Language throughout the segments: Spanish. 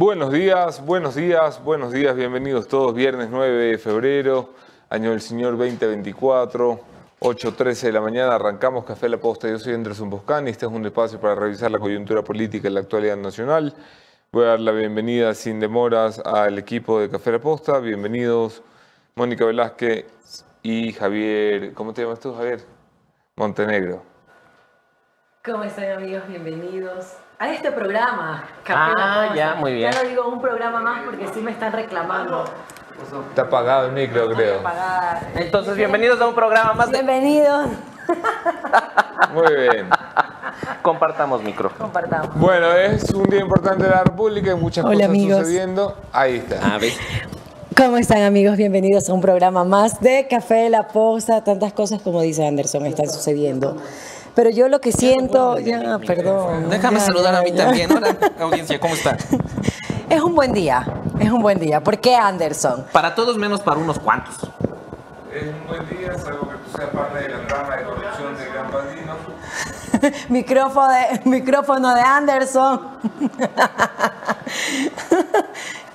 Buenos días, buenos días, buenos días, bienvenidos todos. Viernes 9 de febrero, año del Señor 2024, 8.13 de la mañana, arrancamos Café La Posta. Yo soy Anderson Boscani, este es un espacio para revisar la coyuntura política y la actualidad nacional. Voy a dar la bienvenida sin demoras al equipo de Café La Posta. Bienvenidos Mónica Velázquez y Javier, ¿cómo te llamas tú, Javier? Montenegro. ¿Cómo están amigos? Bienvenidos a este programa. Café ah, ya, muy bien. Ya no digo un programa más porque sí me están reclamando. Está apagado el micro, creo. Entonces, bienvenidos a un programa más. Bienvenidos. Muy bien. Compartamos micro. Compartamos. Bueno, es un día importante de la República y muchas cosas sucediendo. Ahí está. A ver. ¿Cómo están amigos? Bienvenidos a un programa más de Café La Posta. Tantas cosas como dice Anderson están sucediendo. Pero yo lo que siento, ya, perdón. Déjame saludar a mí también. Hola, audiencia, ¿cómo están? Es un buen día, es un buen día. ¿Por qué Anderson? Para todos menos para unos cuantos. Es un buen día, salvo que tú seas parte de la trama de corrupción de Gran Padrino. micrófono, de, micrófono de Anderson.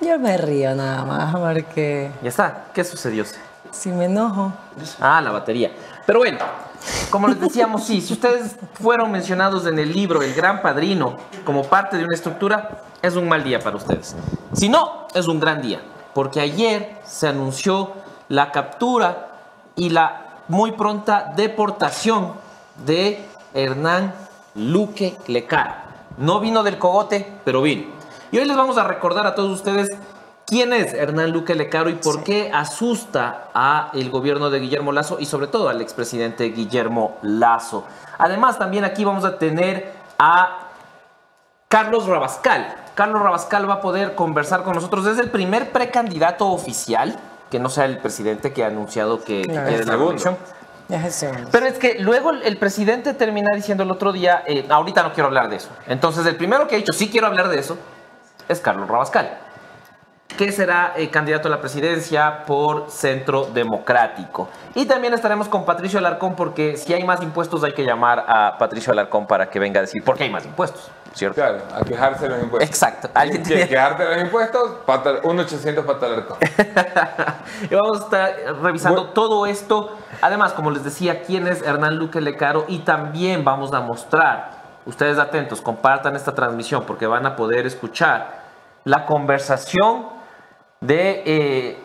yo me río nada más porque... Ya está, ¿qué sucedió? Si me enojo. Ah, la batería. Pero bueno, como les decíamos, sí, si ustedes fueron mencionados en el libro El Gran Padrino como parte de una estructura, es un mal día para ustedes. Si no, es un gran día, porque ayer se anunció la captura y la muy pronta deportación de Hernán Luque Lecar. No vino del cogote, pero vino. Y hoy les vamos a recordar a todos ustedes ¿Quién es Hernán Luque Lecaro y por qué asusta a el gobierno de Guillermo Lazo y sobre todo al expresidente Guillermo Lazo? Además, también aquí vamos a tener a Carlos Rabascal. Carlos Rabascal va a poder conversar con nosotros. Es el primer precandidato oficial, que no sea el presidente que ha anunciado que, quiere la elección. Pero es que luego el presidente termina diciendo el otro día, eh, ahorita no quiero hablar de eso. Entonces el primero que ha dicho, sí quiero hablar de eso, es Carlos Rabascal que será eh, candidato a la presidencia por Centro Democrático. Y también estaremos con Patricio Alarcón porque si hay más impuestos hay que llamar a Patricio Alarcón para que venga a decir por qué hay más impuestos, ¿cierto? Claro, a quejarse de los impuestos. Exacto. ¿Alguien tiene... quejarte de los impuestos? 1.800 para Alarcón. y vamos a estar revisando todo esto. Además, como les decía, quién es Hernán Luque Lecaro y también vamos a mostrar, ustedes atentos, compartan esta transmisión porque van a poder escuchar la conversación de eh,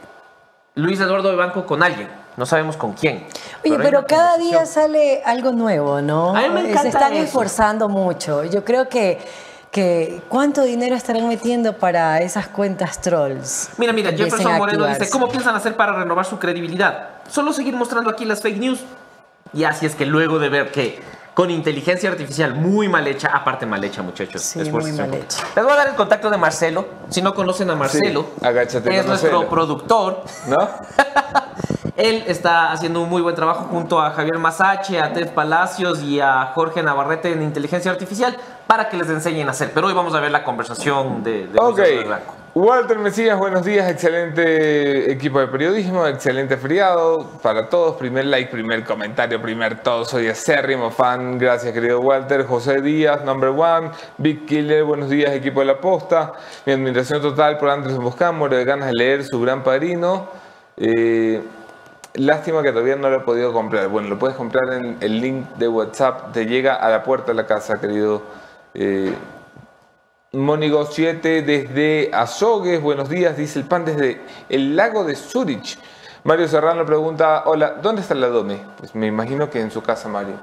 Luis Eduardo de Banco con alguien. No sabemos con quién. Oye, pero, cada día sale algo nuevo, ¿no? A mí me encanta Se están esforzando mucho. Yo creo que, que ¿cuánto dinero estarán metiendo para esas cuentas trolls? Mira, mira, Jefferson Moreno dice, ¿cómo piensan hacer para renovar su credibilidad? Solo seguir mostrando aquí las fake news. Y así es que luego de ver que con inteligencia artificial muy mal hecha, aparte mal hecha, muchachos. Sí, muy mal hecha. Les voy a dar el contacto de Marcelo. Si no conocen a Marcelo, es nuestro productor. ¿No? Él está haciendo un muy buen trabajo junto a Javier Masache, a Ted Palacios y a Jorge Navarrete en inteligencia artificial para que les enseñen a hacer. Pero hoy vamos a ver la conversación de, de Ok. Walter Mesías, buenos días, excelente equipo de periodismo, excelente feriado para todos. Primer like, primer comentario, primer todo. Soy acérrimo fan, gracias querido Walter. José Díaz, number one. Big Killer, buenos días, equipo de la posta. Mi admiración total por Andrés Boscán, muero de ganas de leer su gran padrino. Eh, lástima que todavía no lo he podido comprar. Bueno, lo puedes comprar en el link de WhatsApp, te llega a la puerta de la casa, querido. Eh, Mónigo 7 desde Azogues, buenos días, dice el pan desde el lago de Zurich. Mario Serrano pregunta, hola, ¿dónde está la Dome? Pues me imagino que en su casa, Mario.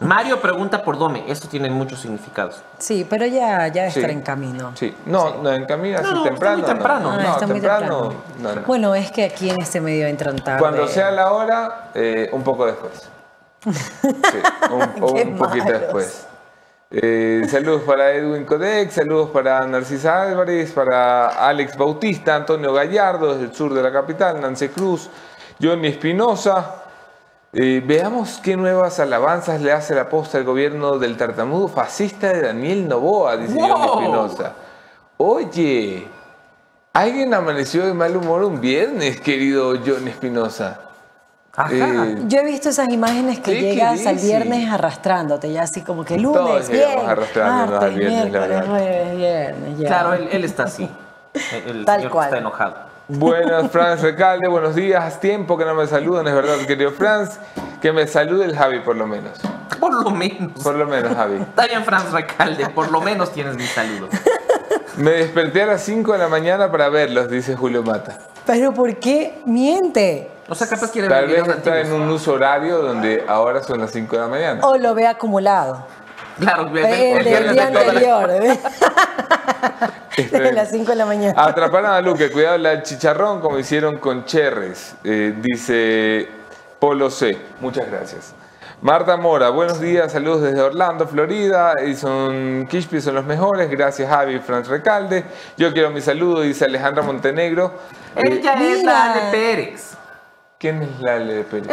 Mario pregunta por Dome, esto tiene muchos significados. Sí, pero ya, ya estará en camino. Sí, no, no en camino, así temprano. Está muy temprano. Está muy temprano. Bueno, es que aquí en este medio entran tarde. Cuando sea la hora, eh, un poco después. Sí, un, un poquito después. Eh, saludos para Edwin Codex, saludos para Narcisa Álvarez, para Alex Bautista, Antonio Gallardo desde el sur de la capital, Nancy Cruz, Johnny Espinosa. Eh, veamos qué nuevas alabanzas le hace la posta al gobierno del tartamudo fascista de Daniel Novoa, dice Johnny Espinosa. Oye, alguien amaneció de mal humor un viernes, querido Johnny Espinosa. Ajá. Eh, Yo he visto esas imágenes que llegas al viernes arrastrándote, ya así como que lunes, Todos bien, arrastrándonos al martes, viernes, la miércoles, verdad. jueves, viernes, ya. Claro, él, él está así. El, el Tal señor cual. está enojado. Buenas, Franz Recalde, buenos días. Tiempo que no me saludan, es verdad, querido Franz. Que me salude el Javi, por lo menos. Por lo menos. Por lo menos, Javi. Está bien, Franz Recalde. Por lo menos tienes mi saludo. Me desperté a las 5 de la mañana para verlos, dice Julio Mata. Pero ¿por qué miente? O sea, capaz quiere Tal ver vez está en un uso horario donde ahora son las 5 de la mañana. O lo ve acumulado. Claro, ve- ve- El día de anterior. ¿eh? Este, Desde las 5 de la mañana. Atraparon a Luque, cuidado la chicharrón como hicieron con Cherres, eh, dice Polo C. Muchas gracias. Marta Mora, buenos días, saludos desde Orlando, Florida. Son Kishpi son los mejores. Gracias, Javi y Franz Recalde. Yo quiero mi saludo, dice Alejandra Montenegro. Eh, Ella es Mira. la Ale Pérez. ¿Quién es la?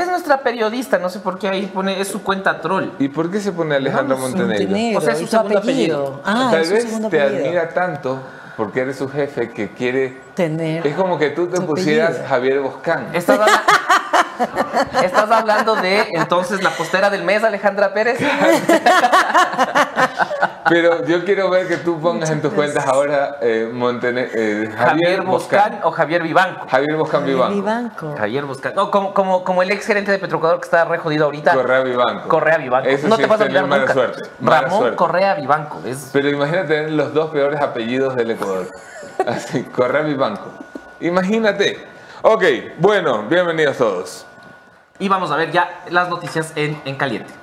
Es nuestra periodista, no sé por qué ahí pone, es su cuenta troll. ¿Y por qué se pone Alejandra Montenegro? Montenegro, O sea, es su segundo apellido. Ah, Tal es su vez segundo te apellido. admira tanto porque eres su jefe que quiere... Tener. Es como que tú te pusieras apellido. Javier Boscán. Estás, habla- Estás hablando de entonces la postera del mes, Alejandra Pérez. Pero yo quiero ver que tú pongas en tus cuentas ahora eh, Montene- eh, Javier Javier o Javier Vivanco. Javier Boscán Vivanco. Vivanco. Javier Boscán. No, como, como, como el ex gerente de Petroecuador que está re jodido ahorita. Correa Vivanco. Correa Vivanco. Eso no sí te es vas a olvidar mala nunca. suerte. mala Ramón suerte. Correa Vivanco. Es... Pero imagínate tener los dos peores apellidos del Ecuador. Así, Correa Vivanco. Imagínate. Ok, bueno, bienvenidos todos. Y vamos a ver ya las noticias en, en caliente.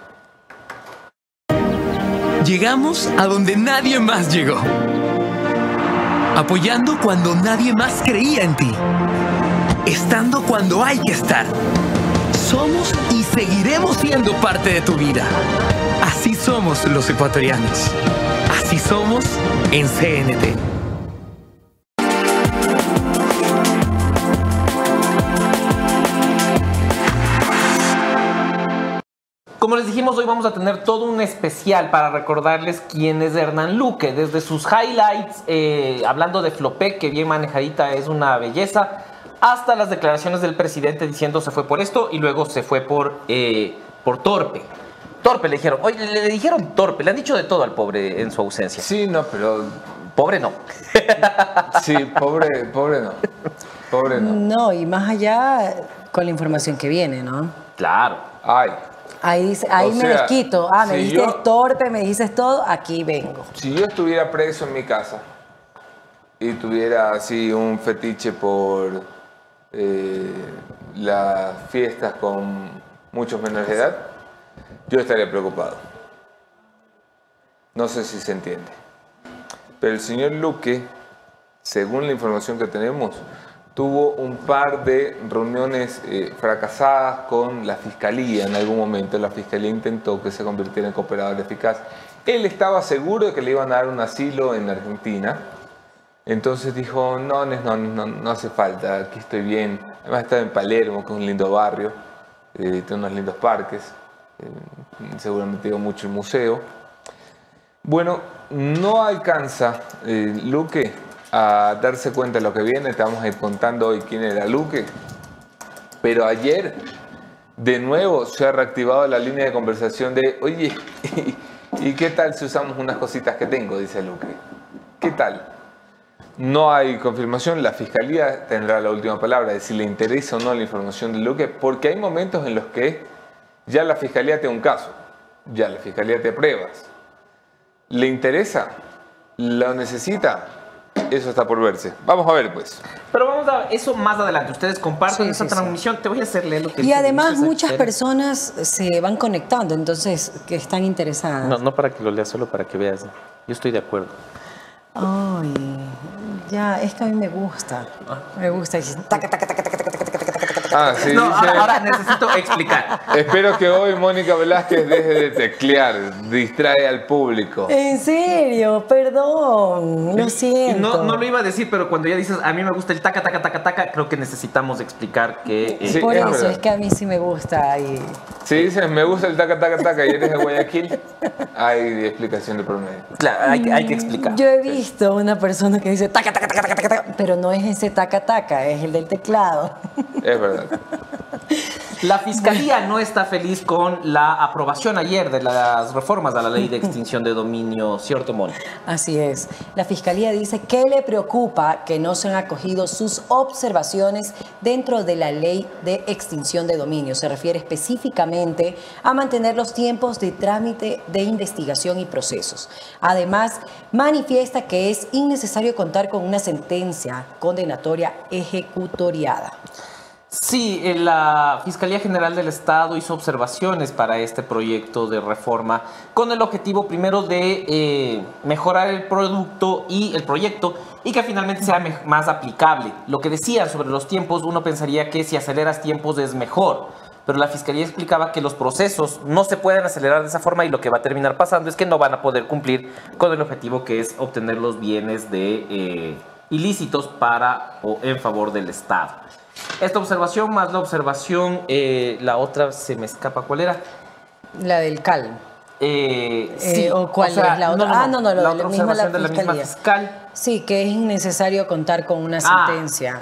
Llegamos a donde nadie más llegó. Apoyando cuando nadie más creía en ti. Estando cuando hay que estar. Somos y seguiremos siendo parte de tu vida. Así somos los ecuatorianos. Así somos en CNT. Como les dijimos, hoy vamos a tener todo un especial para recordarles quién es Hernán Luque. Desde sus highlights, eh, hablando de Flopec, que bien manejadita es una belleza, hasta las declaraciones del presidente diciendo se fue por esto y luego se fue por, eh, por torpe. Torpe le dijeron, oye, le, le dijeron torpe, le han dicho de todo al pobre en su ausencia. Sí, no, pero... Pobre no. Sí, pobre, pobre no. Pobre no. No, y más allá con la información que viene, ¿no? Claro. Ay, Ahí, dice- ahí O me sea, desquito. Ah, me si dices yo- torpe, me dices todo, aquí vengo. si yo estuviera preso en mi casa y tuviera así un fetiche por eh, las fiestas con muchos menores de edad, yo estaría preocupado. No sé si se entiende. Pero el señor Luque, según la información que tenemos, tuvo un par de reuniones eh, fracasadas con la fiscalía en algún momento. La fiscalía intentó que se convirtiera en cooperador eficaz. Él estaba seguro de que le iban a dar un asilo en Argentina. Entonces dijo, no, no, no, hace falta, aquí estoy bien. Además estaba en Palermo, que es un lindo barrio, eh, tiene unos lindos parques, eh, seguramente iba mucho el museo. Bueno, no alcanza eh, Luque a darse cuenta de lo que viene. Te vamos a ir contando hoy quién era Luque. Pero ayer, de nuevo, se ha reactivado la línea de conversación de, oye, ¿y qué tal si usamos unas cositas que tengo? Dice Luque. ¿Qué tal? No hay confirmación, la fiscalía tendrá la última palabra de si le interesa o no la información de Luque, porque hay momentos en los que ya la fiscalía te da un caso, ya la fiscalía te pruebas. ¿Le interesa? ¿Lo necesita? Eso está por verse. Vamos a ver, pues. Pero vamos a eso más adelante. Ustedes compartan Sí, esa sí, sí. transmisión. Te voy a hacer leer lo que Y además muchas personas se van conectando, entonces, que están interesadas. No, no para que lo leas, solo para que veas. Yo estoy de acuerdo. Ay, ya, es que a mí me gusta. Me gusta. y taca, taca, taca, taca, taca, taca, taca, taca, taca, taca. Ah, sí, no, dice, ahora, ahora necesito explicar. Espero que hoy Mónica Velázquez deje de teclear, distrae al público. En serio, perdón, lo siento. No, no lo iba a decir, pero cuando ya dices a mí me gusta el taca, taca, taca, taca, creo que necesitamos explicar que. eh, Sí, Por es eso, verdad. es que a mí sí me gusta. Y... Si dices, me gusta el taca, taca, taca y eres de Guayaquil, hay explicación de promedio. Claro, hay, que- hay que explicar. Yo he visto una persona que dice taca, taca, taca, taca, taca, taca, pero no es ese taca, taca, es el del teclado. Es verdad. La fiscalía no está feliz con la aprobación ayer de las reformas a la ley de extinción de dominio, ¿cierto, Moni? Así es. La Fiscalía dice que le preocupa que no se han acogido sus observaciones dentro de la ley de extinción de dominio. Se refiere específicamente a mantener los tiempos de trámite de investigación y procesos. Además, manifiesta que es innecesario contar con una sentencia condenatoria ejecutoriada. Sí, eh, la Fiscalía General del Estado hizo observaciones para este proyecto de reforma con el objetivo primero de eh, mejorar el producto y el proyecto y que finalmente sea más aplicable. Lo que decían sobre los tiempos, uno pensaría que si aceleras tiempos es mejor, pero la Fiscalía explicaba que los procesos no se pueden acelerar de esa forma y lo que va a terminar pasando es que no van a poder cumplir con el objetivo que es obtener los bienes de eh, ilícitos para o en favor del Estado. Esta observación más la observación, eh, la otra se me escapa, ¿cuál era? La del CAL. Eh, Eh, ¿o cuál es la otra? Ah, no, no, lo la de la misma la de la misma Fiscalía. fiscal. Sí, que es innecesario contar con una Ah. sentencia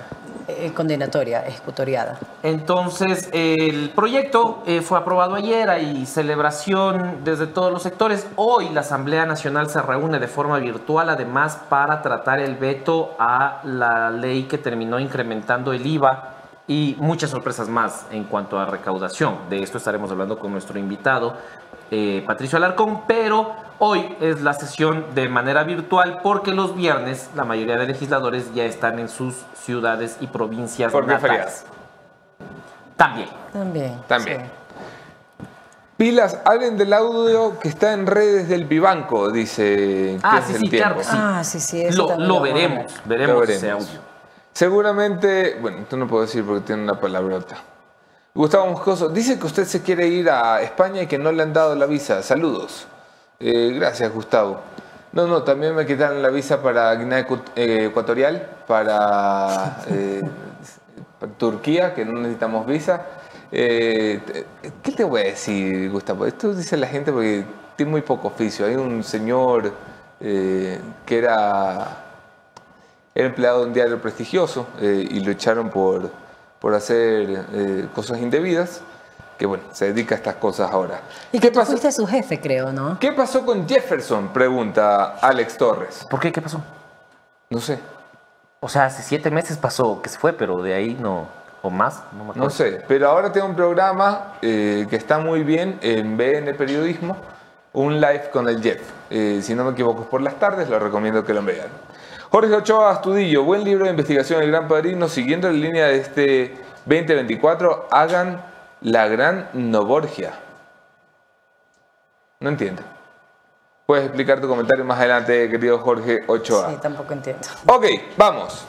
condenatoria, ejecutoriada. Entonces, el proyecto eh, fue aprobado ayer, hay celebración desde todos los sectores. Hoy la Asamblea Nacional se reúne de forma virtual, además, para tratar el veto a la ley que terminó incrementando el IVA y muchas sorpresas más en cuanto a recaudación. De esto estaremos hablando con nuestro invitado, eh, Patricio Alarcón, pero hoy es la sesión de manera virtual porque los viernes la mayoría de legisladores ya están en sus ciudades y provincias es natales. También. También. También. sí. Pilas, hablen del audio que está en redes del Vivanco, dice. que Ah, es sí, el sí, tiempo. claro sí. Ah, sí, sí. eso Lo, lo veremos, ver. veremos, ese audio. Seguramente, bueno, esto no puedo decir porque tiene una palabrota. Gustavo Moscoso, dice que usted se quiere ir a España y que no le han dado la visa. Saludos. Eh, gracias, Gustavo. No, no, también me quitaron la visa para Guinea eh, Ecuatorial, para, eh, para Turquía, que no necesitamos visa. Eh, ¿Qué te voy a decir, Gustavo? Esto dice la gente porque tiene muy poco oficio. Hay un señor eh, que era era empleado de un diario prestigioso y lo echaron por, por hacer eh, cosas indebidas, que bueno, se dedica a estas cosas ahora. Y que tú fuiste su jefe, creo, ¿no? ¿Qué pasó con Jefferson? Pregunta Alex Torres. ¿Por qué? ¿Qué pasó? No sé, O sea, hace siete meses pasó que se fue, pero de ahí no, o más, no me acuerdo. no sé, pero ahora tiene un programa eh, que está muy bien en BN Periodismo, un live con el Jeff. Eh, si no me equivoco, es por las tardes, lo recomiendo que lo vean. Jorge Ochoa Astudillo, buen libro de investigación El Gran Padrino, siguiendo la línea de este 2024, hagan la gran Noborgia. No entiendo. Puedes explicar tu comentario más adelante, querido Jorge Ochoa. Sí, tampoco entiendo. Ok, vamos.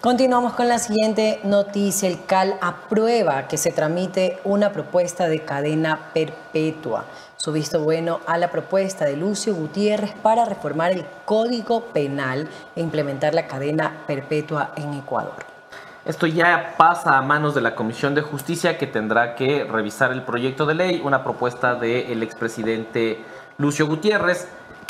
Continuamos con la siguiente noticia. El CAL aprueba que se tramite una propuesta de cadena perpetua. Su visto bueno a la propuesta de Lucio Gutiérrez para reformar el Código Penal e implementar la cadena perpetua en Ecuador. Esto ya pasa a manos de la Comisión de Justicia que tendrá que revisar el proyecto de ley, una propuesta del expresidente Lucio Gutiérrez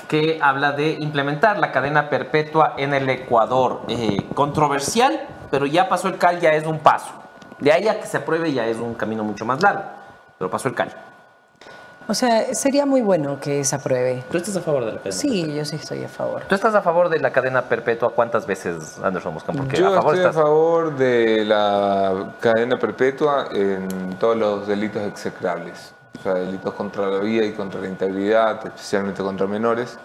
que habla de implementar la cadena perpetua en el Ecuador. Eh, controversial, pero ya pasó el CAL, ya es un paso. De ahí a que se apruebe ya es un camino mucho más largo, pero pasó el CAL. O sea, sería muy bueno que se apruebe. ¿Tú estás a favor de la cadena? Sí, yo sí estoy a favor. ¿Tú estás a favor de la cadena perpetua cuántas veces, Anderson Mosca? Porque Yo a favor estoy a estás. favor de la cadena perpetua en todos los delitos execrables. O sea, delitos contra la vida y contra la integridad, especialmente contra menores.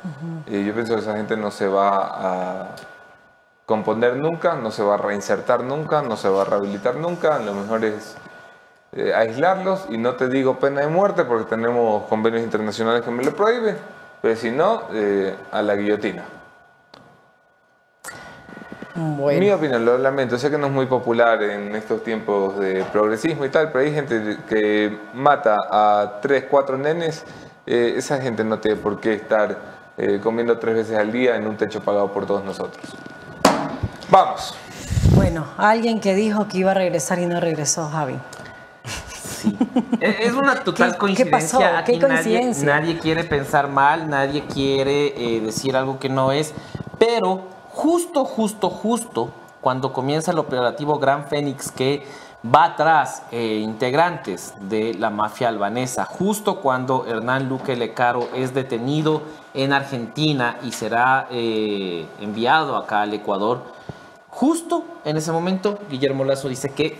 Y yo pienso que esa gente no se va a componer nunca, no se va a reinsertar nunca, no se va a rehabilitar nunca. Lo mejor es eh, aislarlos y no te digo pena de muerte porque tenemos convenios internacionales que me lo prohíben, pero si no, eh, a la guillotina. Bueno. Mi opinión, lo lamento, sé que no es muy popular en estos tiempos de progresismo y tal, pero hay gente que mata a tres, cuatro nenes, eh, esa gente no tiene por qué estar eh, comiendo tres veces al día en un techo pagado por todos nosotros. Vamos. Bueno, alguien que dijo que iba a regresar y no regresó, Javi. Sí. Es una total ¿Qué- qué coincidencia. pasó? Aquí ¿Qué nadie- coincidencia? Nadie, quiere pensar mal, nadie quiere eh, decir algo que no es, pero justo, justo, justo cuando comienza el operativo Gran Fénix que va atrás eh, integrantes de la mafia albanesa, justo cuando Hernán Luque Lecaro es detenido en Argentina y será eh, enviado acá al Ecuador. Justo en ese momento, Guillermo Lazo dice que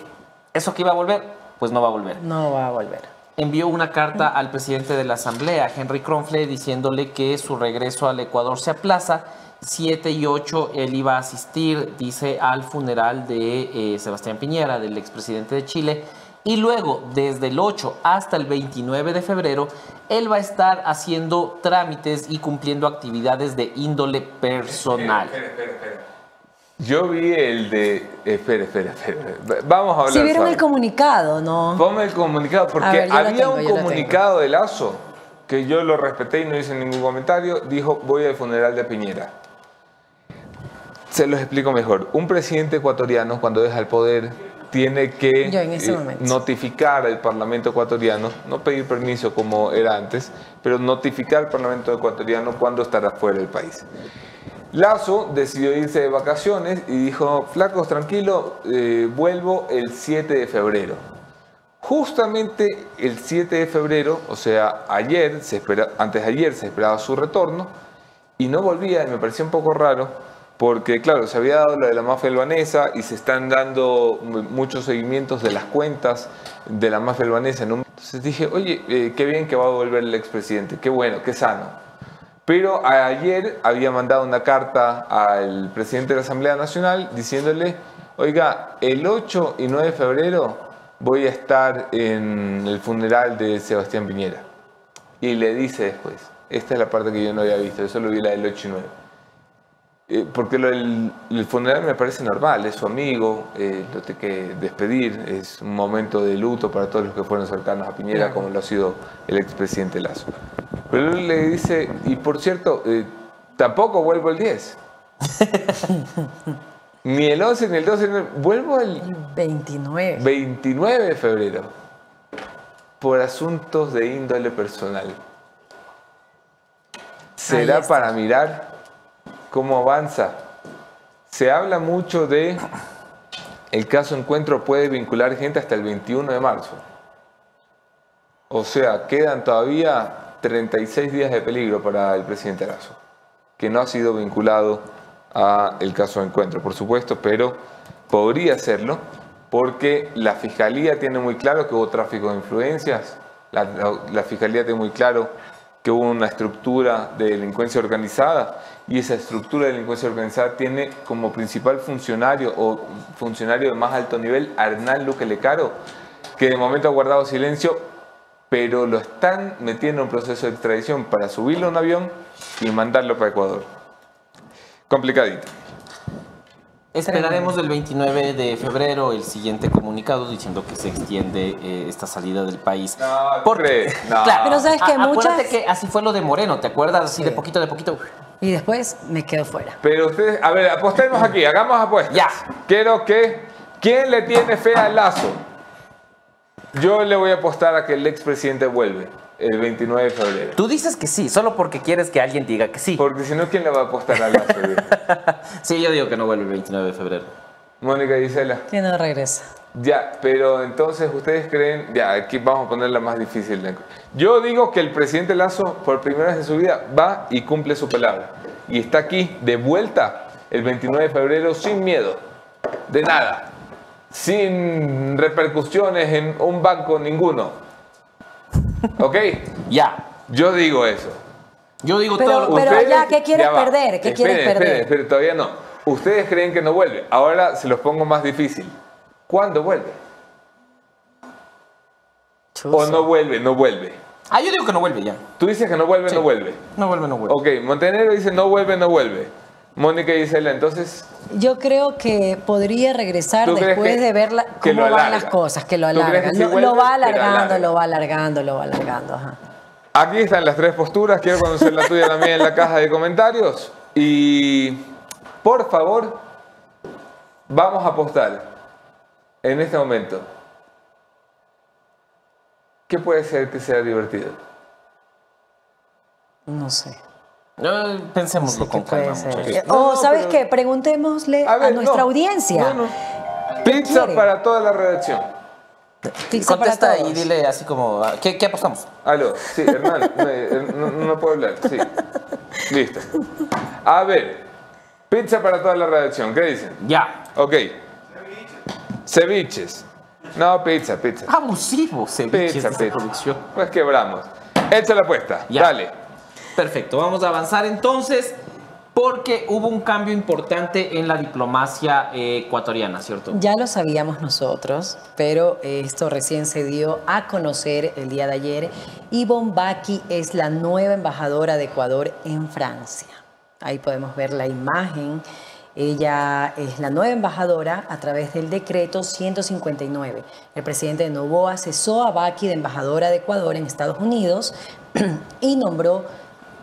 eso que iba a volver, pues no va a volver. No va a volver. Envió una carta al presidente de la Asamblea, Henry Kronfle, diciéndole que su regreso al Ecuador se aplaza 7 y 8 él iba a asistir, dice, al funeral de eh, Sebastián Piñera, del expresidente de Chile. Y luego, desde el 8 hasta el 29 de febrero, él va a estar haciendo trámites y cumpliendo actividades de índole personal. Espera, espera, espera. Yo vi el de. Espera, espera, espera. Vamos a hablar. Si vieron suave. el comunicado, ¿no? Ponme el comunicado, porque ver, había tengo, un comunicado de Lazo que yo lo respeté y no hice ningún comentario. Dijo: Voy al funeral de Piñera. Se los explico mejor. Un presidente ecuatoriano, cuando deja el poder, tiene que eh, notificar al Parlamento ecuatoriano, no pedir permiso como era antes, pero notificar al Parlamento ecuatoriano cuándo estará fuera del país. Lazo decidió irse de vacaciones y dijo, flacos, tranquilo, eh, vuelvo el 7 de febrero. Justamente el 7 de febrero, o sea, ayer, se espera, antes de ayer se esperaba su retorno y no volvía y me pareció un poco raro porque, claro, se había dado lo de la mafia albanesa y se están dando mu- muchos seguimientos de las cuentas de la mafia albanesa. ¿no? Entonces dije, oye, eh, qué bien que va a volver el expresidente, qué bueno, qué sano. Pero ayer había mandado una carta al presidente de la Asamblea Nacional diciéndole, oiga, el 8 y 9 de febrero voy a estar en el funeral de Sebastián Piñera. Y le dice después, esta es la parte que yo no había visto, eso lo vi la del 8 y 9. Eh, porque lo el funeral me parece normal, es su amigo, eh, lo tiene que despedir, es un momento de luto para todos los que fueron cercanos a Piñera, como lo ha sido el expresidente Lazo. Pero él le dice, y por cierto, eh, tampoco vuelvo el 10. ni el 11 ni el 12, ni el- vuelvo el 29. 29 de febrero por asuntos de índole personal. Será para mirar cómo avanza. Se habla mucho de el caso encuentro puede vincular gente hasta el 21 de marzo. O sea, quedan todavía 36 días de peligro para el presidente Lazo, que no ha sido vinculado a el caso encuentro, por supuesto, pero podría serlo porque la fiscalía tiene muy claro que hubo tráfico de influencias, la, fiscalía tiene muy claro que hubo una estructura de delincuencia organizada y esa estructura de delincuencia organizada tiene como principal funcionario o funcionario de más alto nivel a Hernán Luque Lecaro, que de momento ha guardado silencio, pero lo están metiendo en proceso de extradición para subirlo a un avión y mandarlo para Ecuador. Complicadito. Esperaremos el 29 de febrero el siguiente comunicado diciendo que se extiende eh, esta salida del país. No, Porque-? No. Claro, Pero ¿sabes acuérdate Muchas- que así fue lo de Moreno, ¿te acuerdas? Así de poquito de poquito. Y después me quedo fuera. Pero ustedes, a ver, apostemos aquí, hagamos apuestas. Ya. Quiero que, ¿quién le tiene fe al lazo? Yo le voy a apostar a que el expresidente vuelve el 29 de febrero. Tú dices que sí, solo porque quieres que alguien diga que sí. Porque si no, ¿quién le va a apostar al lazo? Sí, yo digo que no vuelve el 29 de febrero. Mónica y Gisela. Que no regresa. Ya, pero entonces ustedes creen, ya, aquí vamos a ponerla más difícil. Yo digo que el presidente Lazo, por primera vez en su vida, va y cumple su palabra. Y está aquí de vuelta el 29 de febrero sin miedo, de nada, sin repercusiones en un banco ninguno. ¿Ok? Ya. Yo digo eso. Yo digo Pero- todo lo pero- Ustedes- ya, ¿qué quieres ya perder? ¿Qué Esperen, quieres perder? Esperen, esperen, todavía no. Ustedes creen que no vuelve. Ahora se los pongo más difícil. ¿Cuándo vuelve? O no vuelve, no vuelve. Ah, yo digo que no vuelve ya. Tú dices que no vuelve, Sí. no vuelve. No vuelve, no vuelve. Ok, Montenegro dice no vuelve, no vuelve. Mónica y Gisela, entonces, Yo creo que podría regresar ¿Tú crees después que- de ver la- cómo van alarga? las cosas, que lo ¿Tú crees que alargan. sí lo, vuelve, lo va alargando, alarga? lo va alargando, lo va alargando. Ajá. aquí están las tres posturas. Quiero conocer la tuya también en la caja de comentarios. Y por favor, vamos a apostar en este momento. ¿Qué puede ser que sea divertido? No sé. No, pensémoslo ¿Qué con calma, ser? muchachos. No, o, no, ¿sabes pero- qué? Preguntémosle a, ver, nuestra no, audiencia. no, no. Pizza quiere? para toda la redacción. Pizza para Contesta y dile así como, ¿qué, qué apostamos? Aló, sí, Hernán, no, eh, no, no puedo hablar, sí. Listo. A ver, pizza para toda la redacción, ¿qué dicen? Ya. Ok. Ceviches. No, pizza, pizza. Abusivo, ceviches Pizza, de pizza. producción. Pues quebramos. Echa la apuesta, Ya. dale. Perfecto, vamos a avanzar entonces porque hubo un cambio importante en la diplomacia eh, ecuatoriana, ¿cierto? Ya lo sabíamos nosotros, pero eh, esto recién se dio a conocer el día de ayer. Ivonne Baki es la nueva embajadora de Ecuador en Francia. Ahí podemos ver la imagen. Ella es la nueva embajadora a través del decreto 159. El presidente de Novoa cesó a Baki de embajadora de Ecuador en Estados Unidos y nombró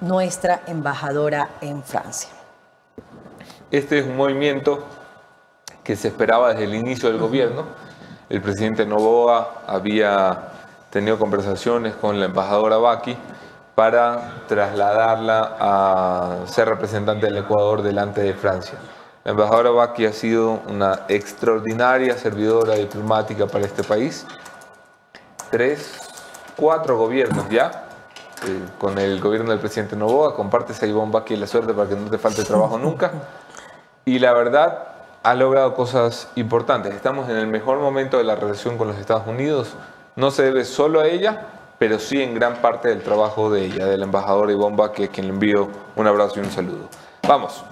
nuestra embajadora en Francia. Este es un movimiento que se esperaba desde el inicio del gobierno. El presidente Novoa había tenido conversaciones con la embajadora Baki para trasladarla a ser representante del Ecuador delante de Francia. La embajadora Baki ha sido una extraordinaria servidora diplomática para este país. Tres, cuatro gobiernos ya. eh, con el gobierno del presidente Novoa, compartes a Ivonne Baki la suerte para que no te falte trabajo nunca y la verdad ha logrado cosas importantes. Estamos en el mejor momento de la relación con los Estados Unidos. No se debe solo a ella, pero sí en gran parte del trabajo de ella, de la embajadora Ivonne Baki, a quien le envío un abrazo y un saludo. Vamos.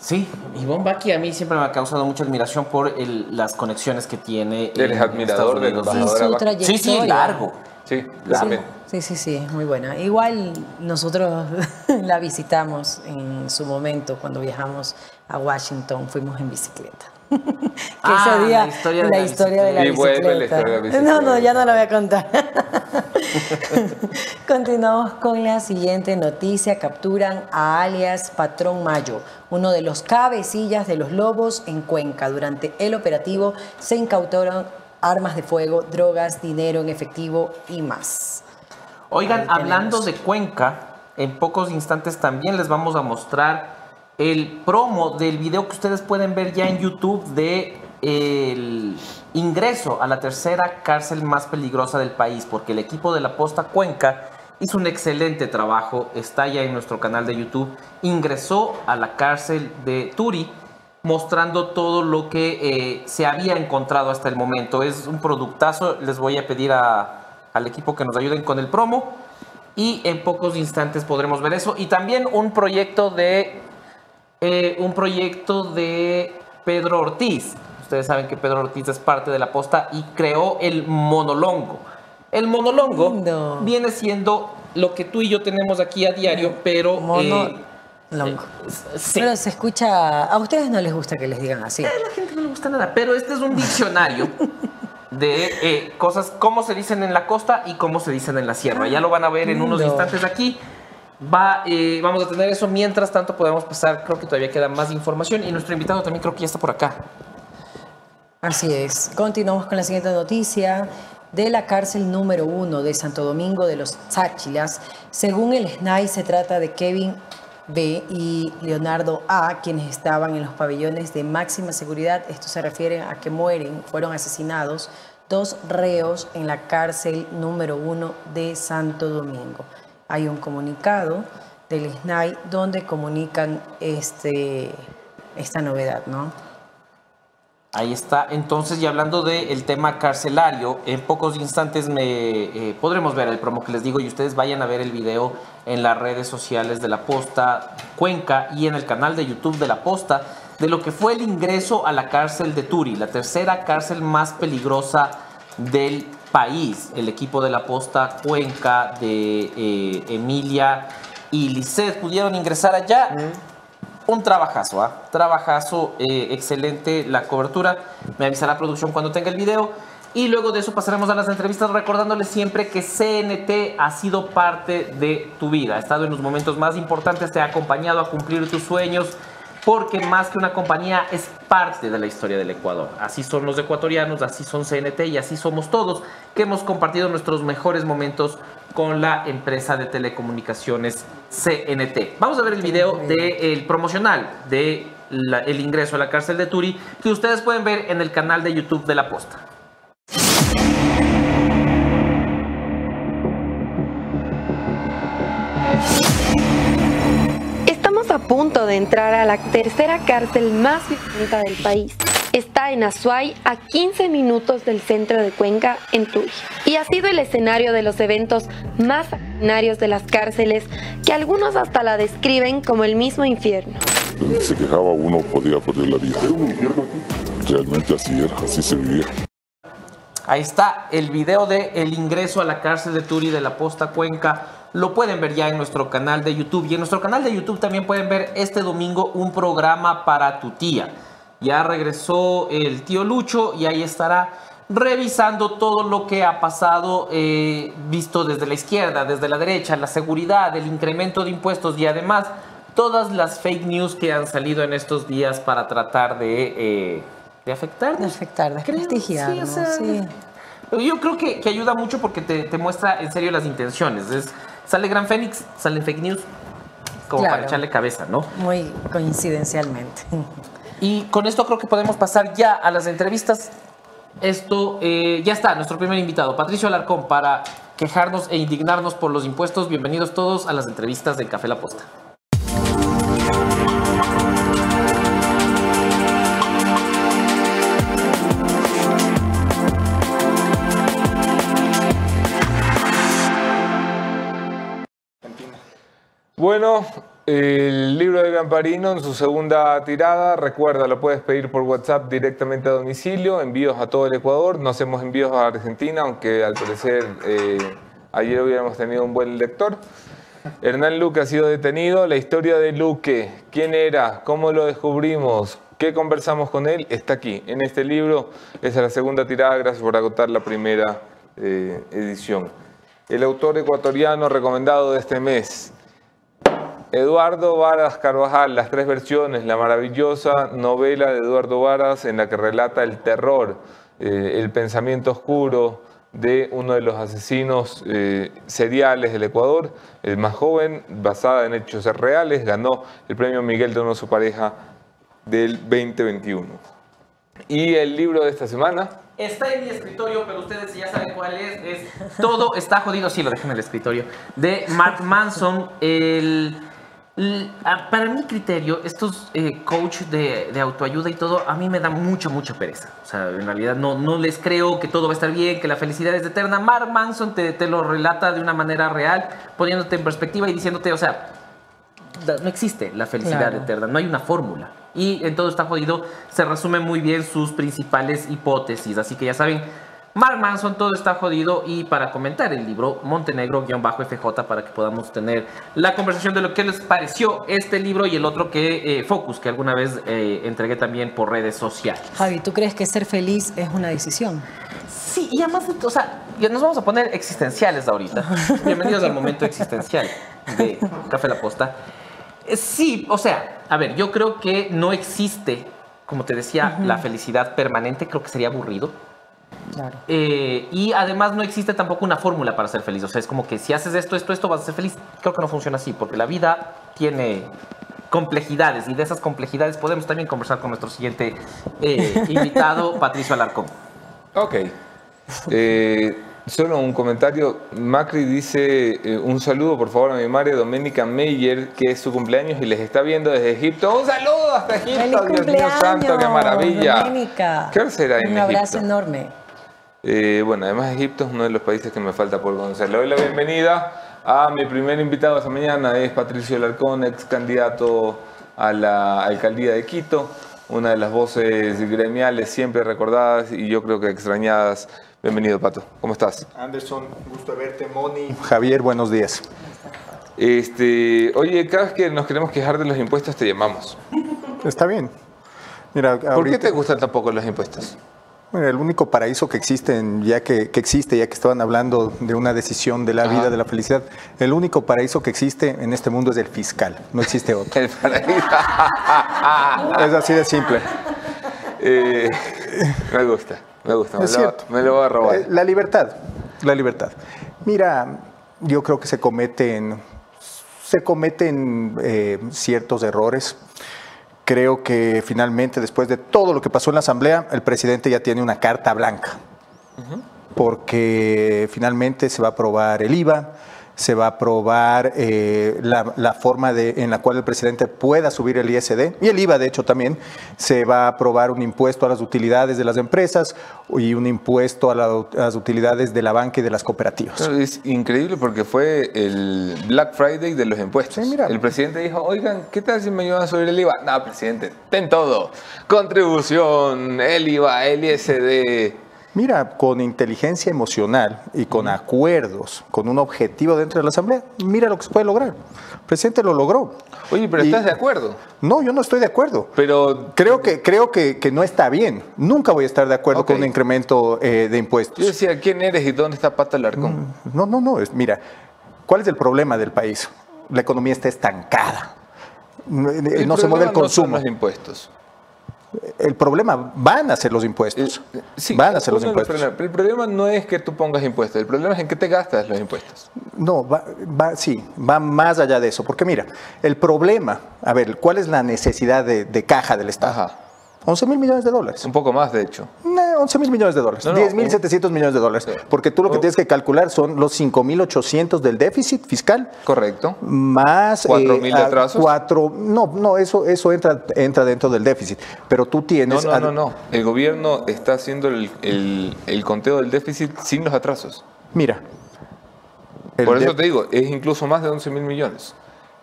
Sí, Ivonne Baki a mí siempre me ha causado mucha admiración por el- las conexiones que tiene. en Eres admirador Estados de la Unidos. Y embajadora su Baki. trayectoria. Sí, sí, largo. Sí, yo Sí, sí, sí, sí, es muy buena. Igual nosotros la visitamos en su momento cuando viajamos a Washington, fuimos en bicicleta. que Ah, ese día la historia de la historia de la bicicleta. Y vuelve la historia de la bicicleta. No, no, ya no la voy a contar. Continuamos con la siguiente noticia. Capturan a alias Patrón Mayo, uno de los cabecillas de los lobos en Cuenca. Durante el operativo se incautaron armas de fuego, drogas, dinero en efectivo y más. Oigan, hablando de Cuenca, en pocos instantes también les vamos a mostrar el promo del video que ustedes pueden ver ya en YouTube de el ingreso a la tercera cárcel más peligrosa del país, porque el equipo de la Posta Cuenca hizo un excelente trabajo, está ya en nuestro canal de YouTube, ingresó a la cárcel de Turi mostrando todo lo que eh, se había encontrado hasta el momento. Es un productazo, les voy a pedir a- al equipo que nos ayuden con el promo y en pocos instantes podremos ver eso. Y también un proyecto de eh, un proyecto de Pedro Ortiz. Ustedes saben que Pedro Ortiz es parte de la posta y creó el monolongo. El monolongo Lindo. viene siendo lo que tú y yo tenemos aquí a diario, pero Mono- eh, longo. sí. Pero se escucha. A ustedes no les gusta que les digan así. A la gente no le gusta nada, pero este es un diccionario de eh, cosas, cómo se dicen en la costa y cómo se dicen en la sierra. Ya lo van a ver en unos instantes aquí. Va, eh, vamos a tener eso. Mientras tanto, podemos pasar. Creo que todavía queda más información. Y nuestro invitado también creo que ya está por acá. Así es. Continuamos con la siguiente noticia. De la cárcel número uno de Santo Domingo de los Cháchilas, según el SNAI, se trata de Kevin B y Leonardo A, quienes estaban en los pabellones de máxima seguridad. Esto se refiere a que mueren, fueron asesinados dos reos en la cárcel número uno de Santo Domingo. Hay un comunicado del SNAI donde comunican este, esta novedad, ¿no? Ahí está. Entonces, y hablando del tema carcelario, en pocos instantes me eh, podremos ver el promo que les digo y ustedes vayan a ver el video en las redes sociales de la Posta Cuenca y en el canal de YouTube de la Posta de lo que fue el ingreso a la cárcel de Turi, la tercera cárcel más peligrosa del país. El equipo de la Posta Cuenca de eh, Emilia y Lisset pudieron ingresar allá. Un trabajazo, ¿ah? Trabajazo, eh, excelente la cobertura. Me avisará producción cuando tenga el video. Y luego de eso pasaremos a las entrevistas recordándoles siempre que CNT ha sido parte de tu vida. Ha estado en los momentos más importantes, te ha acompañado a cumplir tus sueños, porque más que una compañía es parte de la historia del Ecuador. Así son los ecuatorianos, así son CNT y así somos todos que hemos compartido nuestros mejores momentos con la empresa de telecomunicaciones CNT. Vamos a ver el video del promocional de el ingreso a la cárcel de Turi que ustedes pueden ver en el canal de YouTube de La Posta. De entrar a la tercera cárcel más violenta del país. Está en Azuay, a 15 minutos del centro de Cuenca, en Tuy. Y ha sido el escenario de los eventos más sanguinarios de las cárceles, que algunos hasta la describen como el mismo infierno. Se quejaba uno, podía perder la vida. Realmente así era, así se vivía. Ahí está el video de el ingreso a la cárcel de Turi de la Posta Cuenca. Lo pueden ver ya en nuestro canal de YouTube. Y en nuestro canal de YouTube también pueden ver este domingo un programa para tu tía. Ya regresó el tío Lucho y ahí estará revisando todo lo que ha pasado eh, visto desde la izquierda, desde la derecha, la seguridad, el incremento de impuestos y además todas las fake news que han salido en estos días para tratar de, eh, de afectar. De afectar, desprestigiar, sí, o sea, Sí. Yo creo que, que ayuda mucho porque te, te muestra en serio las intenciones. Es, sale Gran Fénix, sale fake news, como Claro. para echarle cabeza, ¿no? Muy coincidencialmente. Y con esto creo que podemos pasar ya a las entrevistas. Esto eh, ya está, nuestro primer invitado, Patricio Alarcón, para quejarnos e indignarnos por los impuestos. Bienvenidos todos a las entrevistas del Café La Posta. Bueno, el libro de Gamparino en su segunda tirada, recuerda, lo puedes pedir por WhatsApp directamente a domicilio, envíos a todo el Ecuador, no hacemos envíos a Argentina, aunque al parecer eh, ayer hubiéramos tenido un buen lector. Hernán Luque ha sido detenido, la historia de Luque, quién era, cómo lo descubrimos, qué conversamos con él, está aquí, en este libro, es la segunda tirada, gracias por agotar la primera eh, edición. El autor ecuatoriano recomendado de este mes, Eduardo Varas Carvajal, las tres versiones, la maravillosa novela de Eduardo Varas en la que relata el terror, eh, el pensamiento oscuro de uno de los asesinos eh, seriales del Ecuador, el más joven, basada en hechos reales, ganó el premio Miguel de su pareja del 2021. Y el libro de esta semana, Está en mi escritorio, pero ustedes ya saben cuál es. es todo está jodido. Sí, lo dejé en el escritorio. De Mark Manson. El, para mi criterio, estos eh, coach de, de autoayuda y todo, a mí me da mucha, mucha pereza. O sea, en realidad no, no les creo que todo va a estar bien, que la felicidad es eterna. Mark Manson te, te lo relata de una manera real, poniéndote en perspectiva y diciéndote, o sea, no existe la felicidad Claro. eterna, no hay una fórmula. Y en todo está jodido, se resumen muy bien sus principales hipótesis. Así que ya saben, Mark Manson, todo está jodido. Y para comentar el libro, Montenegro-FJ, para que podamos tener la conversación de lo que les pareció este libro y el otro que eh, Focus, que alguna vez eh, entregué también por redes sociales. Javi, ¿tú crees que ser feliz es una decisión? Sí, y además, o sea, nos vamos a poner existenciales ahorita. Bienvenidos al momento existencial de Café La Posta. Eh, Sí, o sea, a ver, yo creo que no existe, como te decía, la felicidad permanente, creo que sería aburrido. Claro. Eh, y además no existe tampoco una fórmula para ser feliz. O sea, es como que si haces esto, esto, esto, vas a ser feliz. Creo que no funciona así, porque la vida tiene complejidades y de esas complejidades podemos también conversar con nuestro siguiente eh, invitado, Patricio Alarcón. Ok. Eh, solo un comentario. Macri dice eh, un saludo por favor a mi madre Doménica Meyer, que es su cumpleaños y les está viendo desde Egipto. Un saludo hasta Egipto. ¡Feliz Dios mío cumpleaños! santo, qué maravilla. Doménica! ¿Qué será en Un abrazo Egipto? enorme. Eh, bueno, además Egipto es uno de los países que me falta por conocer. Le doy la bienvenida a mi primer invitado esta mañana, es Patricio Larcón, ex candidato a la alcaldía de Quito, una de las voces gremiales siempre recordadas y yo creo que extrañadas. Bienvenido, Pato. ¿Cómo estás? Anderson, gusto verte, Moni. Javier, buenos días. Este, oye, cada vez que nos queremos quejar de los impuestos te llamamos. Está bien. Mira, ¿Por qué te gustan tampoco los impuestos? Bueno, el único paraíso que existe, ya que, que existe, ya que estaban hablando de una decisión de la Ajá. vida, de la felicidad, el único paraíso que existe en este mundo es el fiscal, no existe otro. El paraíso. es así de simple. Eh, me gusta, me gusta. Me, Es lo, cierto. me lo voy a robar. Eh, La libertad, la libertad. Mira, yo creo que se cometen, se cometen eh, ciertos errores. Creo que finalmente, después de todo lo que pasó en la Asamblea, el presidente ya tiene una carta blanca. Porque finalmente se va a aprobar el IVA, se va a aprobar eh, la, la forma de, en la cual el presidente pueda subir el ISD y el IVA, de hecho, también. Se va a aprobar un impuesto a las utilidades de las empresas y un impuesto a, la- a las utilidades de la banca y de las cooperativas. Es increíble porque fue el Black Friday de los impuestos. Sí, mira. El presidente dijo, oigan, ¿qué tal si me ayudan a subir el IVA? No, presidente, ten todo. Contribución, el IVA, el ISD. Mira, con inteligencia emocional y con acuerdos, con un objetivo dentro de la Asamblea, mira lo que se puede lograr. El presidente lo logró. Oye, pero Y- ¿estás de acuerdo? No, yo no estoy de acuerdo. Pero Creo que, creo que, que no está bien. Nunca voy a estar de acuerdo con un incremento eh, de impuestos. yo decía, ¿quién eres y dónde está Pata Larcón? No, no, no. es- mira, ¿cuál es el problema del país? La economía está estancada. No, no se mueve el problema no son consumo. los impuestos. El problema van a ser los impuestos. Eh, sí, van a ser los impuestos. El problema no es que tú pongas impuestos, el problema es en qué te gastas los impuestos. No, va, va- sí, va más allá de eso. Porque mira, el problema, a ver, ¿cuál es la necesidad de, de caja del Estado? Ajá. 11 mil millones de dólares. Un poco más, de hecho. Eh, 11 mil millones de dólares, No, no, 10 mil un- 700 millones de dólares. Sí. Porque tú lo que Oh. tienes que calcular son los 5 mil 800 del déficit fiscal Correcto. más ¿Cuatro mil de atrasos? cuatro no no eso eso entra entra dentro del déficit pero tú No, tienes no, ad- no, no. El gobierno está haciendo el, el- el conteo del déficit sin los atrasos. mira Por eso te digo, es incluso más de 11 mil millones.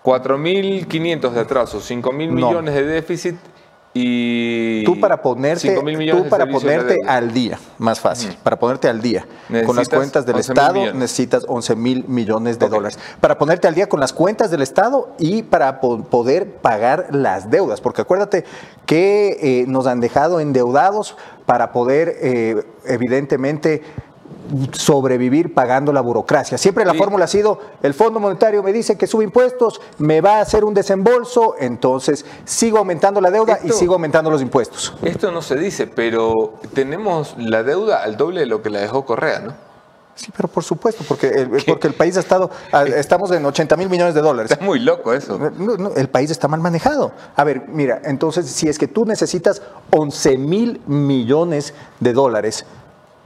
4.500 de atrasos, 5 mil No. millones de déficit y... tú para ponerte 5 mil millones tú para ponerte al día más fácil para ponerte al día con las cuentas del 11.000 estado millones. necesitas 11 mil millones de dólares. Para ponerte al día con las cuentas del estado y para po- poder pagar las deudas porque acuérdate que eh, nos han dejado endeudados para poder eh, evidentemente sobrevivir pagando la burocracia. Siempre la Sí. fórmula ha sido, el Fondo Monetario me dice que sube impuestos, me va a hacer un desembolso, entonces sigo aumentando la deuda y sigo aumentando los impuestos. Esto no se dice, pero tenemos la deuda al doble de lo que la dejó Correa, ¿no? Sí, pero por supuesto, porque el, porque el país ha estado, estamos en 80 mil millones de dólares. Está muy loco eso. No, no, el país está mal manejado. A ver, mira, entonces si es que tú necesitas 11 mil millones de dólares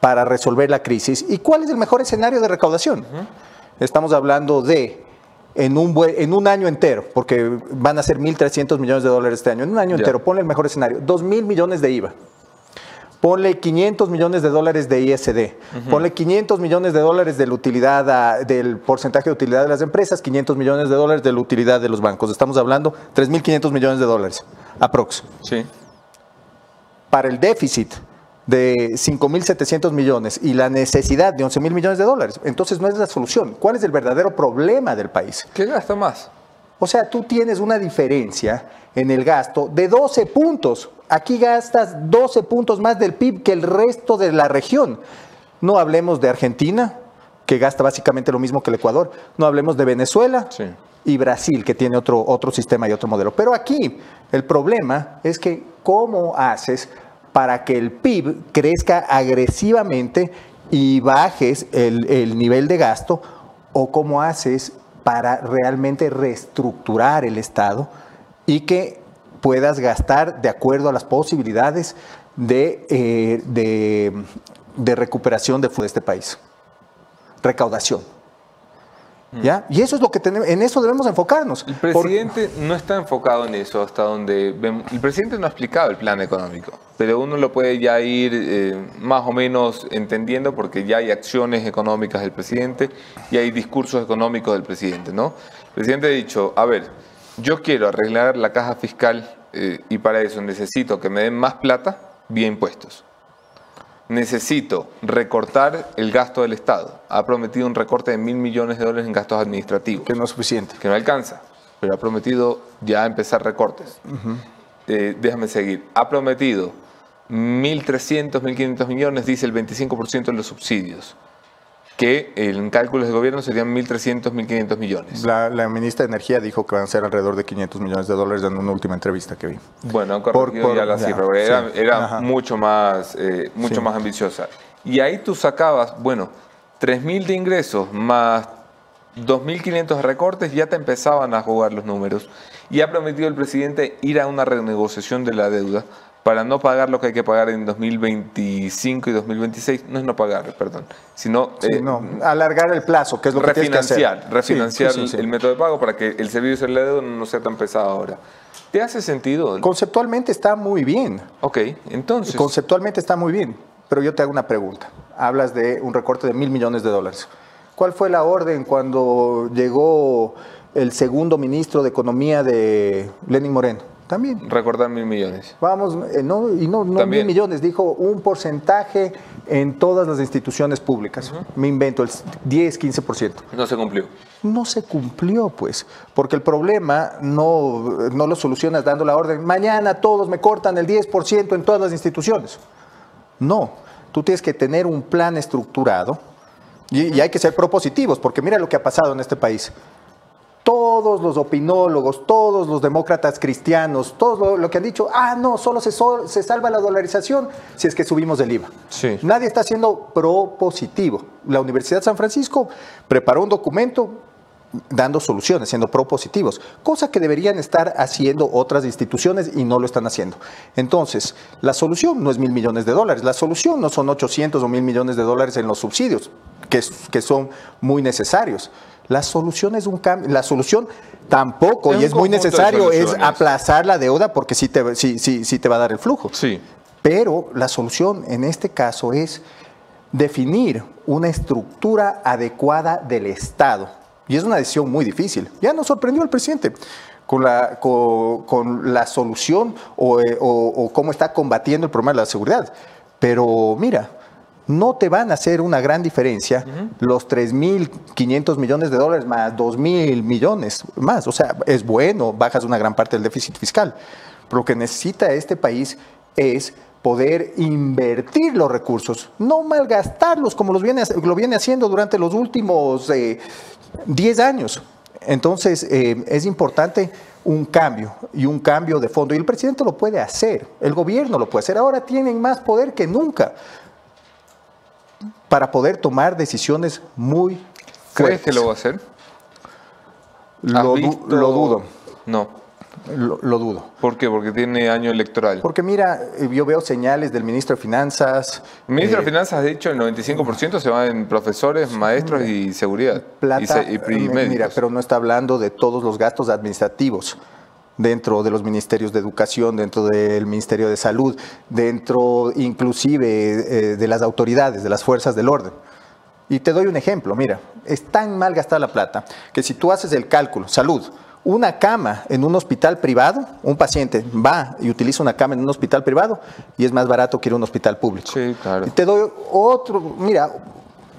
para resolver la crisis, ¿y cuál es el mejor escenario de recaudación? Estamos hablando de en un, en un año entero, porque van a ser 1.300 millones de dólares este año, en un año entero, ponle el mejor escenario, 2 mil millones de IVA. Ponle 500 millones de dólares de ISD, ponle 500 millones de dólares de la utilidad a- del porcentaje de utilidad de las empresas, 500 millones de dólares de la utilidad de los bancos. Estamos hablando 3.500 millones de dólares, aprox. Sí. Para el déficit de 5.700 millones y la necesidad de 11.000 millones de dólares, entonces no es la solución. ¿Cuál es el verdadero problema del país? ¿Qué gasta más? O sea, tú tienes una diferencia en el gasto de 12 puntos. Aquí gastas 12 puntos más del PIB que el resto de la región. No hablemos de Argentina, que gasta básicamente lo mismo que el Ecuador. No hablemos de Venezuela Sí. y Brasil, que tiene otro, otro sistema y otro modelo. Pero aquí el problema es que cómo haces para que el PIB crezca agresivamente y bajes el, el nivel de gasto o cómo haces para realmente reestructurar el Estado y que puedas gastar de acuerdo a las posibilidades de, eh, de, recuperación de este país. Recaudación. ¿Ya? Y eso es lo que tenemos, en eso debemos enfocarnos. El Por- presidente no está enfocado en eso hasta donde vemos. El presidente no ha explicado el plan económico, pero uno lo puede ya ir eh, más o menos entendiendo porque ya hay acciones económicas del presidente y hay discursos económicos del presidente, ¿no? El presidente ha dicho, a ver, yo quiero arreglar la caja fiscal eh, y para eso necesito que me den más plata vía impuestos. Necesito recortar el gasto del Estado. Ha prometido un recorte de mil millones de dólares en gastos administrativos que no es suficiente. que no alcanza, pero ha prometido ya empezar recortes. Eh, déjame seguir. Ha prometido 1.300, 1.500 millones, dice el 25% de los subsidios, que en cálculos de gobierno serían 1.300, 1.500 millones. La, la ministra de Energía dijo que van a ser alrededor de 500 millones de dólares en una última entrevista que vi. Bueno, Por- corregido por- ya la ya, cifra, era, sí. era mucho, más, eh, mucho Sí. más ambiciosa. Y ahí tú sacabas, bueno, 3.000 de ingresos más 2.500 de recortes, ya te empezaban a jugar los números. Y ha prometido el presidente ir a una renegociación de la deuda para no pagar lo que hay que pagar en 2025 y 2026, no es no pagar, perdón, sino Sí, eh, no, alargar el plazo, que es lo que tienes que hacer. refinanciar, refinanciar Sí, sí, el método de pago para que el servicio de la deuda no sea tan pesado ahora. ¿Te hace sentido? Conceptualmente está muy bien. ok, entonces... Conceptualmente está muy bien, pero yo te hago una pregunta. Hablas de un recorte de mil millones de dólares. ¿Cuál fue la orden cuando llegó el segundo ministro de Economía de Lenin Moreno? También. Recordar mil millones. Vamos, eh, no, y no, mil millones, dijo un porcentaje en todas las instituciones públicas. Me invento, el 10, 15%. No se cumplió. No se cumplió, pues, porque el problema no, no lo solucionas dando la orden, mañana todos me cortan el 10% en todas las instituciones. No, tú tienes que tener un plan estructurado y, y hay que ser propositivos, porque mira lo que ha pasado en este país. Todos los opinólogos, todos los demócratas cristianos, todos lo, lo que han dicho, ah, no, solo se, se salva la dolarización si es que subimos el IVA. Sí. Nadie está siendo propositivo. La Universidad de San Francisco preparó un documento dando soluciones, siendo propositivos, cosa que deberían estar haciendo otras instituciones y no lo están haciendo. Entonces, la solución no es mil millones de dólares, la solución no son 800 o mil millones de dólares en los subsidios, que, que son muy necesarios. La solución es un cambio, la solución tampoco, Es y es muy necesario, es aplazar la deuda porque sí te, sí, sí, sí te va a dar el flujo. Sí. Pero la solución en este caso es definir una estructura adecuada del Estado. Y es una decisión muy difícil. Ya nos sorprendió el presidente con la, con, con la solución o, eh, o- o cómo está combatiendo el problema de la seguridad. Pero mira, no te van a hacer una gran diferencia los 3.500 millones de dólares más 2.000 millones más. O sea, es bueno, bajas una gran parte del déficit fiscal. Pero lo que necesita este país es poder invertir los recursos, no malgastarlos como los viene, lo viene haciendo durante los últimos eh, 10 años. Entonces, eh, es importante un cambio y un cambio de fondo. Y el presidente lo puede hacer, el gobierno lo puede hacer. Ahora tienen más poder que nunca para poder tomar decisiones muy ¿Crees fuertes. que lo va a hacer? ¿Has Lo, du- visto- lo dudo, No. lo- lo dudo. ¿Por qué? Porque tiene año electoral. Porque mira, eh, yo veo señales del ministro de Finanzas. El ministro eh, de Finanzas ha dicho el 95% se va en profesores, maestros y seguridad. plata, y, se- y eh, mira, pero no está hablando de todos los gastos administrativos dentro de los ministerios de educación, dentro del Ministerio de Salud, dentro inclusive eh, de las autoridades, de las fuerzas del orden. Y te doy un ejemplo, mira, es tan mal gastada la plata que si tú haces el cálculo, salud, una cama en un hospital privado, un paciente va y utiliza una cama en un hospital privado y es más barato que ir a un hospital público. Sí, claro. Y te doy otro, mira,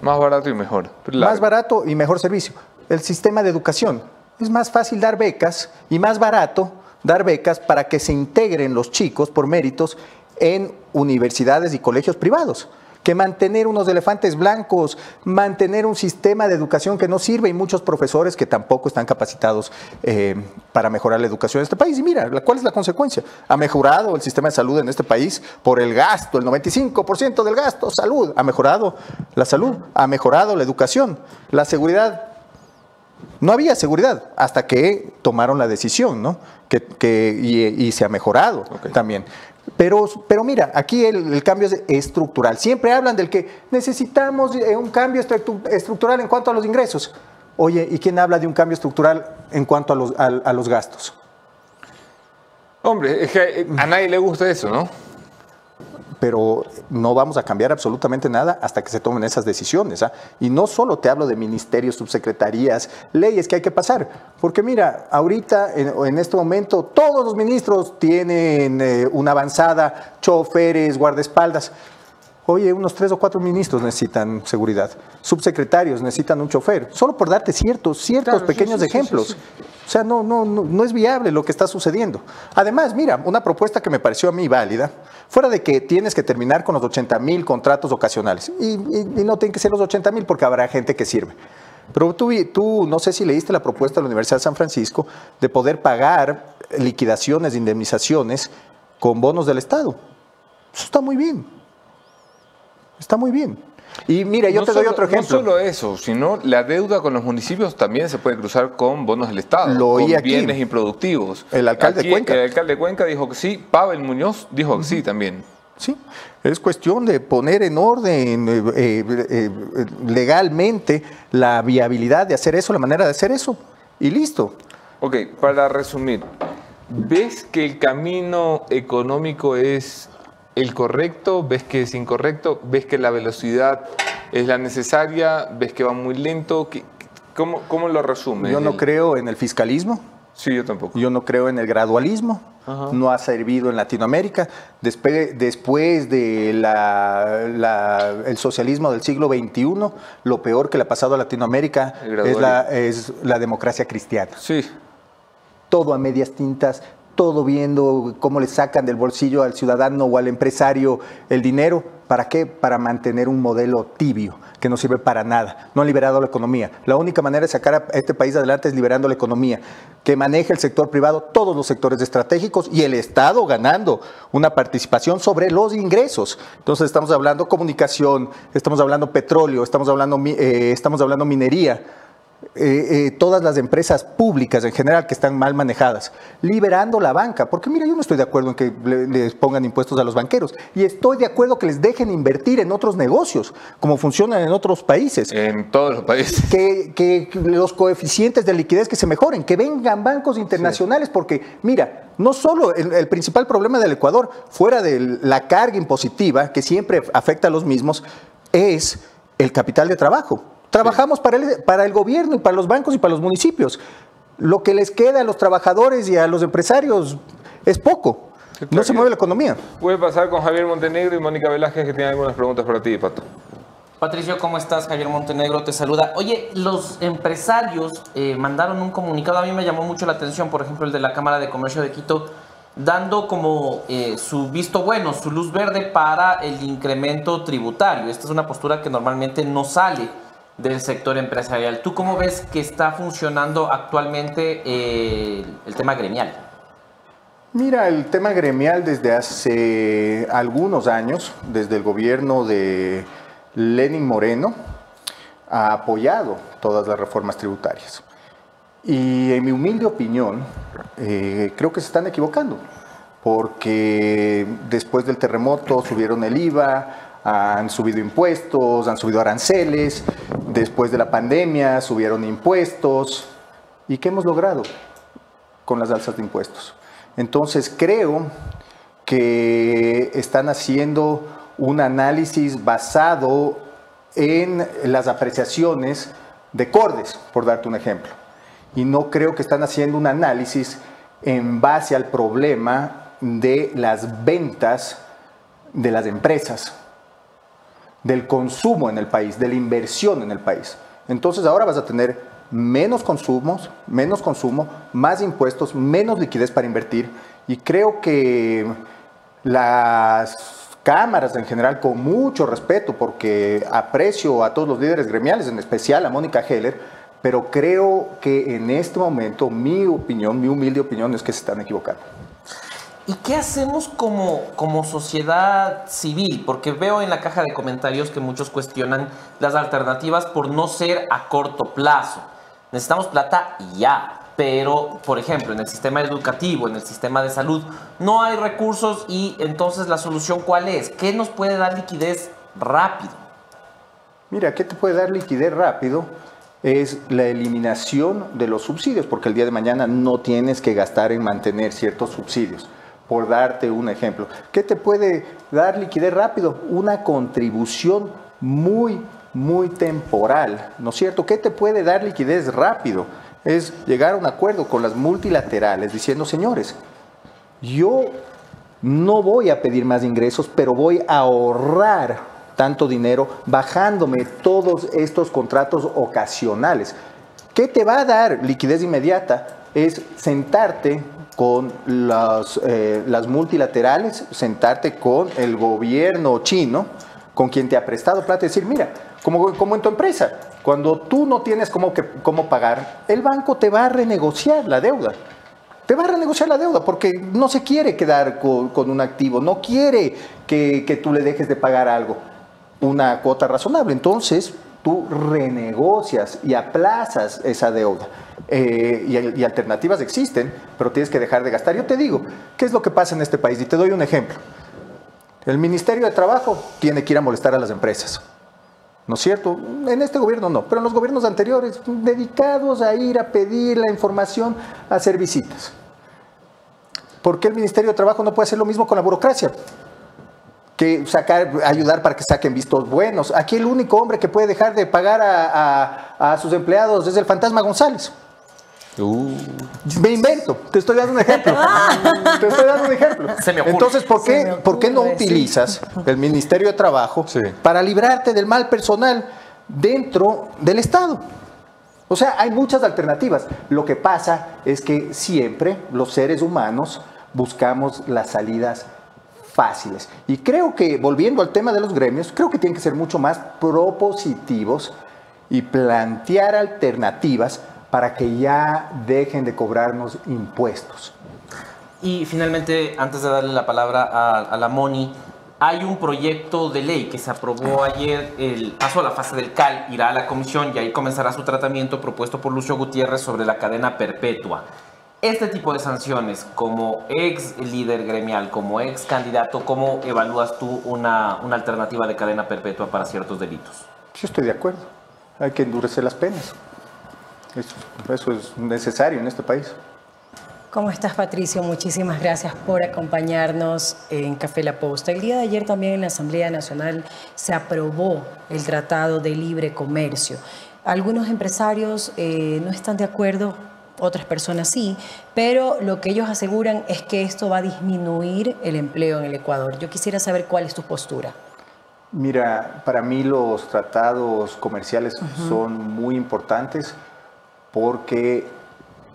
Más barato y mejor. más barato y mejor servicio. El sistema de educación. Es más fácil dar becas y más barato dar becas para que se integren los chicos por méritos en universidades y colegios privados que mantener unos elefantes blancos, mantener un sistema de educación que no sirve y muchos profesores que tampoco están capacitados eh, para mejorar la educación en este país. Y mira, ¿cuál es la consecuencia? Ha mejorado el sistema de salud en este país por el gasto, el 95% del gasto, salud. Ha mejorado la salud, ha mejorado la educación, la seguridad no había seguridad hasta que tomaron la decisión, ¿no? Que, que- y, y se ha mejorado también. Pero, pero mira, aquí el, el cambio es estructural. Siempre hablan del que necesitamos eh, un cambio estru- estructural en cuanto a los ingresos. Oye, ¿y quién habla de un cambio estructural en cuanto a los, a- a los gastos? Hombre, es que eh, a nadie le gusta eso, ¿no? Pero no vamos a cambiar absolutamente nada hasta que se tomen esas decisiones. ¿ah? Y no solo te hablo de ministerios, subsecretarías, leyes que hay que pasar, porque mira, ahorita, en, en este momento, todos los ministros tienen eh, una avanzada, choferes, guardaespaldas. Oye, unos tres o cuatro ministros necesitan seguridad, subsecretarios necesitan un chofer, solo por darte ciertos, ciertos Claro, pequeños sí, sí, ejemplos. sí, O sea, no, no, no, no es viable lo que está sucediendo. Además, mira, una propuesta que me pareció a mí válida, fuera de que tienes que terminar con los 80 mil contratos ocasionales, y, y- y no tienen que ser los 80 mil porque habrá gente que sirve. Pero tú, tú, no sé si leíste la propuesta de la Universidad de San Francisco de poder pagar liquidaciones, indemnizaciones con bonos del Estado. Eso está muy bien. Está muy bien. Y mira, yo no te doy solo- otro ejemplo. No solo eso, sino la deuda con los municipios también se puede cruzar con bonos del Estado, Lo oí con aquí. bienes improductivos. El alcalde de Cuenca. El alcalde de Cuenca dijo que sí, Pavel Muñoz dijo que sí también. Sí, es cuestión de poner en orden eh, eh, eh, legalmente la viabilidad de hacer eso, la manera de hacer eso. Y listo. Ok, para resumir, ¿ves que el camino económico es el correcto? ¿Ves que es incorrecto? ¿Ves que la velocidad es la necesaria? ¿Ves que va muy lento? ¿Qué- ¿Cómo, cómo lo resumes? Yo no El- creo en el fiscalismo, Sí, yo tampoco. yo no creo en el gradualismo. No ha servido en Latinoamérica. Despe- después de la- la- el socialismo del siglo XXI, lo peor que le ha pasado a Latinoamérica es la, es la democracia cristiana. Sí, todo a medias tintas, todo viendo cómo le sacan del bolsillo al ciudadano o al empresario el dinero. ¿Para qué? Para mantener un modelo tibio que no sirve para nada. No han liberado la economía. La única manera de sacar a este país adelante es liberando la economía, que maneje el sector privado, todos los sectores estratégicos y el Estado ganando una participación sobre los ingresos. Entonces estamos hablando comunicación, estamos hablando petróleo, estamos hablando, eh, estamos hablando minería eh, eh, todas las empresas públicas en general que están mal manejadas, liberando la banca, porque mira, yo no estoy de acuerdo en que le- les pongan impuestos a los banqueros y estoy de acuerdo que les dejen invertir en otros negocios, como funcionan en otros países. en todos los países. Que, que los coeficientes de liquidez que se mejoren, que vengan bancos internacionales, porque mira, no solo el, el principal problema del Ecuador, fuera de la carga impositiva, que siempre afecta a los mismos, es el capital de trabajo. Trabajamos para el, para el gobierno y para los bancos y para los municipios. Lo que les queda a los trabajadores y a los empresarios es poco. Sí, No se mueve la economía. Voy a pasar con Javier Montenegro y Mónica Velázquez que tienen algunas preguntas para ti, Pato. Patricio, ¿cómo estás? Javier Montenegro te saluda. Oye, los empresarios eh, mandaron un comunicado, a mí me llamó mucho la atención, por ejemplo, el de la Cámara de Comercio de Quito, dando como eh, su visto bueno, su luz verde para el incremento tributario. Esta es una postura que normalmente no sale del sector empresarial. ¿Tú cómo ves que está funcionando actualmente eh, el tema gremial? Mira, el tema gremial desde hace algunos años, desde el gobierno de Lenin Moreno, ha apoyado todas las reformas tributarias. Y en mi humilde opinión, eh, creo que se están equivocando, porque después del terremoto subieron el IVA, han subido impuestos, han subido aranceles, después de la pandemia subieron impuestos. ¿Y qué hemos logrado? con las alzas de impuestos. Entonces creo que están haciendo un análisis basado en las apreciaciones de Cordes, por darte un ejemplo. Y no creo que están haciendo un análisis en base al problema de las ventas de las empresas, del consumo en el país, de la inversión en el país. Entonces ahora vas a tener menos consumos, menos consumo, más impuestos, menos liquidez para invertir y creo que las cámaras en general con mucho respeto porque aprecio a todos los líderes gremiales, en especial a Mónica Heller, pero creo que en este momento mi opinión, mi humilde opinión es que se están equivocando. ¿Y qué hacemos como, como sociedad civil? Porque veo en la caja de comentarios que muchos cuestionan las alternativas por no ser a corto plazo. Necesitamos plata ya, pero por ejemplo en el sistema educativo, en el sistema de salud, no hay recursos y entonces la solución cuál es? ¿Qué nos puede dar liquidez rápido? Mira, ¿qué te puede dar liquidez rápido? Es la eliminación de los subsidios, porque el día de mañana no tienes que gastar en mantener ciertos subsidios. Por darte un ejemplo, ¿qué te puede dar liquidez rápido? Una contribución muy, muy temporal, ¿no es cierto? ¿Qué te puede dar liquidez rápido? Es llegar a un acuerdo con las multilaterales diciendo, señores, yo no voy a pedir más ingresos, pero voy a ahorrar tanto dinero bajándome todos estos contratos ocasionales. ¿Qué te va a dar liquidez inmediata? Es sentarte con las, eh, las multilaterales, sentarte con el gobierno chino, con quien te ha prestado plata, y decir, mira, como, como en tu empresa, cuando tú no tienes cómo, cómo pagar, el banco te va a renegociar la deuda. Te va a renegociar la deuda porque no se quiere quedar con, con un activo, no quiere que, que tú le dejes de pagar algo. una cuota razonable. Entonces, tú renegocias y aplazas esa deuda. Eh, y, alternativas existen, pero tienes que dejar de gastar. Yo te digo, ¿qué es lo que pasa en este país? Y te doy un ejemplo. El Ministerio de Trabajo tiene que ir a molestar a las empresas. ¿No es cierto? En este gobierno no, pero en los gobiernos anteriores, dedicados a ir a pedir la información, a hacer visitas. ¿Por qué el Ministerio de Trabajo no puede hacer lo mismo con la burocracia? Que sacar, ayudar para que saquen vistos buenos. Aquí el único hombre que puede dejar de pagar a- a sus empleados es el fantasma González. Uh, Me invento, te estoy dando un ejemplo. te estoy dando un ejemplo. Se me ocurre. Entonces, ¿por Se me qué, ¿por qué no sí. utilizas el Ministerio de Trabajo Sí. para librarte del mal personal dentro del Estado? O sea, hay muchas alternativas. Lo que pasa es que siempre los seres humanos buscamos las salidas fáciles. Y creo que, volviendo al tema de los gremios, creo que tienen que ser mucho más propositivos y plantear alternativas para que ya dejen de cobrarnos impuestos. Y finalmente, antes de darle la palabra a, a la Moni, hay un proyecto de ley que se aprobó ayer, el, pasó a la fase del CAL, irá a la comisión y ahí comenzará su tratamiento propuesto por Lucio Gutiérrez sobre la cadena perpetua. Este tipo de sanciones, como ex líder gremial, como ex candidato, ¿cómo evalúas tú una, una alternativa de cadena perpetua para ciertos delitos? Yo estoy de acuerdo. Hay que endurecer las penas. Eso, eso es necesario en este país. ¿Cómo estás, Patricio? Muchísimas gracias por acompañarnos en Café La Posta. El día de ayer también en la Asamblea Nacional se aprobó el Tratado de Libre Comercio. Algunos empresarios eh, no están de acuerdo, otras personas sí, pero lo que ellos aseguran es que esto va a disminuir el empleo en el Ecuador. Yo quisiera saber cuál es tu postura. Mira, para mí los tratados comerciales son muy importantes porque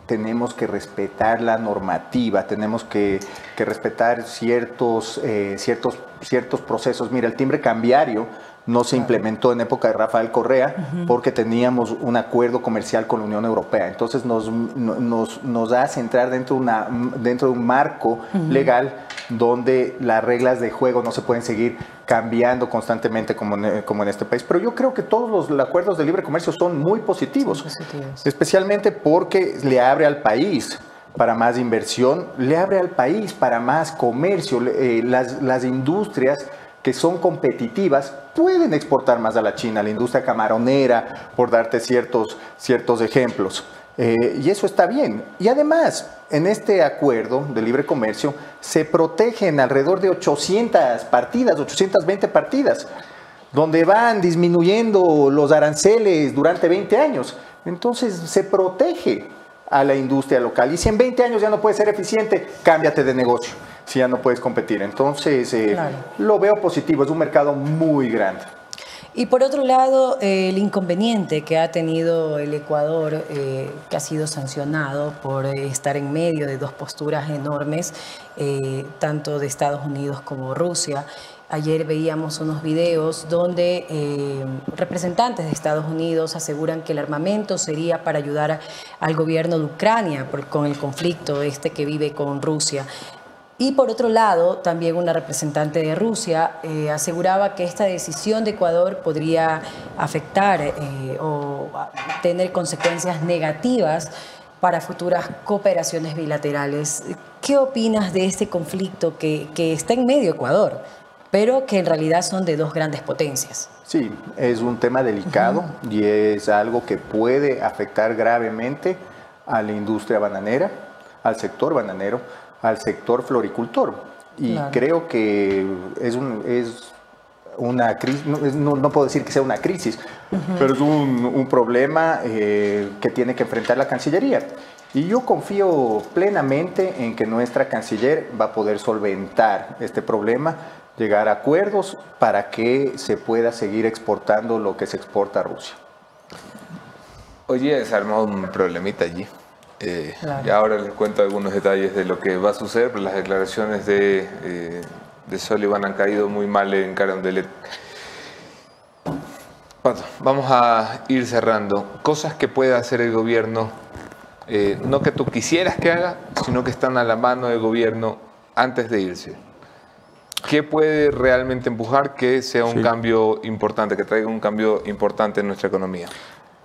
tenemos que respetar la normativa, tenemos que, que respetar ciertos, eh, ciertos, ciertos procesos. Mira, el timbre cambiario no se implementó en época de Rafael Correa porque teníamos un acuerdo comercial con la Unión Europea. Entonces nos, no- nos, nos hace entrar dentro de, una, dentro de un marco legal donde las reglas de juego no se pueden seguir cambiando constantemente como en, como en este país. Pero yo creo que todos los acuerdos de libre comercio son muy positivos, Son positivos. especialmente porque le abre al país para más inversión, le abre al país para más comercio. Eh, las, las industrias que son competitivas pueden exportar más a la China, la industria camaronera, por darte ciertos, ciertos ejemplos. Eh, y eso está bien. Y además, en este acuerdo de libre comercio se protegen alrededor de 800 partidas, 820 partidas, donde van disminuyendo los aranceles durante 20 años. Entonces se protege a la industria local. Y si en 20 años ya no puedes ser eficiente, cámbiate de negocio, si ya no puedes competir. Entonces, eh, Claro. lo veo positivo, es un mercado muy grande. Y por otro lado, eh, el inconveniente que ha tenido el Ecuador, eh, que ha sido sancionado por estar en medio de dos posturas enormes, eh, tanto de Estados Unidos como Rusia. Ayer veíamos unos videos donde eh, representantes de Estados Unidos aseguran que el armamento sería para ayudar a- al gobierno de Ucrania por- con el conflicto este que vive con Rusia. Y por otro lado, también una representante de Rusia eh, aseguraba que esta decisión de Ecuador podría afectar eh, o tener consecuencias negativas para futuras cooperaciones bilaterales. ¿Qué opinas de este conflicto que, que está en medio Ecuador, pero que en realidad son de dos grandes potencias? Sí, es un tema delicado y es algo que puede afectar gravemente a la industria bananera, al sector bananero, al sector floricultor. Y Claro. creo que es, un, es una crisis, no, es- no- no puedo decir que sea una crisis, pero es un, un problema eh, que tiene que enfrentar la Cancillería. Y yo confío plenamente en que nuestra canciller va a poder solventar este problema, llegar a acuerdos para que se pueda seguir exportando lo que se exporta a Rusia. Oye, se armó un problemita allí. Eh, Claro. Y ahora les cuento algunos detalles de lo que va a suceder, pero las declaraciones de, eh, de Sullivan han caído muy mal en Carondelet. Pato, vamos a ir cerrando. Cosas que puede hacer el gobierno, eh, no que tú quisieras que haga, sino que están a la mano del gobierno antes de irse. ¿Qué puede realmente empujar que sea un Sí. cambio importante, que traiga un cambio importante en nuestra economía?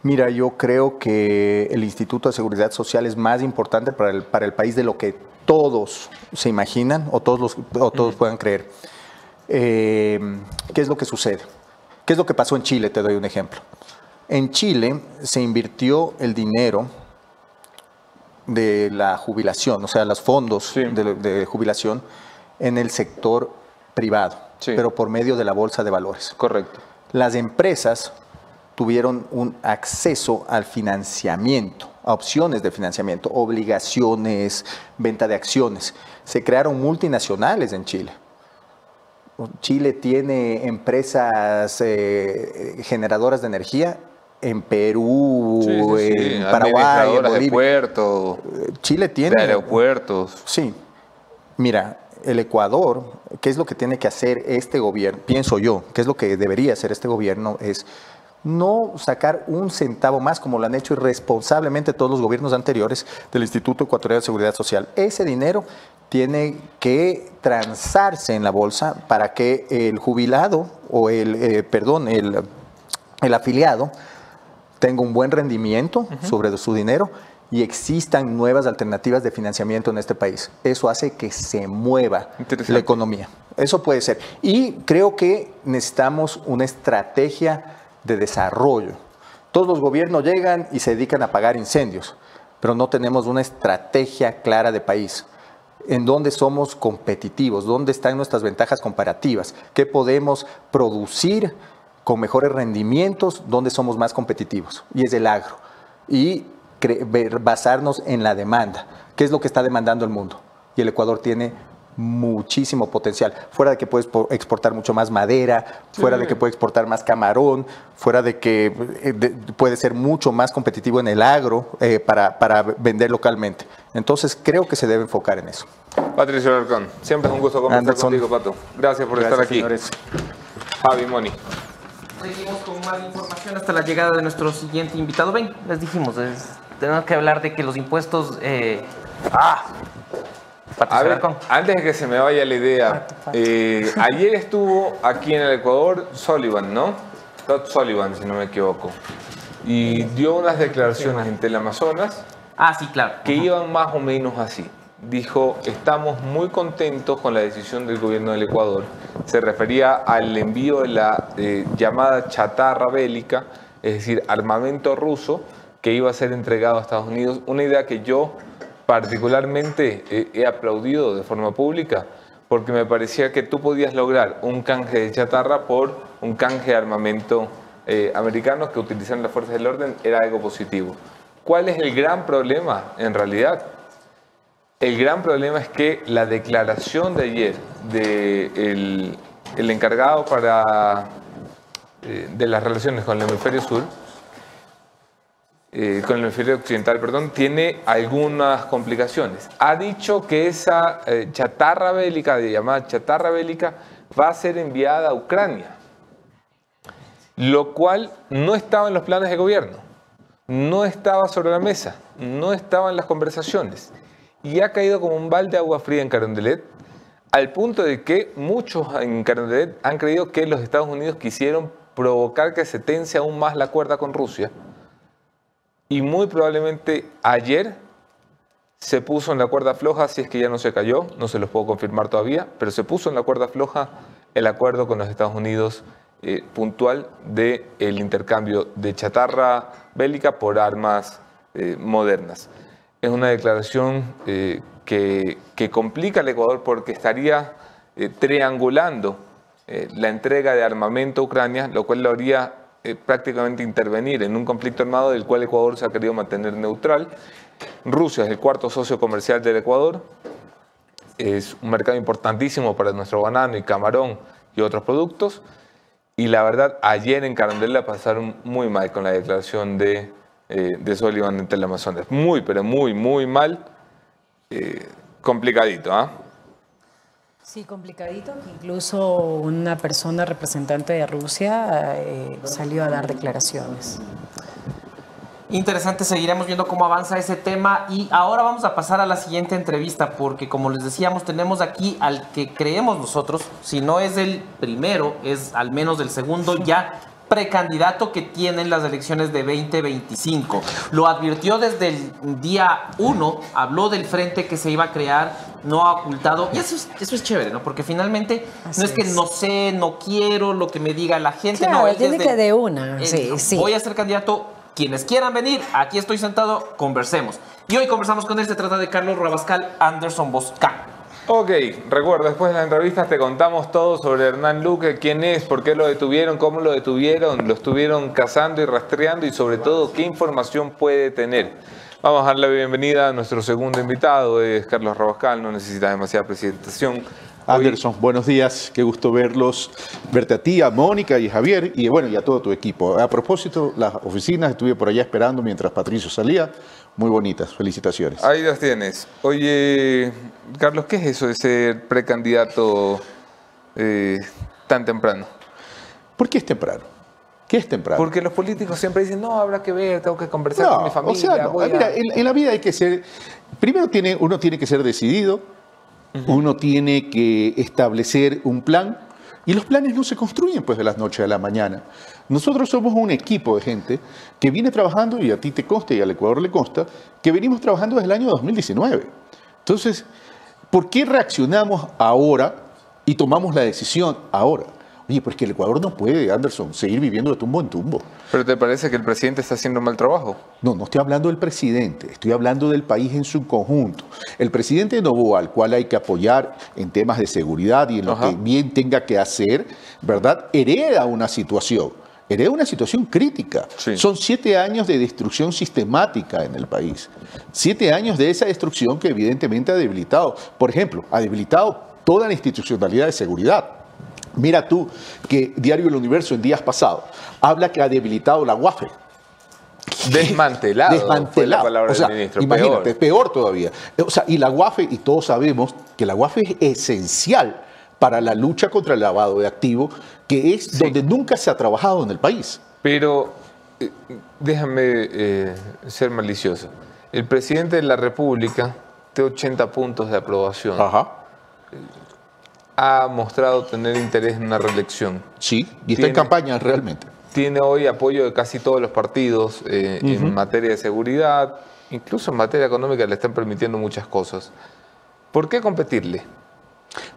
Mira, yo creo que el Instituto de Seguridad Social es más importante para el, para el país de lo que todos se imaginan o todos, los, o todos puedan creer. Eh, ¿Qué es lo que sucede? ¿Qué es lo que pasó en Chile? Te doy un ejemplo. En Chile se invirtió el dinero de la jubilación, o sea, los fondos Sí. de, de jubilación en el sector privado, Sí. pero por medio de la bolsa de valores Correcto. las empresas tuvieron un acceso al financiamiento, a opciones de financiamiento, obligaciones, venta de acciones. Se crearon multinacionales en Chile. Chile tiene empresas eh, generadoras de energía en Perú, Sí, sí, sí. en Paraguay, en de Bolivia. puertos, Chile de tiene aeropuertos. Sí. Mira, el Ecuador, ¿qué es lo que tiene que hacer este gobierno? Pienso yo, ¿qué es lo que debería hacer este gobierno? Es no sacar un centavo más como lo han hecho irresponsablemente todos los gobiernos anteriores del Instituto Ecuatoriano de Seguridad Social. Ese dinero tiene que transarse en la bolsa para que el jubilado o el, eh, perdón, el, el afiliado tenga un buen rendimiento sobre su dinero y existan nuevas alternativas de financiamiento en este país. Eso hace que se mueva la economía. Eso puede ser. Y creo que necesitamos una estrategia de desarrollo. Todos los gobiernos llegan y se dedican a apagar incendios, pero no tenemos una estrategia clara de país. En dónde somos competitivos, dónde están nuestras ventajas comparativas, qué podemos producir con mejores rendimientos, dónde somos más competitivos. Y es el agro. Y basarnos en la demanda. ¿Qué es lo que está demandando el mundo? Y el Ecuador tiene muchísimo potencial. Fuera de que puedes po- exportar mucho más madera, fuera de que puede exportar más camarón, fuera de que eh, de- puede ser mucho más competitivo en el agro eh, para, para vender localmente. Entonces creo que se debe enfocar en eso. Patricio Alarcón, siempre es un gusto conversar Anderson. contigo, Pato. Gracias por Gracias, estar aquí. señores. Javi Moni. Seguimos con más información hasta la llegada de nuestro siguiente invitado. Ven, les dijimos, es- tenemos que hablar de que los impuestos... eh, ¡Ah! A ver, antes de que se me vaya la idea, eh, ayer estuvo aquí en el Ecuador Sullivan, ¿no? Todd Sullivan, si no me equivoco. Y dio unas declaraciones en Teleamazonas Ah, sí, claro. que iban más o menos así. Dijo, estamos muy contentos con la decisión del gobierno del Ecuador. Se refería al envío de la eh, llamada chatarra bélica, es decir, armamento ruso, que iba a ser entregado a Estados Unidos. Una idea que yo particularmente he aplaudido de forma pública, porque me parecía que tú podías lograr un canje de chatarra por un canje de armamento eh, americano que utilizan las fuerzas del orden, era algo positivo. ¿Cuál es el gran problema en realidad? El gran problema es que la declaración de ayer del el encargado para, eh, de las relaciones con el hemisferio sur, eh, con el hemisferio occidental, perdón, tiene algunas complicaciones. Ha dicho que esa eh, chatarra bélica, de llamada chatarra bélica, va a ser enviada a Ucrania, lo cual no estaba en los planes de gobierno, no estaba sobre la mesa, no estaba en las conversaciones y ha caído como un balde de agua fría en Carondelet, al punto de que muchos en Carondelet han creído que los Estados Unidos quisieron provocar que se tense aún más la cuerda con Rusia y muy probablemente ayer se puso en la cuerda floja, si es que ya no se cayó, no se los puedo confirmar todavía, pero se puso en la cuerda floja el acuerdo con los Estados Unidos eh, puntual del el intercambio de chatarra bélica por armas eh, modernas. Es una declaración eh, que, que complica al Ecuador porque estaría triangulando la entrega de armamento a Ucrania, lo cual lo haría eh, prácticamente intervenir en un conflicto armado del cual Ecuador se ha querido mantener neutral. Rusia es el cuarto socio comercial del Ecuador, es un mercado importantísimo para nuestro banano y camarón y otros productos. Y la verdad, ayer en Carandela pasaron muy mal con la declaración de, eh, de Sullivan en Teleamazonas. Muy, pero muy, muy mal. Eh, complicadito, ¿ah? Sí, complicadito. Incluso una persona representante de Rusia eh, salió a dar declaraciones. Interesante, seguiremos viendo cómo avanza ese tema y ahora vamos a pasar a la siguiente entrevista porque como les decíamos tenemos aquí al que creemos nosotros, si no es el primero, es al menos el segundo ya precandidato que tienen las elecciones de 2025. Lo advirtió desde el día 1, habló del frente que se iba a crear, no ha ocultado. Y eso es, eso es chévere, ¿no? Porque finalmente Así no es que es. no sé, no quiero lo que me diga la gente. Claro, no, él tiene desde- que de una, sí. Voy a ser candidato. Quienes quieran venir, aquí estoy sentado, conversemos. Y hoy conversamos con él, se trata de Carlos Rabascal Anderson Bosca. Ok, recuerda, después de la entrevista te contamos todo sobre Hernán Luque, quién es, por qué lo detuvieron, cómo lo detuvieron, lo estuvieron cazando y rastreando y sobre todo qué información puede tener. Vamos a darle la bienvenida a nuestro segundo invitado, es Carlos Rabascal, no necesita demasiada presentación. Anderson, buenos días, qué gusto verlos, verte a ti, a Mónica y a Javier y bueno, y a todo tu equipo. A propósito, las oficinas estuve por allá esperando mientras Patricio salía, muy bonitas, felicitaciones. Ahí las tienes. Oye, Carlos, ¿qué es eso de ser precandidato eh, tan temprano? ¿Por qué es temprano? ¿Qué es temprano? Porque los políticos siempre dicen, no, habrá que ver, tengo que conversar con mi familia. o sea, no. voy a-". Mira, en, en la vida hay que ser, primero tiene, uno tiene que ser decidido, uno tiene que establecer un plan y los planes no se construyen pues de las noches a la mañana. Nosotros somos un equipo de gente que viene trabajando, y a ti te consta y al Ecuador le consta, que venimos trabajando desde el año 2019. Entonces, ¿por qué reaccionamos ahora y tomamos la decisión ahora? Oye, pues que el Ecuador no puede, Anderson, seguir viviendo de tumbo en tumbo. ¿Pero te parece que el presidente está haciendo un mal trabajo? No, no estoy hablando del presidente, estoy hablando del país en su conjunto. El presidente de Novoa, al cual hay que apoyar en temas de seguridad y en lo Ajá. que bien tenga que hacer, ¿verdad? Hereda una situación, hereda una situación crítica. Sí. Son siete años de destrucción sistemática en el país. Siete años de esa destrucción que evidentemente ha debilitado, por ejemplo, ha debilitado toda la institucionalidad de seguridad. Mira tú que Diario El Universo en días pasados habla que ha debilitado la UAFE. Desmantelado. Fue la Desmantelado. o sea, del ministro. imagínate, peor. peor. todavía. O sea, y la UAFE, y todos sabemos que la UAFE es esencial para la lucha contra el lavado de activos, que es donde nunca se ha trabajado en el país. Pero eh, déjame eh, ser malicioso. El presidente de la República tiene 80 puntos de aprobación. Ajá. Ha mostrado tener interés en una reelección. Sí, y está Tiene- en campaña realmente. Tiene hoy apoyo de casi todos los partidos eh, en materia de seguridad, incluso en materia económica le están permitiendo muchas cosas. ¿Por qué competirle?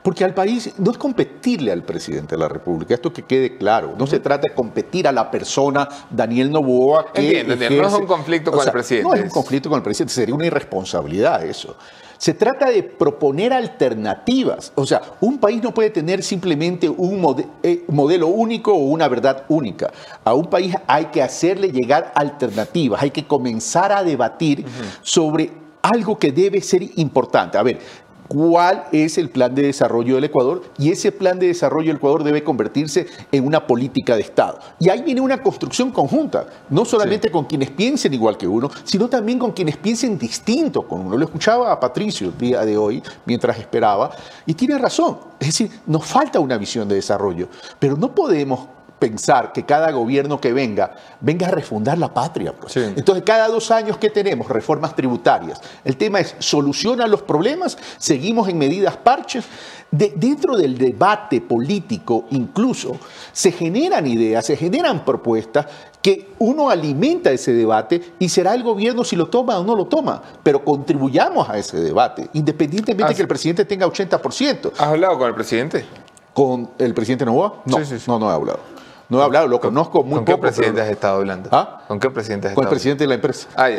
Porque al país no es competirle al presidente de la República, esto que quede claro. No se trata de competir a la persona Daniel Novoa que. Entiendo, entiendo. No es un conflicto con el presidente, No es un conflicto con el presidente, sería una irresponsabilidad eso. Se trata de proponer alternativas. O sea, un país no puede tener simplemente un mode- eh, modelo único o una verdad única. A un país hay que hacerle llegar alternativas, hay que comenzar a debatir sobre algo que debe ser importante. A ver, cuál es el plan de desarrollo del Ecuador y ese plan de desarrollo del Ecuador debe convertirse en una política de Estado. Y ahí viene una construcción conjunta, no solamente con quienes piensen igual que uno, sino también con quienes piensen distinto con uno. Lo escuchaba a Patricio el día de hoy mientras esperaba y tiene razón. Es decir, nos falta una visión de desarrollo, pero no podemos pensar que cada gobierno que venga venga a refundar la patria. pues. Sí. Entonces, cada dos años que tenemos reformas tributarias. El tema es, ¿soluciona los problemas? ¿Seguimos en medidas parches? De- dentro del debate político incluso se generan ideas, se generan propuestas que uno alimenta ese debate y será el gobierno si lo toma o no lo toma, pero contribuyamos a ese debate, independientemente Ah, que el presidente tenga 80%. ¿Has hablado con el presidente? ¿Con el presidente Novoa? No, Sí, sí, sí. no, no he hablado. No he hablado, lo conozco muy ¿Con qué poco. pero- presidente has estado hablando? ¿Ah? ¿Con qué presidente has Con el estado presidente de la empresa. Ah, ya.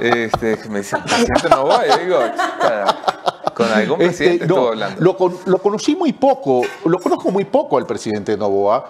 este, me dice, ¿el presidente no va? Yo digo, "Chuta, con algún presidente Este, no, estuvo hablando. Lo, lo conocí muy poco, lo conozco muy poco al presidente Novoa.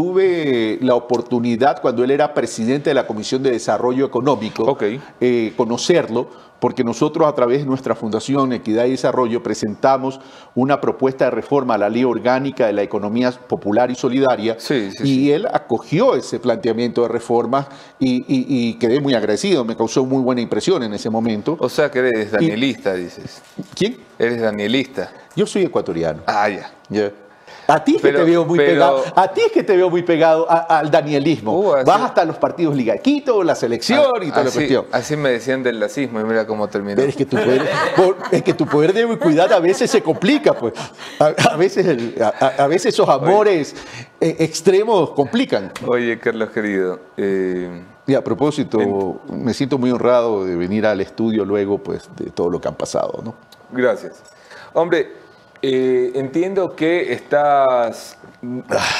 Tuve la oportunidad cuando él era presidente de la Comisión de Desarrollo Económico, eh, conocerlo, porque nosotros a través de nuestra Fundación Equidad y Desarrollo presentamos una propuesta de reforma a la Ley Orgánica de la Economía Popular y Solidaria, Sí, sí, y sí. él acogió ese planteamiento de reforma y, y- y quedé muy agradecido, me causó muy buena impresión en ese momento. O sea que eres danielista, dices. ¿Quién? Eres danielista. Yo soy ecuatoriano. Ah, ya. Ya. A ti es que te veo muy pero- pegado. A ti es que te veo muy pegado a- al danielismo. Uh, así- Vas hasta los partidos Liga Quito, la selección y toda la así, cuestión. así me decían del lacismo y mira cómo terminó. Pero es que tu poder, es que tu poder de ubicuidad a veces se complica, pues. A, a veces, el- a, a- a veces esos amores eh, extremos complican. Oye, Carlos querido, eh, Y a propósito, me siento muy honrado de venir al estudio luego, pues, de todo lo que han pasado, ¿no? gracias. Hombre, eh, entiendo que estás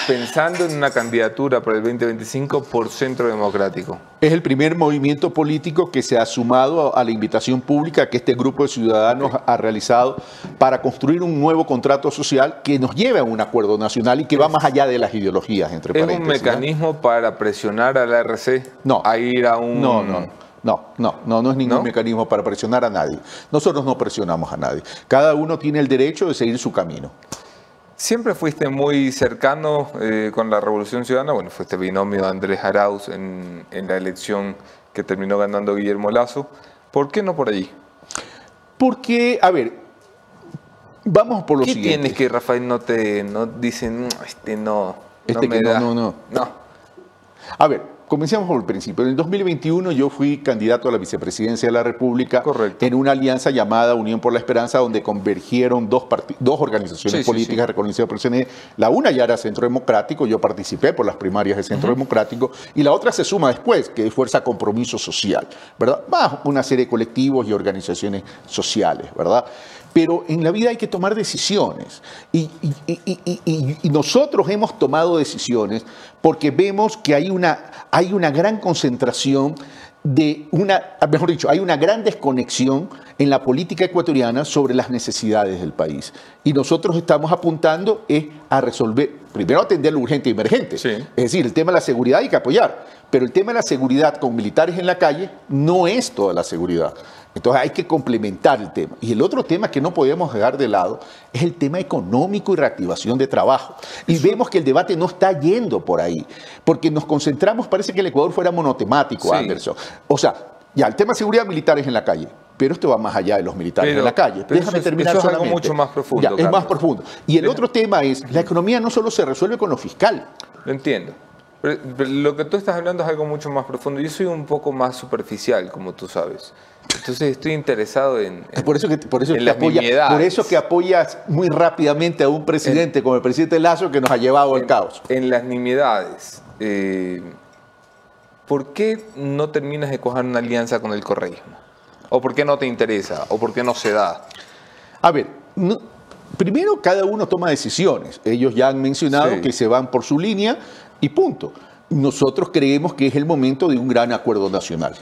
pensando en una candidatura para el 2025 por Centro Democrático. Es el primer movimiento político que se ha sumado a la invitación pública que este grupo de ciudadanos ha realizado para construir un nuevo contrato social que nos lleve a un acuerdo nacional y que va más allá de las ideologías, entre ¿Es un paréntesis. ¿no? mecanismo para presionar a la RC No. a ir a un... No, no, no, no, no, no es ningún ¿No? mecanismo para presionar a nadie. Nosotros no presionamos a nadie. Cada uno tiene el derecho de seguir su camino. Siempre fuiste muy cercano eh, con la Revolución Ciudadana. Bueno, fuiste binomio de Andrés Arauz en, en la elección que terminó ganando Guillermo Lazo. ¿Por qué no por allí? Porque, a ver, vamos por lo ¿Qué siguiente. tienes que Rafael no te no dicen "Mm, este no, Este no me que no, da"? no, no. No. A ver, comencemos por el principio. En el 2021 yo fui candidato a la vicepresidencia de la República Correcto. en una alianza llamada Unión por la Esperanza, donde convergieron dos, dos organizaciones Sí, políticas sí. reconocidas por el CNE. La una ya era Centro Democrático, yo participé por las primarias de Centro Democrático, y la otra se suma después, que es Fuerza Compromiso Social, ¿verdad? Más una serie de colectivos y organizaciones sociales, ¿verdad? Pero en la vida hay que tomar decisiones. Y, y- y- y- y- y nosotros hemos tomado decisiones porque vemos que hay una, hay una gran concentración de una, mejor dicho, hay una gran desconexión en la política ecuatoriana sobre las necesidades del país. Y nosotros estamos apuntando es a resolver, primero atender lo urgente y emergente. Sí. Es decir, el tema de la seguridad hay que apoyar, pero el tema de la seguridad con militares en la calle no es toda la seguridad. Entonces hay que complementar el tema. Y el otro tema que no podemos dejar de lado es el tema económico y reactivación de trabajo. Y vemos que el debate no está yendo por ahí, porque nos concentramos, parece que el Ecuador fuera monotemático, Sí. Anderson. O sea, ya, el tema de seguridad militar es en la calle. Pero esto va más allá de los militares Pero- en la calle. pero Déjame eso es- terminar eso es algo mucho más profundo, Ya, es más profundo. Y el otro tema es, la economía no solo se resuelve con lo fiscal. Lo entiendo. Pero, pero lo que tú estás hablando es algo mucho más profundo. Yo soy un poco más superficial, como tú sabes. Entonces estoy interesado en... en- Por eso que, por eso que apoya- por eso que apoyas muy rápidamente a un presidente como el presidente Lazo que nos ha llevado al caos. En las nimiedades, eh, ¿por qué no terminas de coger una alianza con el correísmo? ¿O por qué no te interesa? ¿O por qué no se da? A ver, no- primero cada uno toma decisiones. Ellos ya han mencionado Sí. que se van por su línea y punto. Nosotros creemos que es el momento de un gran acuerdo nacional.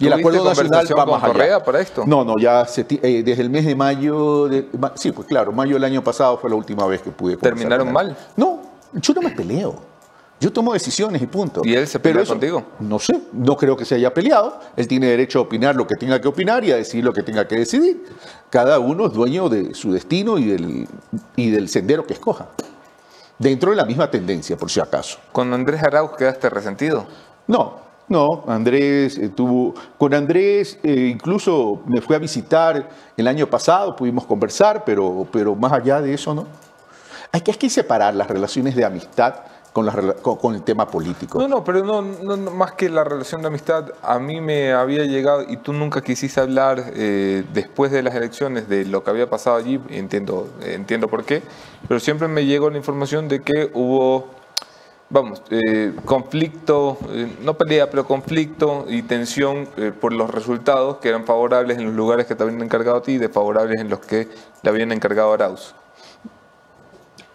Y el ¿Tuviste acuerdo nacional va con más allá. Correa para esto? No, no, ya se eh, desde el mes de mayo, de- ma- sí, pues claro, mayo del año pasado fue la última vez que pude ¿Terminaron mal? No, yo no me peleo. Yo tomo decisiones y punto. ¿Y él se Pero pelea eso- contigo? No sé, no creo que se haya peleado. Él tiene derecho a opinar lo que tenga que opinar y a decir lo que tenga que decidir. Cada uno es dueño de su destino y del, y del sendero que escoja. Dentro de la misma tendencia, por si acaso. ¿Con Andrés Arauz quedaste resentido? No, no, Andrés eh, tuvo, con Andrés eh, incluso me fue a visitar el año pasado, pudimos conversar, pero, pero más allá de eso no. Hay que, hay que separar las relaciones de amistad con, con, el tema político. No, no, pero no, más que la relación de amistad, a mí me había llegado y tú nunca quisiste hablar eh, después de las elecciones de lo que había pasado allí, entiendo, entiendo por qué, pero siempre me llegó la información de que hubo, vamos, eh, conflicto, eh, no pelea, pero conflicto y tensión eh, por los resultados que eran favorables en los lugares que te habían encargado a ti y desfavorables en los que le habían encargado a Arauz.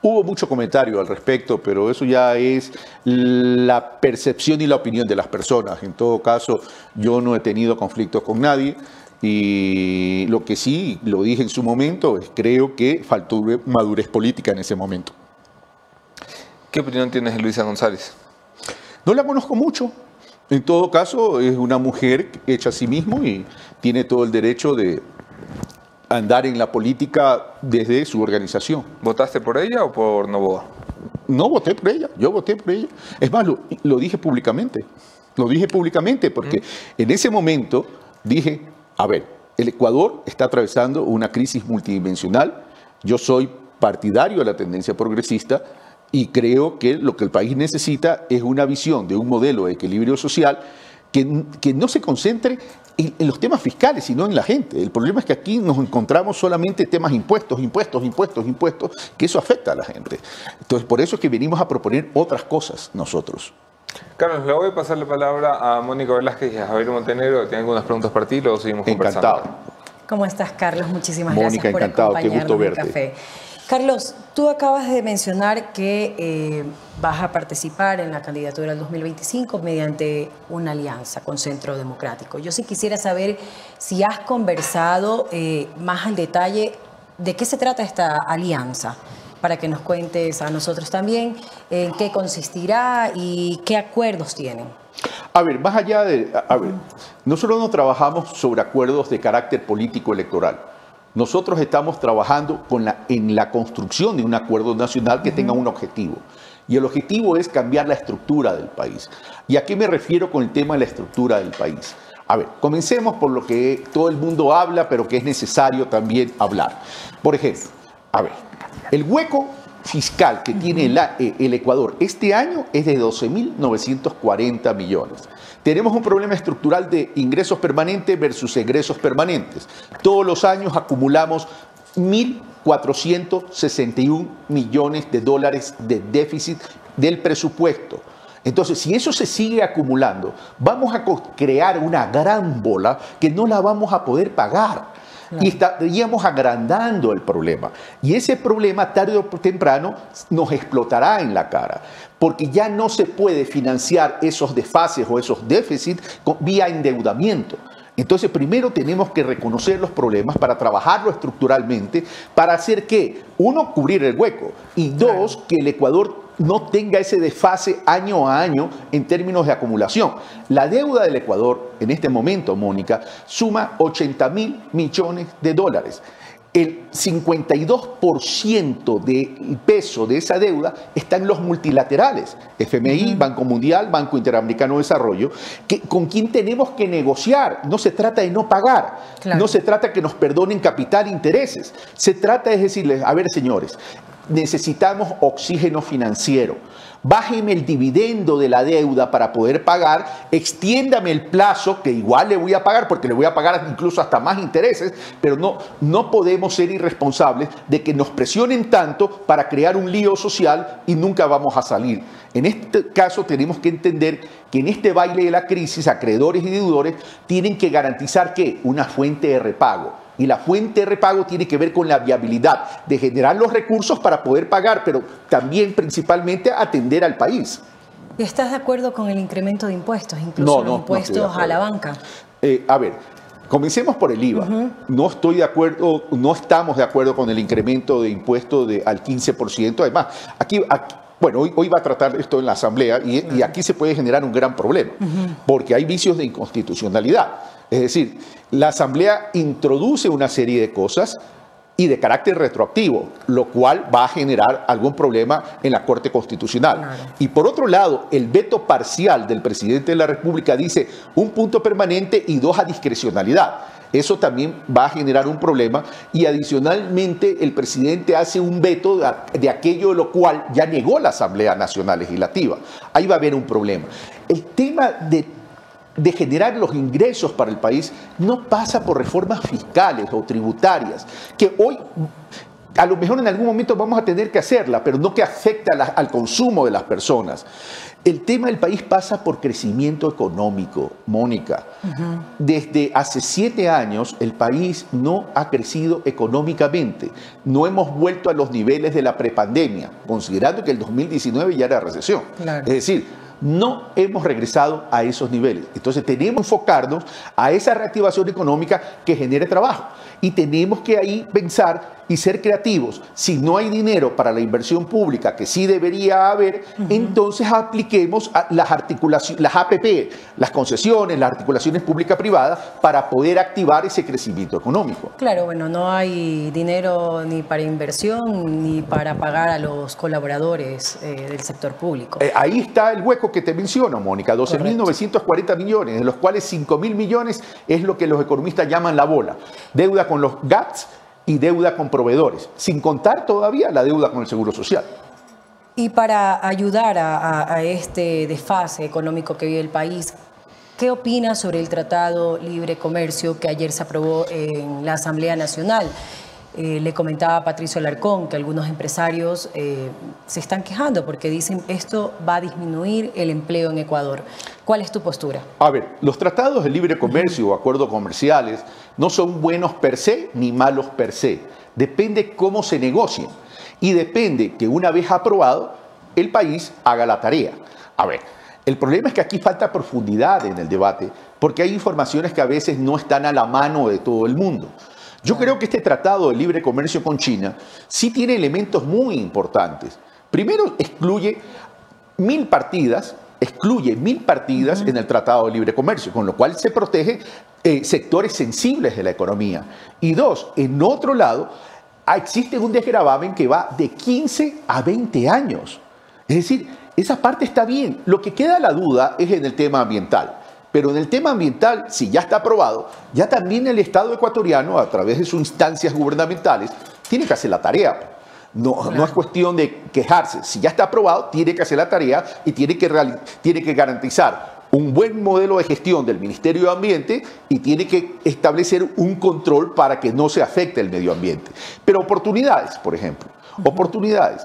Hubo mucho comentario al respecto, pero eso ya es la percepción y la opinión de las personas. En todo caso, yo no he tenido conflictos con nadie y lo que sí, lo dije en su momento, es creo que faltó madurez política en ese momento. ¿Qué opinión tienes de Luisa González? No la conozco mucho. En todo caso, es una mujer hecha a sí mismo y tiene todo el derecho de andar en la política desde su organización. ¿Votaste por ella o por Novoa? No voté por ella, yo voté por ella. Es más, lo, lo dije públicamente. Lo dije públicamente porque en ese momento dije, a ver, el Ecuador está atravesando una crisis multidimensional. Yo soy partidario de la tendencia progresista y creo que lo que el país necesita es una visión de un modelo de equilibrio social que, que no se concentre en, en los temas fiscales, sino en la gente. El problema es que aquí nos encontramos solamente temas impuestos, impuestos, impuestos, impuestos, que eso afecta a la gente. Entonces, por eso es que venimos a proponer otras cosas nosotros. Carlos, le voy a pasar la palabra a Mónica Velázquez y a Javier Montenegro, que tienen algunas preguntas para ti, luego seguimos Encantado. conversando. ¿Cómo estás, Carlos? Muchísimas Mónica, gracias por encantado, qué acompañarnos gusto en verte. Café. Carlos, tú acabas de mencionar que eh, vas a participar en la candidatura del 2025 mediante una alianza con Centro Democrático. Yo sí quisiera saber si has conversado eh, más al detalle de qué se trata esta alianza, para que nos cuentes a nosotros también en qué consistirá y qué acuerdos tienen. A ver, más allá de... A, ver, nosotros no trabajamos sobre acuerdos de carácter político electoral. Nosotros estamos trabajando con la, en la construcción de un acuerdo nacional que tenga un objetivo. Y el objetivo es cambiar la estructura del país. ¿Y a qué me refiero con el tema de la estructura del país? A ver, comencemos por lo que todo el mundo habla, pero que es necesario también hablar. Por ejemplo, a ver, el hueco fiscal que tiene la- eh, el Ecuador este año es de 12.940 millones. Tenemos un problema estructural de ingresos permanentes versus egresos permanentes. Todos los años acumulamos 1.461 millones de dólares de déficit del presupuesto. Entonces, si eso se sigue acumulando, vamos a crear una gran bola que no la vamos a poder pagar. Y estaríamos agrandando el problema. Y ese problema tarde o temprano nos explotará en la cara. Porque ya no se puede financiar esos desfases o esos déficits vía endeudamiento. Entonces, primero tenemos que reconocer los problemas para trabajarlo estructuralmente, para hacer que, uno, cubrir el hueco, y dos, que el Ecuador no tenga ese desfase año a año en términos de acumulación. La deuda del Ecuador en este momento, Mónica, suma 80 mil millones de dólares. El 52% del peso de esa deuda está en los multilaterales, FMI, Banco Mundial, Banco Interamericano de Desarrollo, que, con quien tenemos que negociar. No se trata de no pagar, Claro. no se trata que nos perdonen capital e intereses. Se trata de decirles, a ver señores, necesitamos oxígeno financiero. Bájeme el dividendo de la deuda para poder pagar, extiéndame el plazo, que igual le voy a pagar, porque le voy a pagar incluso hasta más intereses, pero no, no podemos ser irresponsables de que nos presionen tanto para crear un lío social y nunca vamos a salir. En este caso tenemos que entender que en este baile de la crisis, acreedores y deudores tienen que garantizar que una fuente de repago. Y la fuente de repago tiene que ver con la viabilidad de generar los recursos para poder pagar, pero también principalmente atender al país. ¿Y estás de acuerdo con el incremento de impuestos, incluso No, los impuestos a la banca? Eh, a ver, comencemos por el IVA. No estoy de acuerdo, no estamos de acuerdo con el incremento de impuesto de, al 15%. Además, aquí, aquí- bueno, hoy, hoy va a tratar esto en la Asamblea y, y aquí se puede generar un gran problema, porque hay vicios de inconstitucionalidad. Es decir, la Asamblea introduce una serie de cosas y de carácter retroactivo, lo cual va a generar algún problema en la Corte Constitucional. Claro. Y por otro lado, el veto parcial del presidente de la República dice un punto permanente y dos a discrecionalidad. Eso también va a generar un problema y adicionalmente el presidente hace un veto de, de aquello de lo cual ya negó la Asamblea Nacional Legislativa. Ahí va a haber un problema. El tema de de generar los ingresos para el país no pasa por reformas fiscales o tributarias, que hoy a lo mejor en algún momento vamos a tener que hacerla, pero no que afecte a la- al consumo de las personas. El tema del país pasa por crecimiento económico, Mónica. Desde hace siete años el país no ha crecido económicamente. No hemos vuelto a los niveles de la prepandemia, considerando que el 2019 ya era recesión. Claro. Es decir, no hemos regresado a esos niveles. Entonces tenemos que enfocarnos a esa reactivación económica que genere trabajo. Y tenemos que ahí pensar y ser creativos. Si no hay dinero para la inversión pública, que sí debería haber, entonces apliquemos las articulaciones, las APP, las concesiones, las articulaciones pública-privadas para poder activar ese crecimiento económico. Claro, bueno, no hay dinero ni para inversión ni para pagar a los colaboradores eh, del sector público. Eh, ahí está el hueco que te menciono, Mónica, 12.940 millones, de los cuales 5.000 millones es lo que los economistas llaman la bola. Deuda con los GATS y deuda con proveedores, sin contar todavía la deuda con el Seguro Social. Y para ayudar a, este desfase económico que vive el país, ¿qué opina sobre el Tratado Libre Comercio que ayer se aprobó en la Asamblea Nacional? Eh, le comentaba a Patricio Alarcón que algunos empresarios eh, se están quejando porque dicen esto va a disminuir el empleo en Ecuador. ¿Cuál es tu postura? A ver, los tratados de libre comercio o acuerdos comerciales no son buenos per se ni malos per se. Depende cómo se negocien. Y depende que una vez aprobado, el país haga la tarea. A ver, el problema es que aquí falta profundidad en el debate, porque hay informaciones que a veces no están a la mano de todo el mundo. Yo creo que este tratado de libre comercio con China sí tiene elementos muy importantes. Primero, excluye mil partidas, excluye mil partidas en el Tratado de Libre Comercio, con lo cual se protege eh, sectores sensibles de la economía. Y dos, en otro lado, ah, existe un desgravamen que va de 15 a 20 años. Es decir, esa parte está bien. Lo que queda la duda es en el tema ambiental. Pero en el tema ambiental, si ya está aprobado, ya también el Estado ecuatoriano, a través de sus instancias gubernamentales, tiene que hacer la tarea. No, no es cuestión de quejarse. Si ya está aprobado, tiene que hacer la tarea y tiene que, reali- tiene que garantizar un buen modelo de gestión del Ministerio de Ambiente y tiene que establecer un control para que no se afecte el medio ambiente. Pero oportunidades, por ejemplo, oportunidades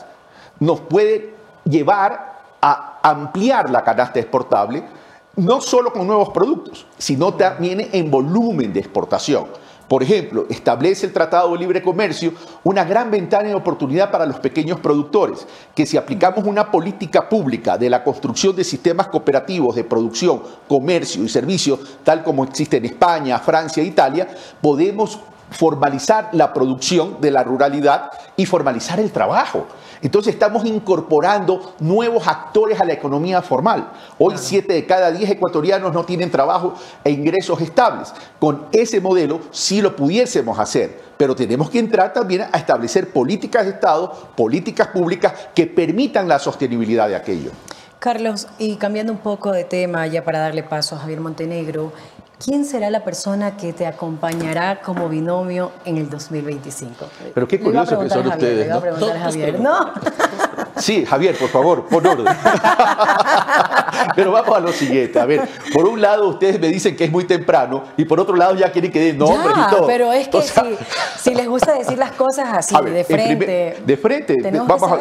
nos puede llevar a ampliar la canasta exportable, no solo con nuevos productos, sino también en volumen de exportación. Por ejemplo, establece el Tratado de Libre Comercio una gran ventana de oportunidad para los pequeños productores, que si aplicamos una política pública de la construcción de sistemas cooperativos de producción, comercio y servicio, tal como existe en España, Francia e Italia, podemos formalizar la producción de la ruralidad y formalizar el trabajo. Entonces estamos incorporando nuevos actores a la economía formal. Hoy siete de cada diez ecuatorianos no tienen trabajo e ingresos estables. Con ese modelo sí lo pudiésemos hacer, pero tenemos que entrar también a establecer políticas de Estado, políticas públicas que permitan la sostenibilidad de aquello. Carlos, y cambiando un poco de tema ya para darle paso a Javier Montenegro, ¿quién será la persona que te acompañará como binomio en el 2025? Pero qué curioso que son Javier, ustedes, le iba a ¿no? preguntar a Dos Javier. preguntas. No, Sí, Javier, por favor, pon orden. Pero vamos a lo siguiente. A ver, por un lado ustedes me dicen que es muy temprano y por otro lado ya quieren que den nombres Ya, y todo. pero es que O sea, si, si les gusta decir las cosas así, ver, de en frente. primer- de frente,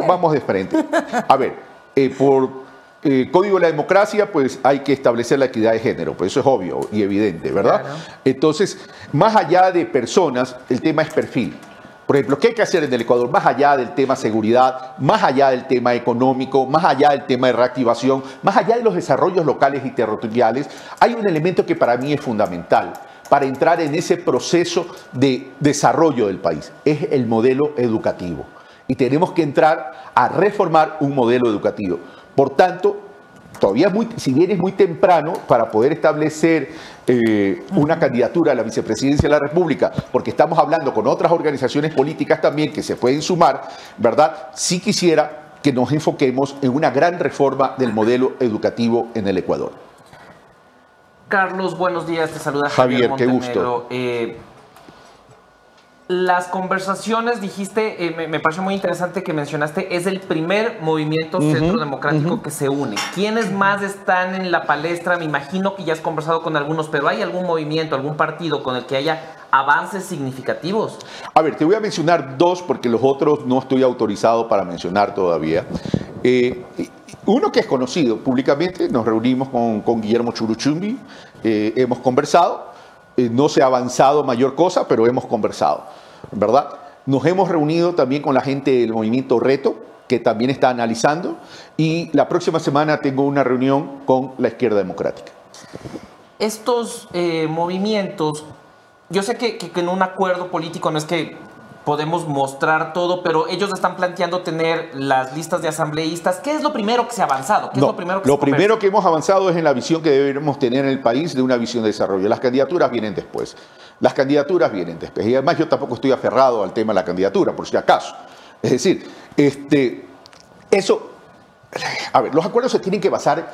vamos de frente. A ver, eh, por eh, Código de la Democracia, pues hay que establecer la equidad de género, pues eso es obvio y evidente, ¿verdad? Claro. Entonces, más allá de personas, el tema es perfil. Por ejemplo, ¿qué hay que hacer en el Ecuador? Más allá del tema seguridad, más allá del tema económico, más allá del tema de reactivación, más allá de los desarrollos locales y territoriales, hay un elemento que para mí es fundamental para entrar en ese proceso de desarrollo del país. Es el modelo educativo. Y tenemos que entrar a reformar un modelo educativo. Por tanto, todavía muy, si bien es muy temprano para poder establecer eh, una candidatura a la vicepresidencia de la República, porque estamos hablando con otras organizaciones políticas también que se pueden sumar, ¿verdad? Sí quisiera que nos enfoquemos en una gran reforma del modelo educativo en el Ecuador. Carlos, buenos días, te saluda Javier, Javier, qué gusto. Eh, las conversaciones, dijiste, eh, me, me pareció muy interesante que mencionaste, es el primer movimiento centro democrático que se une. ¿Quiénes más están en la palestra? Me imagino que ya has conversado con algunos, pero ¿hay algún movimiento, algún partido con el que haya avances significativos? A ver, te voy a mencionar dos porque los otros no estoy autorizado para mencionar todavía. Eh, uno que es conocido públicamente, nos reunimos con, con Guillermo Churuchumbi, eh, hemos conversado, no se ha avanzado mayor cosa, pero hemos conversado, ¿verdad? Nos hemos reunido también con la gente del movimiento Reto, que también está analizando, y la próxima semana tengo una reunión con la izquierda democrática. Estos eh, movimientos, yo sé que, que- que en un acuerdo político no es que podemos mostrar todo, pero ellos están planteando tener las listas de asambleístas. ¿Qué es lo primero que se ha avanzado? ¿Qué No, es lo primero que lo se conversa? primero que hemos avanzado es en la visión que debemos tener en el país de una visión de desarrollo. Las candidaturas vienen después. Las candidaturas vienen después. Y además yo tampoco estoy aferrado al tema de la candidatura, por si acaso. Es decir, este, eso, a ver, los acuerdos se tienen que basar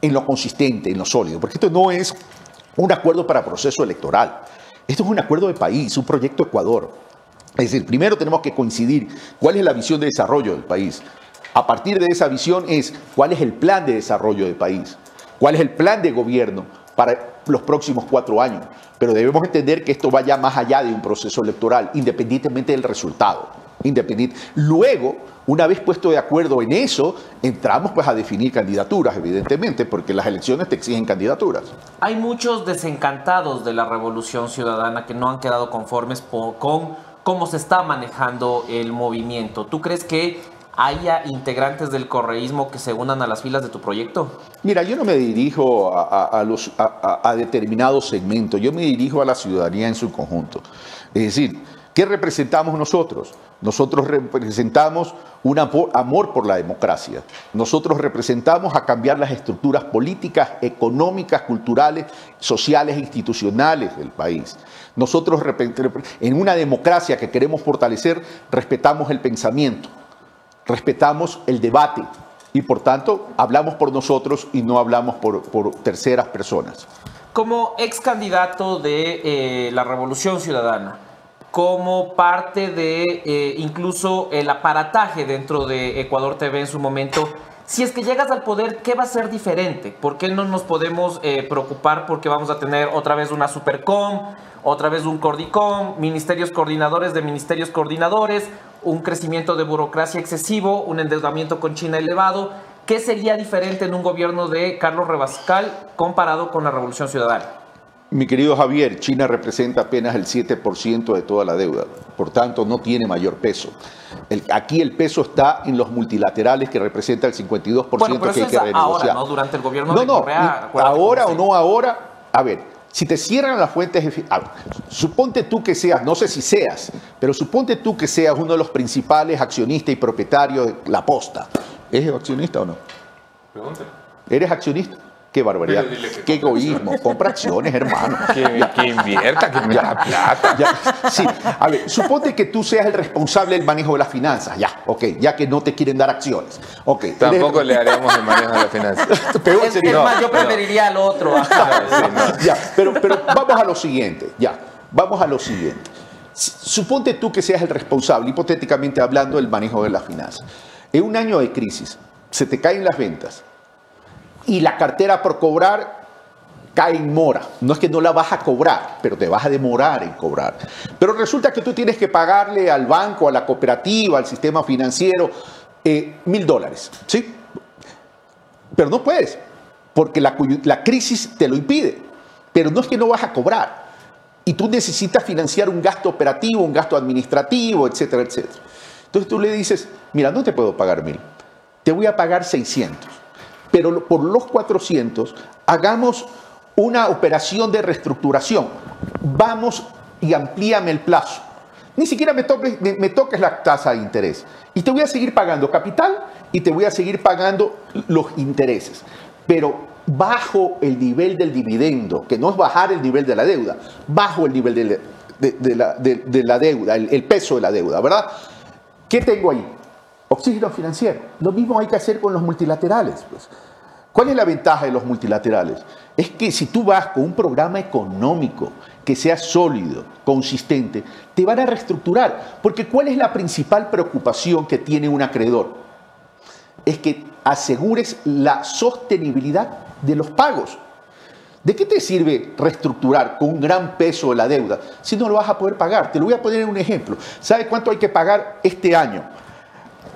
en lo consistente, en lo sólido, porque esto no es un acuerdo para proceso electoral. Esto es un acuerdo de país, un proyecto Ecuador. Es decir, primero tenemos que coincidir cuál es la visión de desarrollo del país. A partir de esa visión es cuál es el plan de desarrollo del país, cuál es el plan de gobierno para los próximos cuatro años. Pero debemos entender que esto vaya más allá de un proceso electoral, independientemente del resultado. Independiente. Luego, una vez puesto de acuerdo en eso, entramos pues a definir candidaturas, evidentemente, porque las elecciones te exigen candidaturas. Hay muchos desencantados de la revolución ciudadana que no han quedado conformes con cómo se está manejando el movimiento. ¿Tú crees que haya integrantes del correísmo que se unan a las filas de tu proyecto? Mira, yo no me dirijo a, a- a determinados segmentos, yo me dirijo a la ciudadanía en su conjunto. Es decir, ¿qué representamos nosotros? Nosotros representamos un amor, por la democracia. Nosotros representamos a cambiar las estructuras políticas, económicas, culturales, sociales e institucionales del país. Nosotros, en una democracia que queremos fortalecer, respetamos el pensamiento, respetamos el debate y por tanto hablamos por nosotros y no hablamos por, por terceras personas. Como ex candidato de eh, la Revolución Ciudadana, como parte de eh, incluso el aparataje dentro de Ecuador TV en su momento, si es que llegas al poder, ¿qué va a ser diferente? ¿Por qué no nos podemos eh, preocupar porque vamos a tener otra vez una Supercom, otra vez un Cordicom, ministerios coordinadores de ministerios coordinadores, un crecimiento de burocracia excesivo, un endeudamiento con China elevado? ¿Qué sería diferente en un gobierno de Carlos Rebascal comparado con la Revolución Ciudadana? Mi querido Javier, China representa apenas el 7% de toda la deuda, por tanto no tiene mayor peso. El- aquí el peso está en los multilaterales que representa el 52% Bueno, pero que eso hay que es ahora. ¿no? Durante el gobierno No, de no, Correa. ahora o no ahora, a ver, si te cierran las fuentes, ver, suponte tú que seas, no sé si seas, pero suponte tú que seas uno de los principales accionistas y propietarios de la posta. ¿Eres accionista o no? Pregúntale. ¿Eres accionista? Qué barbaridad, que qué egoísmo. Compra acciones, hermano. Que, que invierta, que meta plata. Ya, sí, a ver, suponte que tú seas el responsable del manejo de las finanzas, ya, ok, ya que no te quieren dar acciones. Ok, eres- Tampoco le haremos el manejo de la finanza. Peor Es, sería- es más, yo preferiría al otro. Sí, no. Ya, pero, pero vamos a lo siguiente, ya, vamos a lo siguiente. Suponte tú que seas el responsable, hipotéticamente hablando, del manejo de las finanzas. En un año de crisis, se te caen las ventas y la cartera por cobrar cae en mora. No es que no la vas a cobrar, pero te vas a demorar en cobrar. Pero resulta que tú tienes que pagarle al banco, a la cooperativa, al sistema financiero, eh, mil dólares, ¿sí? Pero no puedes, porque la, la crisis te lo impide. Pero no es que no vas a cobrar. Y tú necesitas financiar un gasto operativo, un gasto administrativo, etcétera, etcétera. Entonces tú le dices, mira, no te puedo pagar mil, te voy a pagar 600. Pero por los 400 hagamos una operación de reestructuración. Vamos y amplíame el plazo. Ni siquiera me toques, la tasa de interés. Y te voy a seguir pagando capital y te voy a seguir pagando los intereses. Pero bajo el nivel del dividendo, que no es bajar el nivel de la deuda, bajo el nivel de la deuda, el, el peso de la deuda, ¿verdad? ¿Qué tengo ahí? Oxígeno financiero. Lo mismo hay que hacer con los multilaterales. Pues. ¿Cuál es la ventaja de los multilaterales? Es que si tú vas con un programa económico que sea sólido, consistente, te van a reestructurar. Porque ¿cuál es la principal preocupación que tiene un acreedor? Es que asegures la sostenibilidad de los pagos. ¿De qué te sirve reestructurar con un gran peso la deuda si no lo vas a poder pagar? Te lo voy a poner en un ejemplo. ¿Sabes cuánto hay que pagar este año?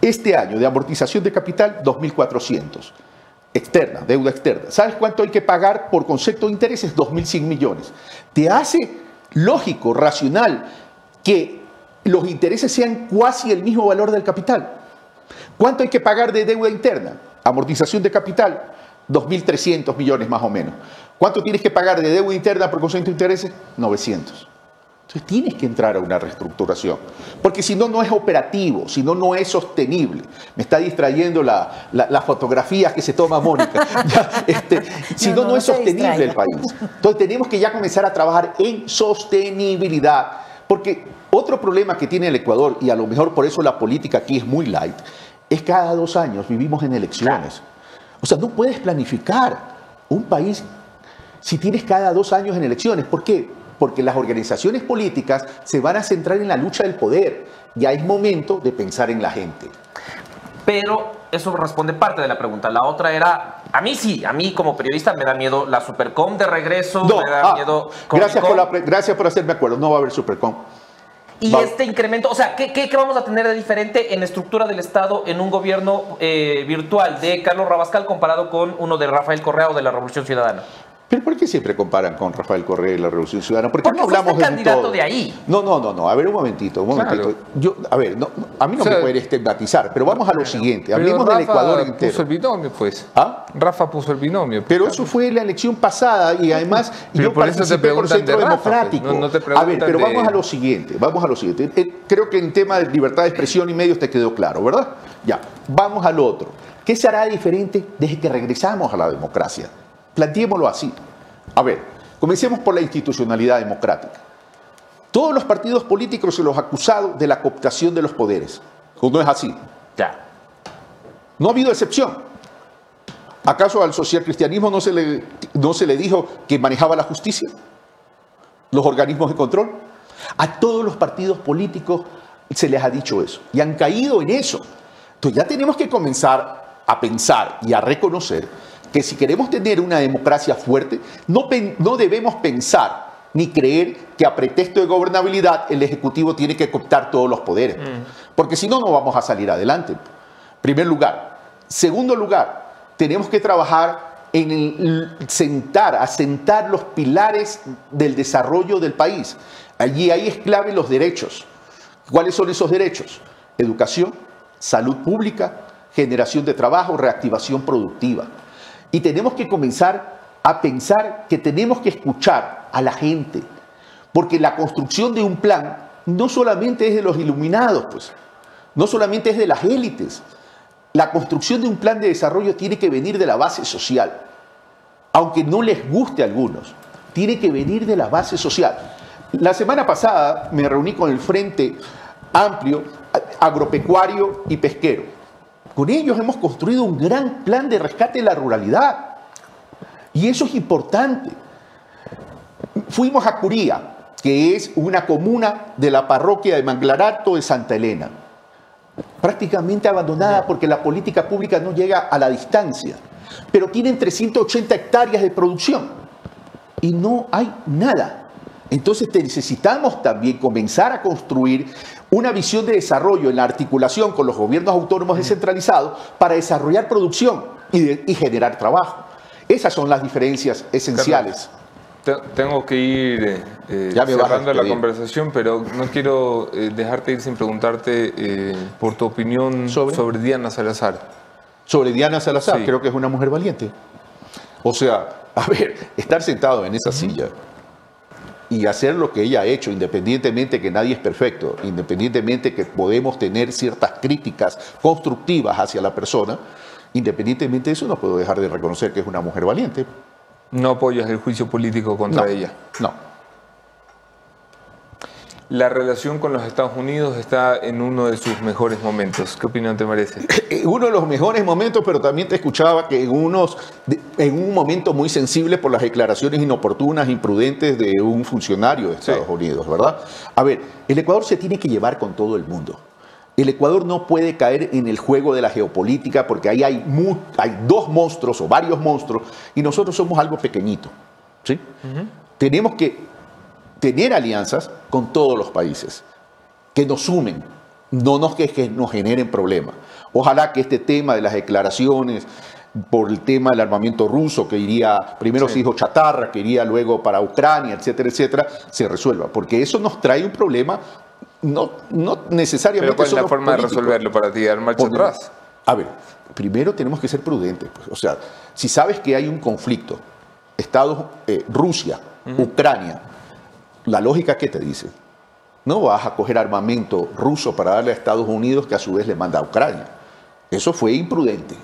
Este año de amortización de capital, 2.400. Externa, deuda externa. ¿Sabes cuánto hay que pagar por concepto de intereses? 2.100 millones. ¿Te hace lógico, racional, que los intereses sean casi el mismo valor del capital? ¿Cuánto hay que pagar de deuda interna? Amortización de capital, 2.300 millones más o menos. ¿Cuánto tienes que pagar de deuda interna por concepto de intereses? 900. Entonces tienes que entrar a una reestructuración, porque si no, no es operativo, si no, no es sostenible. Me está distrayendo la, la, las fotografías que se toma Mónica. Este, si No, no, no, es sostenible el país. Entonces tenemos que ya comenzar a trabajar en sostenibilidad, porque otro problema que tiene el Ecuador, y a lo mejor por eso la política aquí es muy light, es que cada dos años vivimos en elecciones. O sea, no puedes planificar un país si tienes cada dos años en elecciones. ¿Por qué? Porque las organizaciones políticas se van a centrar en la lucha del poder. Ya es momento de pensar en la gente. Pero eso responde parte de la pregunta. La otra era, a mí sí, a mí como periodista me da miedo la Supercom de regreso, No, me da ah, miedo... gracias, por la gracias por hacerme acuerdo, no va a haber Supercom. Y Va- este incremento, o sea, ¿qué, qué, qué vamos a tener de diferente en estructura del Estado en un gobierno eh, virtual de Carlos Rabascal comparado con uno de Rafael Correa o de la Revolución Ciudadana? ¿Pero por qué siempre comparan con Rafael Correa y la Revolución Ciudadana? ¿Por qué Porque no hablamos de un candidato todo? de ahí. No, no, no, no. A ver, un momentito, un momentito. Claro. Yo, a ver, no, no, a mí no O sea, me pueden estigmatizar, pero vamos a lo siguiente. Pero Hablemos Rafa del Ecuador puso entero. el binomio, pues. ¿Ah? Rafa puso el binomio. Pero eso fue la elección pasada y además Pero yo por eso te por de Centro pues, Democrático. no- no te a ver, pero de- vamos a lo siguiente, vamos a lo siguiente. Eh, creo que en tema de libertad de expresión y medios te quedó claro, ¿verdad? Ya, vamos al otro. ¿Qué se hará diferente desde que regresamos a la democracia? Planteémoslo así. A ver, comencemos por la institucionalidad democrática. Todos los partidos políticos se los acusados de la cooptación de los poderes. ¿O no es así? Ya. No ha habido excepción. ¿Acaso al socialcristianismo no se le, no se le dijo que manejaba la justicia? ¿Los organismos de control? A todos los partidos políticos se les ha dicho eso y han caído en eso. Entonces ya tenemos que comenzar a pensar y a reconocer que si queremos tener una democracia fuerte, no, no debemos pensar ni creer que a pretexto de gobernabilidad el Ejecutivo tiene que cooptar todos los poderes, porque si no, no vamos a salir adelante. Primer lugar. Segundo lugar, tenemos que trabajar en el sentar, asentar los pilares del desarrollo del país. Allí ahí es clave los derechos. ¿Cuáles son esos derechos? Educación, salud pública, generación de trabajo, reactivación productiva. Y tenemos que comenzar a pensar que tenemos que escuchar a la gente, porque la construcción de un plan no solamente es de los iluminados, pues, no solamente es de las élites. La construcción de un plan de desarrollo tiene que venir de la base social, aunque no les guste a algunos, tiene que venir de la base social. La semana pasada me reuní con el Frente Amplio Agropecuario y Pesquero. Con ellos hemos construido un gran plan de rescate de la ruralidad. Y eso es importante. Fuimos a Curía, que es una comuna de la parroquia de Manglarato de Santa Elena prácticamente abandonada porque la política pública no llega a la distancia. Pero tienen 380 hectáreas de producción y no hay nada. Entonces necesitamos también comenzar a construir una visión de desarrollo en la articulación con los gobiernos autónomos descentralizados para desarrollar producción y, de- y generar trabajo. Esas son las diferencias esenciales. Te- Tengo que ir eh, eh, Ya me cerrando la conversación, pero no quiero eh, dejarte ir sin preguntarte eh, por tu opinión ¿Sobre? sobre, Diana Salazar. Sobre Diana Salazar, Sí. creo que es una mujer valiente. O sea, a ver, estar sentado en esa silla y hacer lo que ella ha hecho, independientemente que nadie es perfecto, independientemente que podemos tener ciertas críticas constructivas hacia la persona, independientemente de eso no puedo dejar de reconocer que es una mujer valiente. No apoyas el juicio político contra No, ella. No. La relación con los Estados Unidos está en uno de sus mejores momentos. ¿Qué opinión te merece? En uno de los mejores momentos, pero también te escuchaba que en, unos, en un momento muy sensible por las declaraciones inoportunas, imprudentes de un funcionario de Estados Sí. Unidos, ¿verdad? A ver, el Ecuador se tiene que llevar con todo el mundo. El Ecuador no puede caer en el juego de la geopolítica porque ahí hay, mu- hay dos monstruos o varios monstruos y nosotros somos algo pequeñito. ¿sí? Tenemos que tener alianzas con todos los países que nos sumen, no nos que, que nos generen problemas. Ojalá que este tema de las declaraciones por el tema del armamento ruso, que iría, primero se dijo chatarra, que iría luego para Ucrania, etcétera, etcétera, se resuelva, porque eso nos trae un problema, no, no necesariamente Pero ¿cuál es la forma de resolverlo para ti? ¿Dar marcha Poner- atrás? A ver, primero tenemos que ser prudentes. pues. O sea, si sabes que hay un conflicto, Estados, eh, Rusia, Ucrania, la lógica que te dice, no vas a coger armamento ruso para darle a Estados Unidos que a su vez le manda a Ucrania. Eso fue imprudente.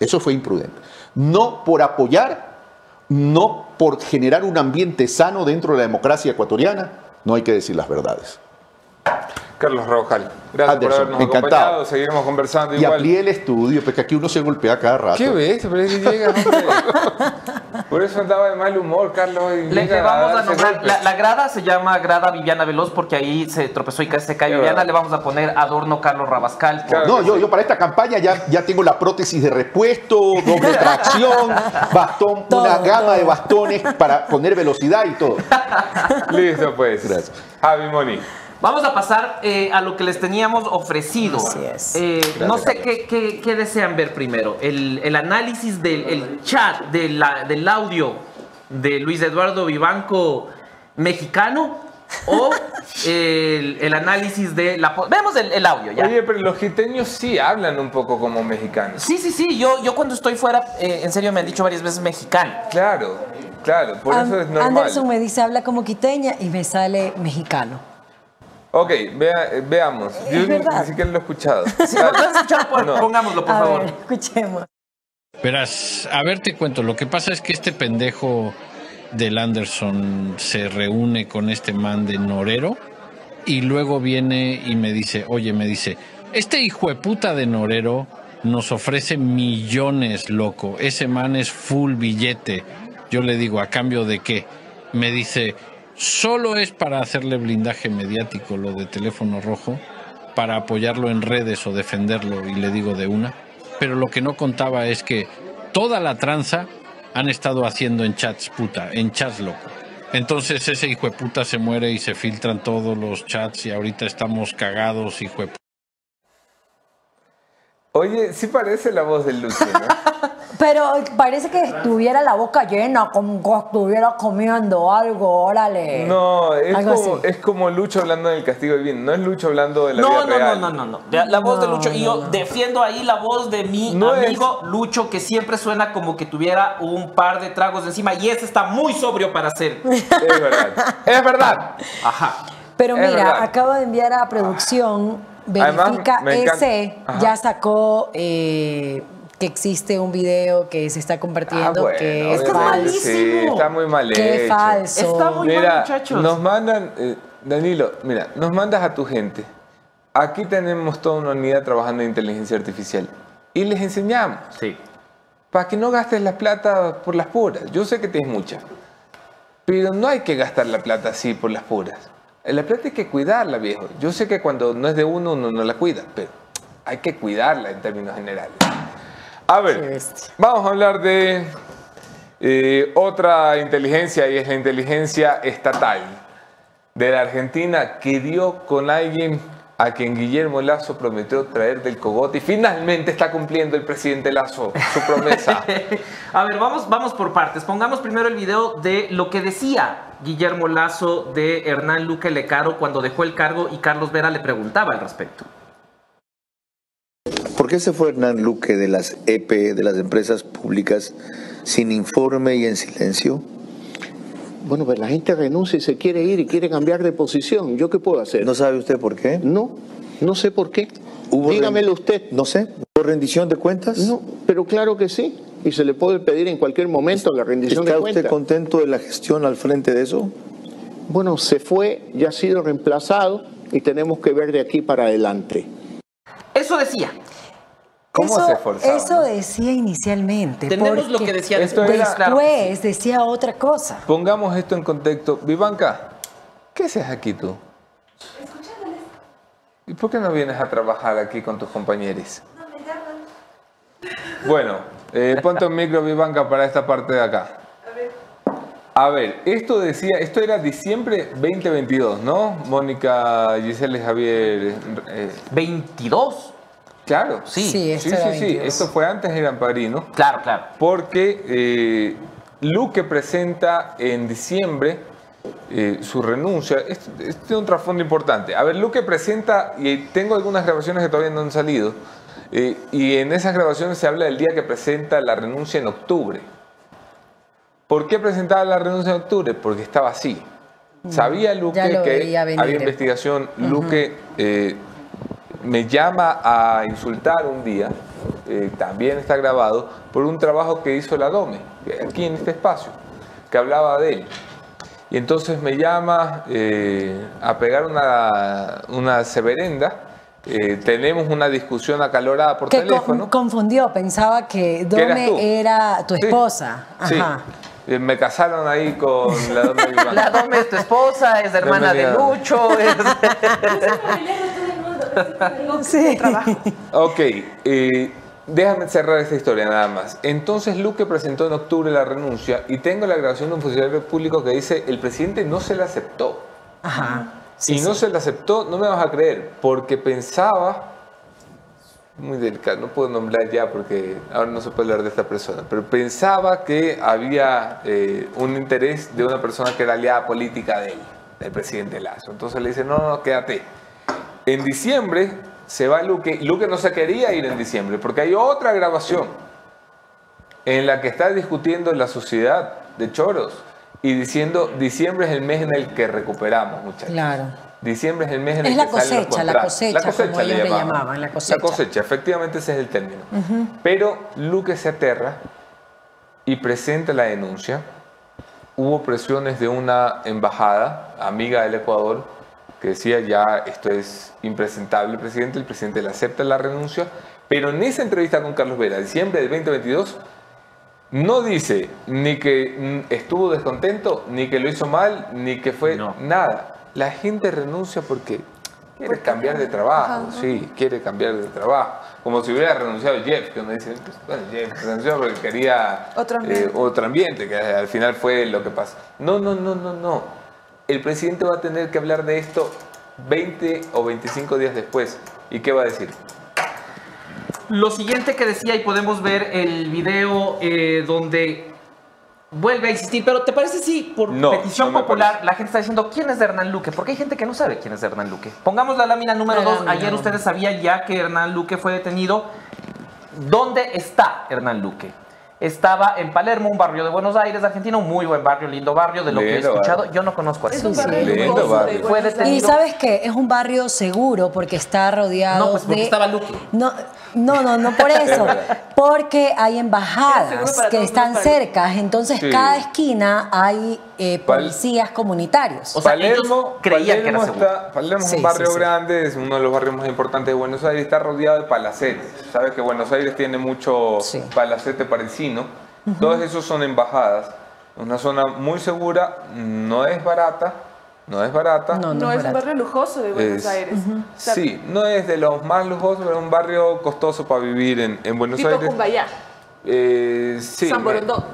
Eso fue imprudente. No por apoyar, no por generar un ambiente sano dentro de la democracia ecuatoriana, no hay que decir las verdades. Carlos Rojal. Gracias por Anderson, habernos encantado. acompañado. Seguiremos conversando Y igual. el estudio, porque aquí uno se golpea cada rato. ¿Qué ves? Pero es que llega. Por eso andaba de mal humor, Carlos. y Le, vamos a nombrar, la, la grada se llama Grada Viviana Veloz porque ahí se tropezó y casi se cae Qué Viviana. Le vamos a poner adorno Carlos Rabascal. por- Claro. No, yo, yo para esta campaña ya, ya tengo la prótesis de repuesto, doble tracción, bastón, Todo, una gama todo. de bastones para poner velocidad y todo. Listo, pues. Gracias. Javi Moni. Vamos a pasar eh, a lo que les teníamos ofrecido. Así es. Eh, Gracias, no sé qué, qué- qué desean ver primero. El, el análisis del el chat de la- del audio de Luis Eduardo Vivanco mexicano o el, el análisis de la... Vemos el, el audio ya. Oye, pero los quiteños sí hablan un poco como mexicanos. Sí, sí, sí. Yo, yo cuando estoy fuera, eh, en serio me han dicho varias veces mexicano. Claro, claro, por eso es normal. Anderson me dice habla como quiteña y me sale mexicano. Ok, vea- eh, veamos. Yo ni- ni siquiera lo he escuchado. Si no lo has escuchado, pues, No. pongámoslo, por A favor. ver, escuchemos. Verás, a ver te cuento, lo que pasa es que este pendejo del Anderson se reúne con este man de Norero y luego viene y me dice, oye, me dice, este hijo de puta de Norero nos ofrece millones, loco, ese man es full billete. Yo le digo, ¿a cambio de qué? Me dice, solo es para hacerle blindaje mediático lo de teléfono rojo, para apoyarlo en redes o defenderlo, y le digo de una. Pero lo que no contaba es que toda la tranza han estado haciendo en chats puta, en chats loco. Entonces ese hijo de puta se muere y se filtran todos los chats y ahorita estamos cagados, hijo de puta. Oye, sí parece la voz del Lucho, ¿no? Pero parece que estuviera la boca llena, como que estuviera comiendo algo, órale. No, es Algo como, así. es como Lucho hablando del castigo divino. No es Lucho hablando de la No, vida no, no, real. no, no, no. La, la voz de No, Lucho. Y yo no, no. defiendo ahí la voz de mi No es- amigo Lucho, que siempre suena como que tuviera un par de tragos encima. Y ese está muy sobrio para hacer. Es verdad. Es verdad. Ajá. Pero Es mira, verdad. acabo de enviar a producción, verifica encanta- ese, ya sacó eh, que existe un video que se está compartiendo Ah, bueno, que es. Sí, malísimo. está muy mal Qué hecho. falso. Está muy mal, Mira, muchachos. nos mandan, eh, Danilo, mira, nos mandas a tu gente. Aquí tenemos toda una unidad trabajando en inteligencia artificial y les enseñamos Sí. para que no gastes la plata por las puras. Yo sé que tienes mucha, pero no hay que gastar la plata así por las puras. La plata hay que cuidarla, viejo. Yo sé que cuando no es de uno, uno no la cuida, pero hay que cuidarla en términos generales. A ver, vamos a hablar de eh, otra inteligencia y es la inteligencia estatal de la Argentina que dio con alguien a quien Guillermo Lazo prometió traer del cogote y finalmente está cumpliendo el presidente Lazo su promesa. A ver, vamos, vamos por partes. Pongamos primero el video de lo que decía Guillermo Lazo de Hernán Luque Lecaro cuando dejó el cargo y Carlos Vera le preguntaba al respecto. ¿Por qué se fue Hernán Luque de las EP, de las empresas públicas, sin informe y en silencio? Bueno, pues la gente renuncia y se quiere ir y quiere cambiar de posición. ¿Yo qué puedo hacer? ¿No sabe usted por qué? No, no sé por qué. ¿Hubo Dígamelo usted. No sé. ¿Hubo rendición de cuentas? No, pero claro que sí. Y se le puede pedir en cualquier momento la rendición ¿Está de usted cuentas. contento de la gestión al frente de eso? Bueno, se fue, ya ha sido reemplazado y tenemos que ver de aquí para adelante. Eso decía. ¿Cómo eso, se esforzaba? Eso no? decía inicialmente. Tenemos lo que decía Esto después. era- claro. Después decía otra cosa. Pongamos esto en contexto. Vivanca, ¿qué haces aquí tú? ¿Y por qué no vienes a trabajar aquí con tus compañeros? Bueno, eh, ponte un micro, Vivanca, para esta parte de acá. A ver, esto decía, esto era diciembre 2022, ¿no? Mónica, Giselle, Javier. eh, 22. Claro. Sí. Sí, esto sí, sí, sí. 22. Esto fue antes, eran padrinos. Claro, claro. Porque eh, Luque presenta en diciembre eh, su renuncia. Esto, esto tiene un trasfondo importante. A ver, Luque presenta, y tengo algunas grabaciones que todavía no han salido, eh, y en esas grabaciones se habla del día que presenta la renuncia en octubre. ¿Por qué presentaba la renuncia en octubre? Porque estaba así. Sabía Luque Mm, Ya lo que venir. había investigación. Luque me llama a insultar un día, eh, también está grabado, por un trabajo que hizo la DOME, aquí en este espacio, que hablaba de él. Y entonces me llama eh, a pegar una, una severenda. Eh, tenemos una discusión acalorada por Que con- teléfono. confundió, pensaba que ¿Que eras Dome era tu Sí. esposa. Sí. Ajá. Eh, Me casaron ahí con la Dome. La Dome es tu esposa, es hermana de. Lucho. es- Sí. Ok, eh, déjame cerrar esta historia nada más. Entonces Luque presentó en octubre la renuncia y tengo la grabación de un funcionario público que dice el presidente no se la aceptó. Ajá. y no se la aceptó, no me vas a creer, porque pensaba, muy delicado, no puedo nombrar ya porque ahora no se puede hablar de esta persona, pero pensaba que había eh, un interés de una persona que era aliada política de él, del presidente Lazo. Entonces le dice, no, no, quédate. En diciembre se va Luque, Luque no se quería ir en diciembre, porque hay otra grabación en la que está discutiendo la sociedad de Choros y diciendo, diciembre es el mes en el que recuperamos, muchachos. Claro. Diciembre es el mes en Es el la que salen los cosecha, la cosecha, como ellos le llamaban, la cosecha. efectivamente ese es el término. Pero Luque se aterra y presenta la denuncia. Hubo presiones de una embajada, amiga del Ecuador, que decía ya esto es impresentable, presidente. El presidente le acepta la renuncia. Pero en esa entrevista con Carlos Vera, diciembre del 2022, no dice ni que mm, estuvo descontento, ni que lo hizo mal, ni que fue nada. La gente renuncia porque quiere cambiar de trabajo, sí, quiere cambiar de trabajo. Como si hubiera renunciado Jeff, que uno dice, pues, bueno, Jeff renunció porque quería Otro eh, ambiente. otro ambiente, que al final fue lo que pasa. No, no, no, no, no. El presidente va a tener que hablar de esto 20 o 25 días después. ¿Y qué va a decir? Lo siguiente que decía, y podemos ver el video eh, donde vuelve a insistir, pero ¿te parece si por No, petición no popular la gente está diciendo quién es Hernán Luque? Porque hay gente que no sabe quién es Hernán Luque. Pongamos la lámina número La 2. lámina, Ayer no. ustedes sabían ya que Hernán Luque fue detenido. ¿Dónde está Hernán Luque? Estaba en Palermo, un barrio de Buenos Aires, Argentina, un muy buen barrio, lindo barrio, de lo que he escuchado. barrio. Yo no conozco a Es ese. un barrio Lindo barrio. Fue Buenos detenido. Y sabes qué, es un barrio seguro porque está rodeado No, pues porque de... estaba Luque. No, no, no, no por eso. Porque hay embajadas para que todos están cerca, entonces Sí. cada esquina hay eh, Pal- policías comunitarios. O sea, Palermo, ellos creían que era Palermo seguro. está- Palermo es Sí, un barrio sí, sí. grande, es uno de los barrios más importantes de Buenos Aires, está rodeado de palacetes. Sabes que Buenos Aires tiene mucho Sí. palacete parisino. Todos esos son embajadas. Una zona muy segura, no es barata, no es barata. No, No, es un barato. barrio lujoso de Buenos Es- Aires. O sea, Sí, no es de los más lujosos, pero es un barrio costoso para vivir en, en Buenos Tipo Aires. Cumbayá, Eh, sí, San Borondón.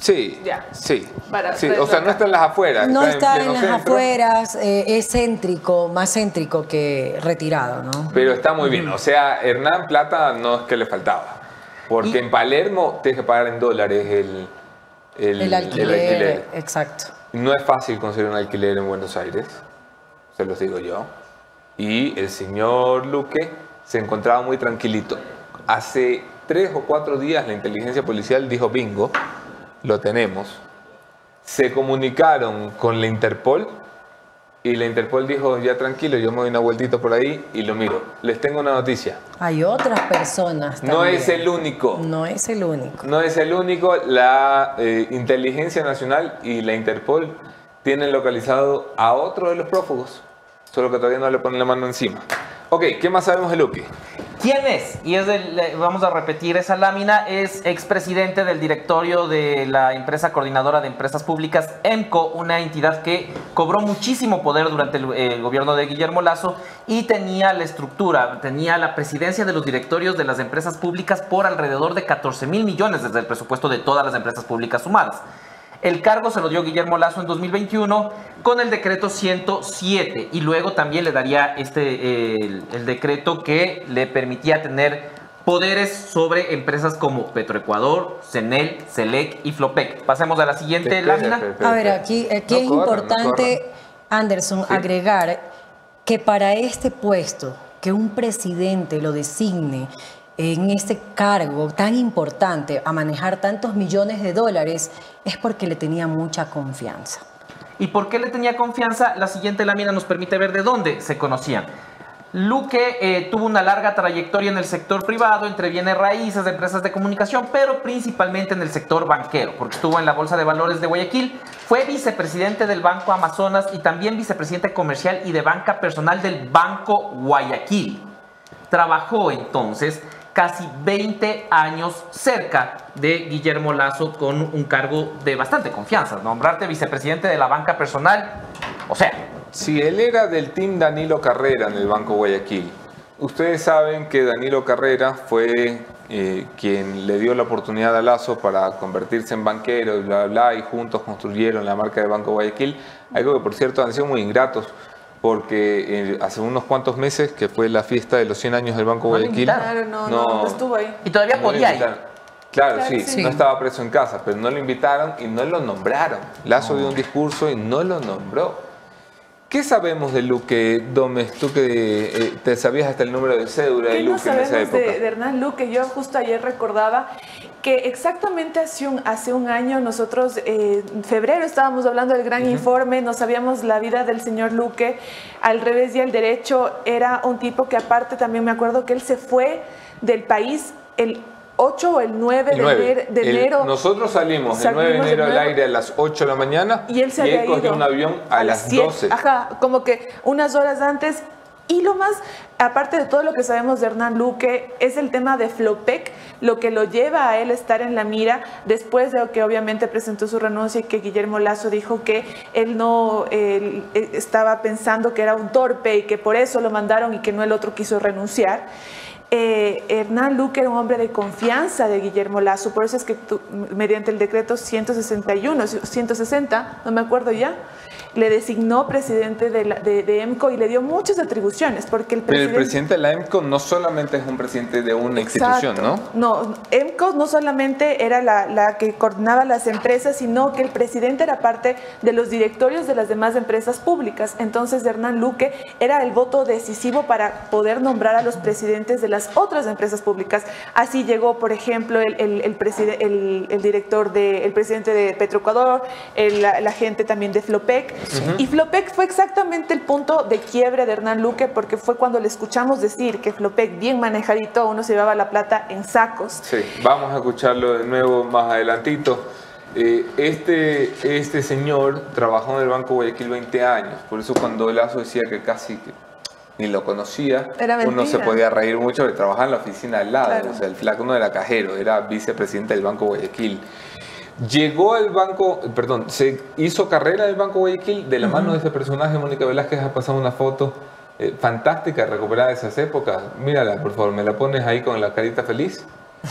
Sí, Ya. sí. Para- Sí, O sea, no está en las afueras. No está en pleno las centro. afueras, eh, es céntrico, más céntrico que retirado, ¿no? Pero está muy bien. O sea, Hernán Plata no es que le faltaba. Porque Y- en Palermo tienes que pagar en dólares el, el, El alquiler, alquiler. exacto. No es fácil conseguir un alquiler en Buenos Aires, se los digo yo. Y el señor Luque se encontraba muy tranquilito. Hace tres o cuatro días la inteligencia policial dijo, bingo, lo tenemos. Se comunicaron con la Interpol y la Interpol dijo, ya tranquilo, yo me doy una vueltita por ahí y lo miro. Les tengo una noticia. Hay otras personas No también. es el único. No es el único. No es el único. La eh, Inteligencia Nacional y la Interpol tienen localizado a otro de los prófugos. Solo que todavía no le ponen la mano encima. Ok, ¿qué más sabemos de Luque? ¿Quién es? Y es del, vamos a repetir esa lámina, es expresidente del directorio de la empresa coordinadora de empresas públicas, EMCO, una entidad que cobró muchísimo poder durante el, eh, gobierno de Guillermo Lazo y tenía la estructura, tenía la presidencia de los directorios de las empresas públicas por alrededor de 14 mil millones desde el presupuesto de todas las empresas públicas sumadas. El cargo se lo dio Guillermo Lazo en 2021 con el decreto 107 y luego también le daría este eh, el, el decreto que le permitía tener poderes sobre empresas como Petroecuador, Cenel, Selec y Flopec. Pasemos a la siguiente lámina. A ver, aquí, aquí No es corran, no importante. Anderson, Sí. agregar que para este puesto, que un presidente lo designe en este cargo tan importante a manejar tantos millones de dólares, es porque le tenía mucha confianza. ¿Y por qué le tenía confianza? La siguiente lámina nos permite ver de dónde se conocían. Luque eh, tuvo una larga trayectoria en el sector privado, entre bienes raíces, empresas de comunicación, pero principalmente en el sector banquero, porque estuvo en la Bolsa de Valores de Guayaquil, fue vicepresidente del Banco Amazonas y también vicepresidente comercial y de banca personal del Banco Guayaquil. Trabajó entonces casi 20 años cerca de Guillermo Lazo con un cargo de bastante confianza. Nombrarte vicepresidente de la banca personal, o sea, Si él era del team Danilo Carrera en el Banco Guayaquil. Ustedes saben que Danilo Carrera fue eh, quien le dio la oportunidad a Lazo para convertirse en banquero y bla, bla, y juntos construyeron la marca de Banco Guayaquil. Algo que, por cierto, han sido muy ingratos, porque eh, hace unos cuantos meses, que fue la fiesta de los 100 años del Banco No Guayaquil. Claro, no, no, no estuvo ahí. y todavía podía ir. Claro, Claro sí, no estaba preso en casa, pero no lo invitaron y no lo nombraron. Lazo dio un discurso y no lo nombró. ¿Qué sabemos de Luque Gómez? Tú que eh, te sabías hasta el número de cédula de ¿Qué no Luque en esa época. de, de Hernán Luque? Yo justo ayer recordaba que exactamente hace un, hace un año nosotros, eh, en febrero estábamos hablando del gran informe, no sabíamos la vida del señor Luque, al revés y al derecho, era un tipo que aparte también me acuerdo que él se fue del país el 8 o el 9 El de, 9. enero- El- nosotros salimos el 9 de enero al aire a las 8 de la mañana Y él se había cogió ido un avión a, las siete. 12. Ajá, como que unas horas antes. Y lo más, aparte de todo lo que sabemos de Hernán Luque, es el tema de Flopec, lo que lo lleva a él estar en la mira después de que obviamente presentó su renuncia y que Guillermo Lazo dijo que él no él, eh, estaba pensando que era un torpe y que por eso lo mandaron y que no el otro quiso renunciar. Eh, Hernán Luque era un hombre de confianza de Guillermo Lazo, por eso es que tú, mediante el decreto 161, 160, no me acuerdo ya, le designó presidente de, la- de- de EMCO y le dio muchas atribuciones, porque el Pero el presidente... presidente de la EMCO no solamente es un presidente de una institución, ¿no? No, EMCO no solamente era la, la que coordinaba las empresas, sino que el presidente era parte de los directorios de las demás empresas públicas. Entonces Hernán Luque era el voto decisivo para poder nombrar a los presidentes de las otras empresas públicas. Así llegó, por ejemplo, el, el, el preside- el- el director de, el presidente de Petroecuador, el- la, la gente también de Flopec. Y Flopec fue exactamente el punto de quiebre de Hernán Luque, porque fue cuando le escuchamos decir que Flopec, bien manejadito, uno se llevaba la plata en sacos. Sí, vamos a escucharlo de nuevo más adelantito. Eh, este, este señor trabajó en el Banco Guayaquil 20 años, por eso cuando Lazo decía que casi que ni lo conocía, Era uno se podía reír mucho porque trabajaba en la oficina al lado, Claro. o sea, el flaco no era cajero, era vicepresidente del Banco Guayaquil. Llegó al banco, perdón, se hizo carrera del Banco Guayaquil de la mano de ese personaje, Mónica Velázquez ha pasado una foto eh, fantástica recuperada de esas épocas. Mírala, por favor, me la pones ahí con la carita feliz.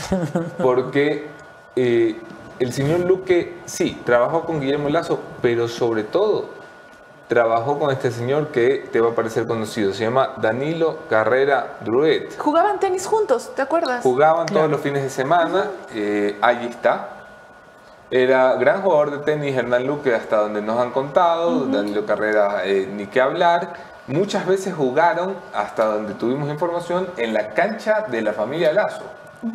Porque eh, el señor Luque, sí, trabajó con Guillermo Lazo, pero sobre todo trabajó con este señor que te va a parecer conocido. Se llama Danilo Carrera Druet. Jugaban tenis juntos, ¿te acuerdas? Jugaban todos los fines de semana, eh, allí está. Era gran jugador de tenis Hernán Luque, hasta donde nos han contado. Danilo Carrera, eh, ni qué hablar. Muchas veces jugaron, hasta donde tuvimos información, en la cancha de la familia Lazo.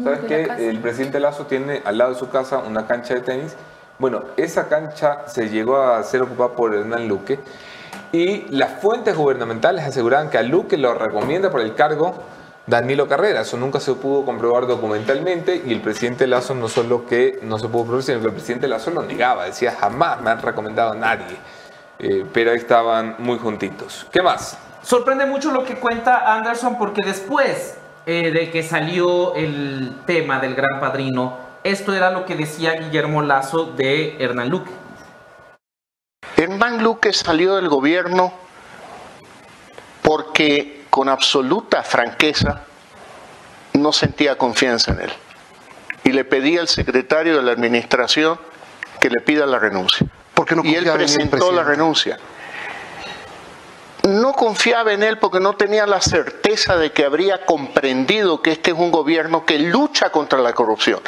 ¿Sabes que. El presidente Lazo tiene al lado de su casa una cancha de tenis. Bueno, esa cancha se llegó a ser ocupada por Hernán Luque. Y las fuentes gubernamentales aseguraban que a Luque lo recomienda por el cargo Danilo Carrera. Eso nunca se pudo comprobar documentalmente y el presidente Lazo no solo que no se pudo probar, sino que el presidente Lazo lo negaba. Decía, jamás me han recomendado a nadie. Eh, pero ahí estaban muy juntitos. ¿Qué más? Sorprende mucho lo que cuenta Anderson porque después eh, de que salió el tema del Gran Padrino, esto era lo que decía Guillermo Lazo de Hernán Luque. Hernán Luque salió del gobierno porque con absoluta franqueza no sentía confianza en él. Y le pedía al secretario de la administración que le pida la renuncia. no y él presentó la renuncia. No confiaba en él porque no tenía la certeza de que habría comprendido que este es un gobierno que lucha contra la corrupción.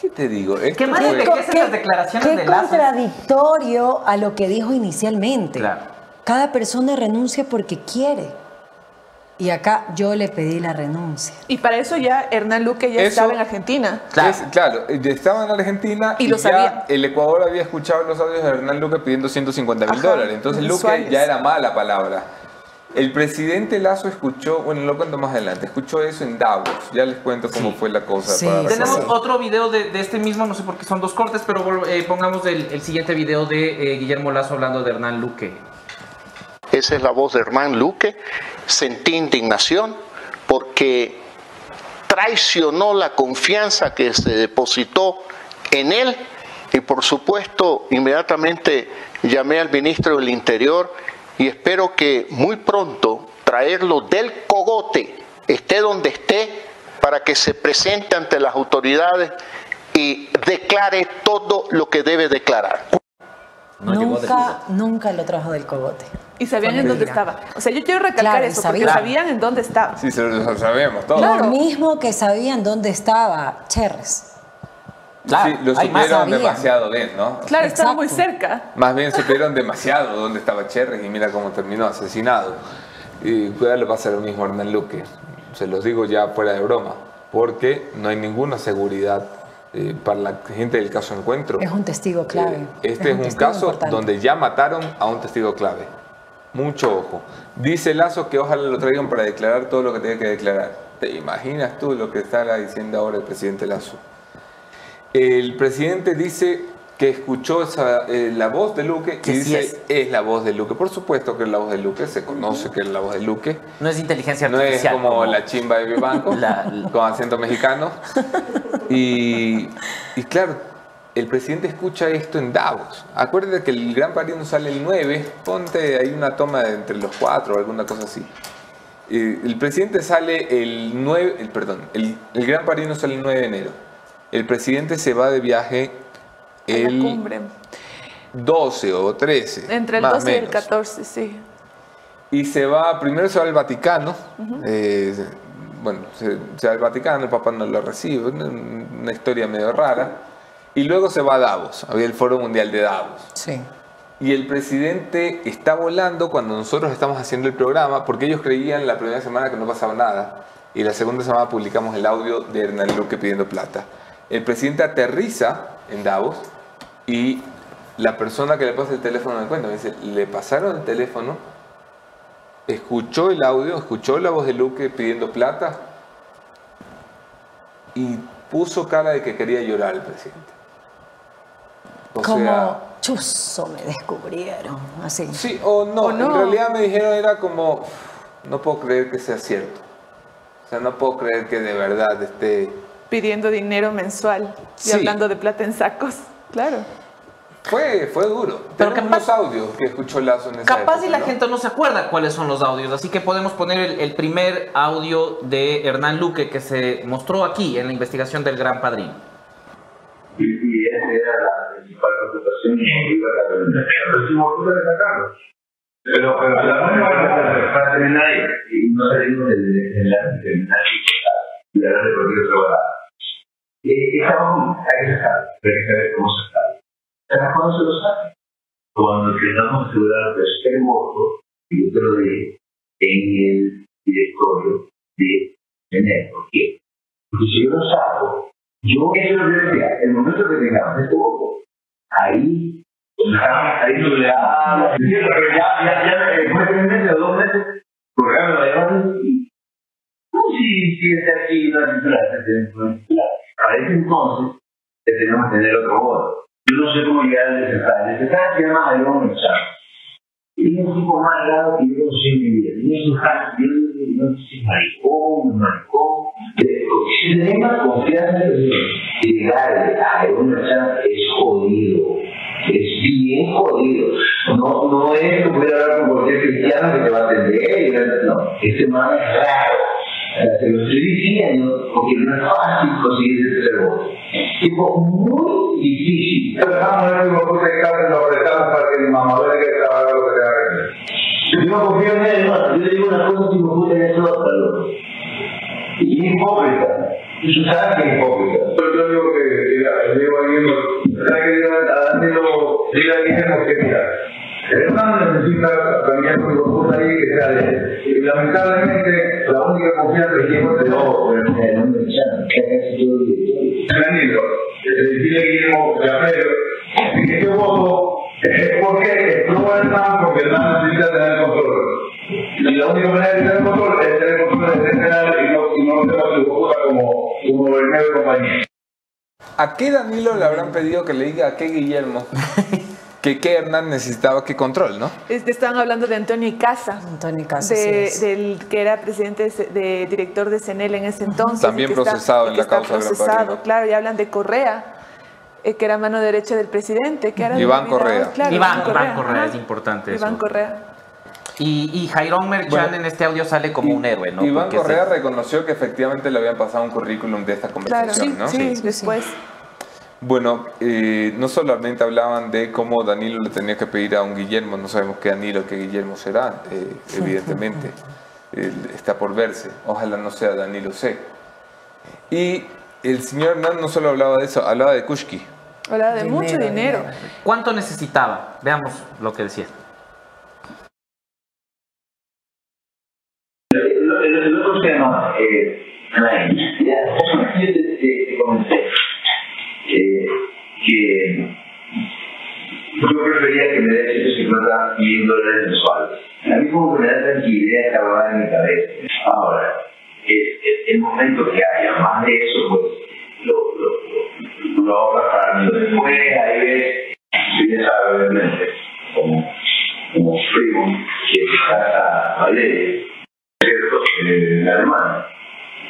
¿Qué te digo? Esto ¿Qué más fue- las declaraciones qué de Lazo? contradictorio a lo que dijo inicialmente. Claro. Cada persona renuncia porque quiere. Y acá yo le pedí la renuncia. Y para eso ya Hernán Luque ya Eso- estaba en Argentina. Es- claro, ya estaba en Argentina Y y, lo ya sabía. el Ecuador había escuchado los audios de Hernán Luque pidiendo 150 mil dólares. Entonces Luque ya era mala palabra. El presidente Lazo escuchó, bueno, lo cuento más adelante, escuchó eso en Davos. Ya les cuento cómo fue la cosa. Sí, para- Tenemos sí. otro video de, de este mismo, no sé por qué son dos cortes, pero eh, pongamos el, el siguiente video de eh, Guillermo Lazo hablando de Hernán Luque. Esa es la voz de Hernán Luque. Sentí indignación porque traicionó la confianza que se depositó en él y por supuesto inmediatamente llamé al ministro del Interior y espero que muy pronto traerlo del cogote, esté donde esté, para que se presente ante las autoridades y declare todo lo que debe declarar. No nunca, nunca lo trajo del cogote. Y sabían en dónde estaba. O sea, yo quiero recalcar Claro, eso, porque sabían. en dónde estaba. Sí, se lo, sabemos todos. Lo mismo que sabían dónde estaba Cherres. Claro, sí, lo supieron demasiado bien, ¿no? Claro, estaba Exacto. muy cerca. Más bien supieron demasiado dónde estaba Cherry y mira cómo terminó asesinado. Y cuidado le pasa lo mismo a Hernán Luque. Se los digo ya fuera de broma, porque no hay ninguna seguridad eh, para la gente del caso Encuentro. Es un testigo clave. Eh, Este es un, caso importante. donde ya mataron a un testigo clave. Mucho ojo. Dice Lazo que ojalá lo traigan para declarar todo lo que tiene que declarar. ¿Te imaginas tú lo que está diciendo ahora el presidente Lazo? El presidente dice que escuchó esa, eh, la voz de Luque Que y sí dice es. la voz de Luque. Por supuesto que es la voz de Luque, se conoce que es la voz de Luque. No es inteligencia No es artificial. como la chimba de La- la- con acento mexicano. Y, y claro, el presidente escucha esto en Davos. Acuérdate que el Gran Parino sale el 9, ponte ahí una toma de entre los cuatro o alguna cosa así. Eh, El presidente sale el 9, el, perdón, el, el Gran Parino sale el 9 de enero. El presidente se va de viaje A la el cumbre. 12 o 13. Entre el más o 12 y el menos. 14, sí. Y se va, primero se va al Vaticano. eh, bueno, se, se va al Vaticano, el Papa no lo recibe, una, una historia medio rara. Y luego se va a Davos, había el Foro Mundial de Davos. Sí. Y el presidente está volando cuando nosotros estamos haciendo el programa, porque ellos creían la primera semana que no pasaba nada. Y la segunda semana publicamos el audio de Hernán Luque pidiendo plata. El presidente aterriza en Davos y la persona que le pasa el teléfono me cuenta, me dice, le pasaron el teléfono, escuchó el audio, escuchó la voz de Luque pidiendo plata y puso cara de que quería llorar el presidente. O Como sea, chuzo me descubrieron. Así. Sí, o no, O no. en realidad me dijeron era como, no puedo creer que sea cierto. O sea, no puedo creer que de verdad esté... Pidiendo dinero mensual y Sí. hablando de plata en sacos. Claro. Fue, fue duro. Pero Tenemos capaz- unos audios que escuchó Lazo en esa Capaz época, y la ¿no? gente no se acuerda cuáles son los audios, así que podemos poner el, el primer audio de Hernán Luque que se mostró aquí en la investigación del Gran Padrino. y, y esa era la principal preocupación y motiva la Pero si vos puedes sacarlo. Pero, pero la única para terminar ahí, y no salimos del desenlace terminar y hablar de corrido trabajado. Estamos, hay que pero hay que saber cómo sacarlo. ¿Sabes cuándo se lo saca? Cuando tengamos esté el voto, yo te lo dije, en el directorio de tener. ¿Por qué? Porque si yo lo saco, yo, eso es lo decía, el momento que tengamos este voto, ahí, ahí no le pero ya, ya, ya, después de dos meses, si, si está aquí, entonces, tenemos que tener otro voto. Yo no sé cómo llegar al desestado. El desestado se llama Aarón Machado. Y es un tipo más grave que yo conocí en mi vida. Y es un yo no sé si maricón, no maricón. Si tenés más confianza en Dios, llegar a Machado es jodido. Es bien jodido. No, no es como ir a hablar con cualquier cristiano que te va a atender. No, este man es raro. Se lo estoy diciendo porque no es fácil conseguir ese voto. Tipo, muy difícil. Pero vamos a ver cómo puta de casa lo apretamos para que el mamador que trabaja lo que que hacer. Yo confío en él. Yo le digo una cosa, tipo, puta, en eso otra, loco. Y hipócrita. Y tú sabes que es hipócrita. Yo digo que, mira, yo digo a alguien, ¿sabes que a Danilo? Diga que mira, Hernán necesita cambiar su propuesta ahí que sea de. Y lamentablemente, la única confianza que hemos tenido. Danilo, decirle a Guillermo Llamero, que yo voto es porque estuvo Hernán, porque Hernán necesita tener control. Y la única manera de tener control es tener control de general y no, y no tener su propuesta como, como gobernador de compañía. ¿A qué Danilo le habrán pedido que le diga a qué Guillermo que qué Hernán necesitaba qué control, no? Estaban hablando de Antonio Casa. Antonio Casa, de- sí del que era presidente de, de director de CENEL en ese entonces. También que está- procesado en que la está causa procesado, Padrino. claro, y hablan de Correa, eh, que era mano derecha del presidente, que era Iván Correa. claro, Iván, Iván Correa, es importante Iván eso. Correa. Y, y Jairón Merchan Bueno, en este audio sale como un héroe, ¿no? Iván Porque Correa reconoció que efectivamente le habían pasado un currículum de esta Claro, conversación, ¿no? sí, después. Bueno, eh, no solamente hablaban de cómo Danilo le tenía que pedir a un Guillermo, no sabemos qué Danilo, qué Guillermo será, eh, evidentemente. Eh, está por verse. Ojalá no sea Danilo C. Y el señor Hernán no solo hablaba de eso, hablaba de Kushki. Hablaba de mucho dinero. ¿Cuánto necesitaba? Veamos lo que decía. El, el- el otro tema, eh, yo te comenté que yo prefería que me dé 150 mil dólares mensuales. A mí como que me da tranquilidad acabar en mi cabeza. Ahora, es el momento que haya más de eso, pues lo, lo, lo, lo ahorras para mí después, ahí ves, si ya como, como Freeman, que casa Valeria, ¿cierto? En Alemania,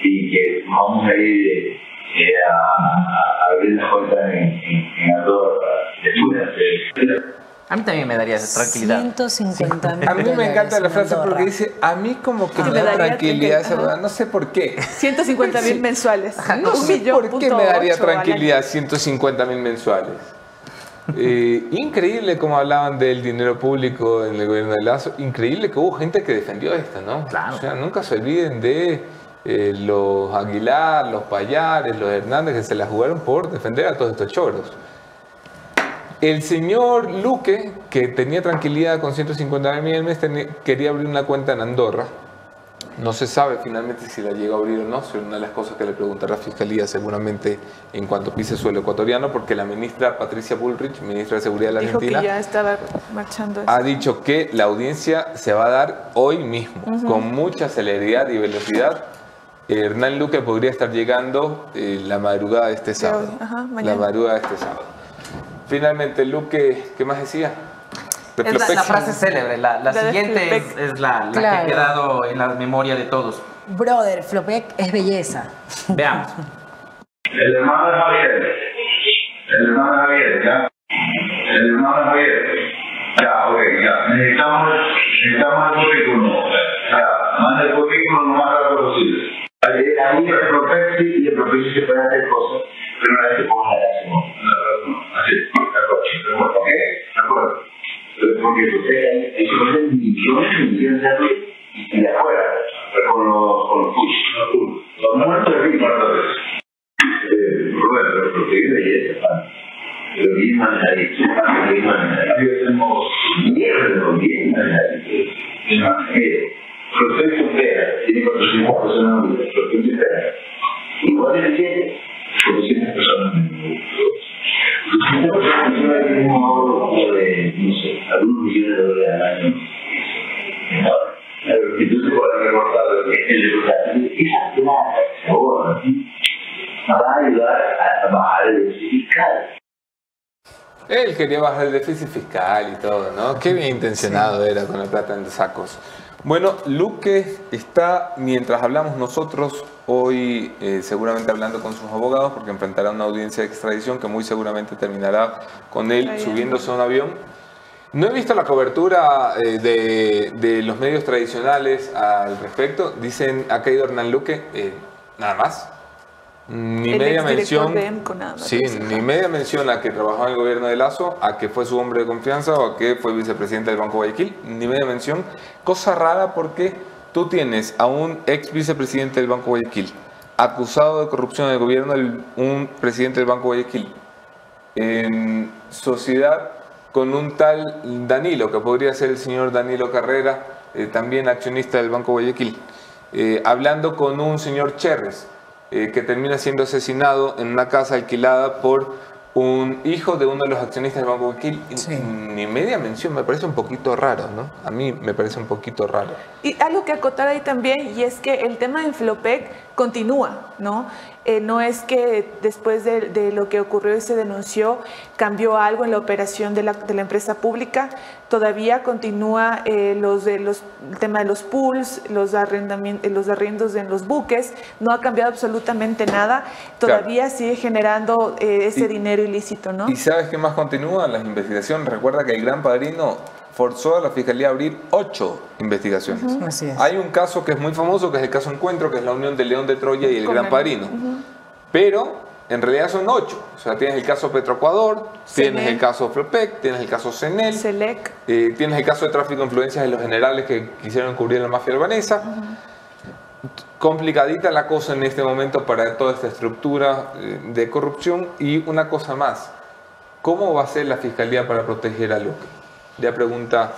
y que vamos a ir eh, a, a- abrir la cuenta en, en, en después de. A mí también me daría esa tranquilidad. 150 mil A mí me encanta la frase Andorra. porque dice, a mí como que me da daría tranquilidad verdad, no sé por qué. 150 mil mensuales. No Un sé millón por qué me daría tranquilidad 150 mil mensuales. Eh, increíble cómo hablaban del dinero público en el gobierno de Lazo. Increíble que hubo gente que defendió esto, ¿no? Claro. O sea, nunca se olviden de eh, los Aguilar, los Payares, los Hernández que se la jugaron por defender a todos estos choros. El señor Luque, que tenía tranquilidad con 150 mil al mes, tenía- quería abrir una cuenta en Andorra. No se sabe finalmente si la llegó a abrir o no. Será una de las cosas que le preguntará la Fiscalía seguramente en cuanto pise suelo ecuatoriano, porque la ministra Patricia Bullrich, ministra de Seguridad de la Dijo que Argentina, ya estaba marchando. ha dicho que la audiencia se va a dar hoy mismo, con mucha celeridad y velocidad. Hernán Luque podría estar llegando eh, la madrugada de este sábado. Ajá, La madrugada de este sábado. Finalmente, Luque, ¿qué más decía? De Es la, la frase célebre, la, la La de siguiente es, la, la que ha quedado en la memoria de todos. Brother, Flopec es belleza. Veamos. El hermano de Javier. El hermano de Javier, ¿ya? El hermano de Javier. Ya, ok, ya. Necesitamos, necesitamos el currículum. Ya, manda el currículum lo más rápido posible. Ahí el y el se pueden hacer cosas, pero una vez que pongas la acción. Así, de acuerdo. de acuerdo, ¿Ok? De acuerdo. Pero Porque usted hay, millones y millones de y de afuera, con los, con los push, los muertos de ritmo, pero belleza, bien bien tiene 400 personas en el Prospecto Pera. Igual de eficiente, 400 personas en el 200 personas tienen un ahorro como de, no sé, algunos millones de dólares al año. Ahora, Entonces, el el esa plata que se ahorra, va a ayudar a bajar el déficit fiscal. Él quería bajar el déficit fiscal y todo, ¿no? Qué bien intencionado era con la plata en los sacos. Bueno, Luque está, mientras hablamos nosotros, hoy eh, seguramente hablando con sus abogados, porque enfrentará una audiencia de extradición que muy seguramente terminará con él subiéndose a un avión. No he visto la cobertura eh, de, de los medios tradicionales al respecto. Dicen, ha caído Hernán Luque, eh, nada más. Ni El media mención. de EMCO, nada más. Sí, ni media mención a que trabajó en el gobierno de Lazo, a que fue su hombre de confianza o a que fue vicepresidente del Banco Guayaquil, ni media mención. Cosa rara porque tú tienes a un ex vicepresidente del Banco Guayaquil acusado de corrupción en el gobierno, del- un presidente del Banco Guayaquil, en sociedad con un tal Danilo, que podría ser el señor Danilo Carrera, eh, también accionista del Banco Guayaquil, eh, hablando con un señor Cherres, eh, que termina siendo asesinado en una casa alquilada por un hijo de uno de los accionistas del Banco Guayaquil. Y Ni media mención, me parece un poquito raro, ¿no? A mí me parece un poquito raro. Y algo que acotar ahí también, y es que el tema de Flopec continúa, ¿no? Eh, no es que después de, de lo que ocurrió y se denunció, cambió algo en la operación de la, de la empresa pública, todavía continúa eh, los de los, el tema de los pools, los, arrendamientos, los arriendos en los buques, no ha cambiado absolutamente nada, todavía sigue generando eh, ese Y- dinero ilícito, ¿no? ¿Y sabes qué más continúa? Las investigaciones. Recuerda que el Gran Padrino forzó a la Fiscalía a abrir ocho investigaciones. Así es. Hay un caso que es muy famoso, que es el caso Encuentro, que es la unión de León de Troya y el Con Gran el- Padrino. Pero en realidad son ocho. O sea, tienes el caso Petroecuador, tienes el caso Flopec, tienes el caso Cenel, eh, tienes el caso de tráfico de influencias de los generales que quisieron cubrir la mafia albanesa. Complicadita la cosa en este momento para toda esta estructura eh, de corrupción. Y una cosa más, ¿cómo va a ser la Fiscalía para proteger a Luque? Ya pregunta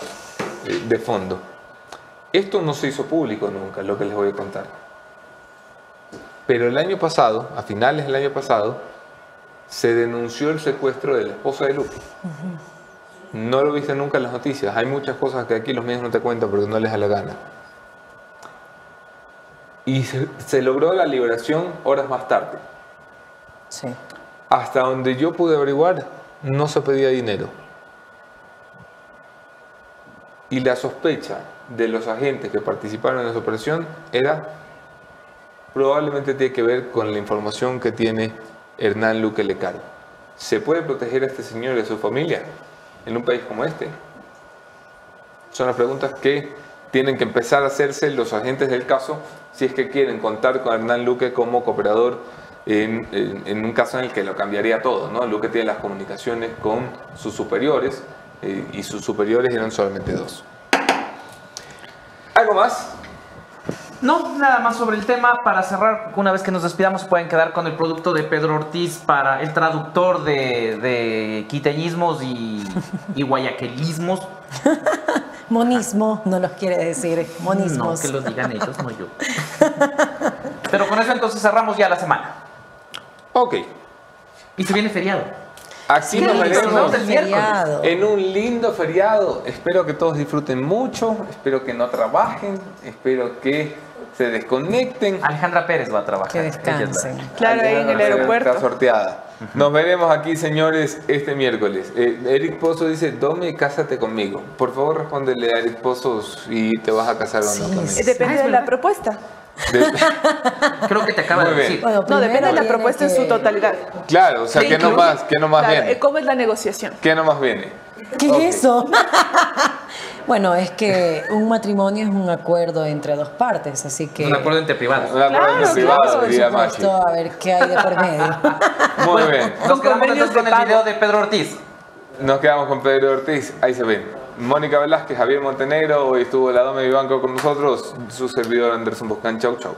eh, de fondo. Esto no se hizo público nunca, lo que les voy a contar. Pero el año pasado, a finales del año pasado, se denunció el secuestro de la esposa de Luque. No lo viste nunca en las noticias. Hay muchas cosas que aquí los medios no te cuentan porque no les da la gana. Y se, se logró la liberación horas más tarde. Sí. Hasta donde yo pude averiguar, no se pedía dinero. Y la sospecha de los agentes que participaron en esa operación era probablemente tiene que ver con la información que tiene Hernán Luque Lecaro. ¿Se puede proteger a este señor y a su familia en un país como este? Son las preguntas que tienen que empezar a hacerse los agentes del caso si es que quieren contar con Hernán Luque como cooperador en, en- un caso en el que lo cambiaría todo. ¿no? Luque tiene las comunicaciones con sus superiores y sus superiores eran solamente dos. ¿Algo más? No, nada más sobre el tema. Para cerrar, una vez que nos despidamos, pueden quedar con el producto de Pedro Ortiz para el traductor de, de quiteñismos y, y guayaquilismos. Monismo, no los quiere decir. Monismos. No, que lo digan ellos, no yo. Pero con eso entonces cerramos ya la semana. Ok. Y se viene feriado. Aquí nos veremos en un lindo feriado. Espero que todos disfruten mucho, espero que no trabajen, espero que se desconecten. Alejandra Pérez va a trabajar. Que descansen. Claro, ahí en el aeropuerto. Está sorteada. Nos veremos aquí, señores, este miércoles. Eh, Eric Pozo dice, Domi, cásate conmigo. Por favor, respóndele a Eric Pozo si te vas a casar o no. Eh, Depende de la propuesta. De- Creo que te acaba de decir. Bueno, No, depende de la propuesta en que- su totalidad. Claro, o sea, ¿Qué ¿qué incluye? nomás, qué nomás Claro, viene? ¿Cómo es la negociación? ¿Qué nomás viene? ¿Qué Ok. es eso? bueno, es que un matrimonio es un acuerdo entre dos partes, así que. Un acuerdo entre privados. Un acuerdo Claro, privado, claro, por diría Machi. supuesto, a ver qué hay de por medio. Muy bien. Nos quedamos entonces con el video de Pedro Ortiz. Nos quedamos con Pedro Ortiz, ahí se ven. Mónica Velázquez, Javier Montenegro, hoy estuvo la Dome Vivanco con nosotros, su servidor Anderson Boscan. Chau, chau.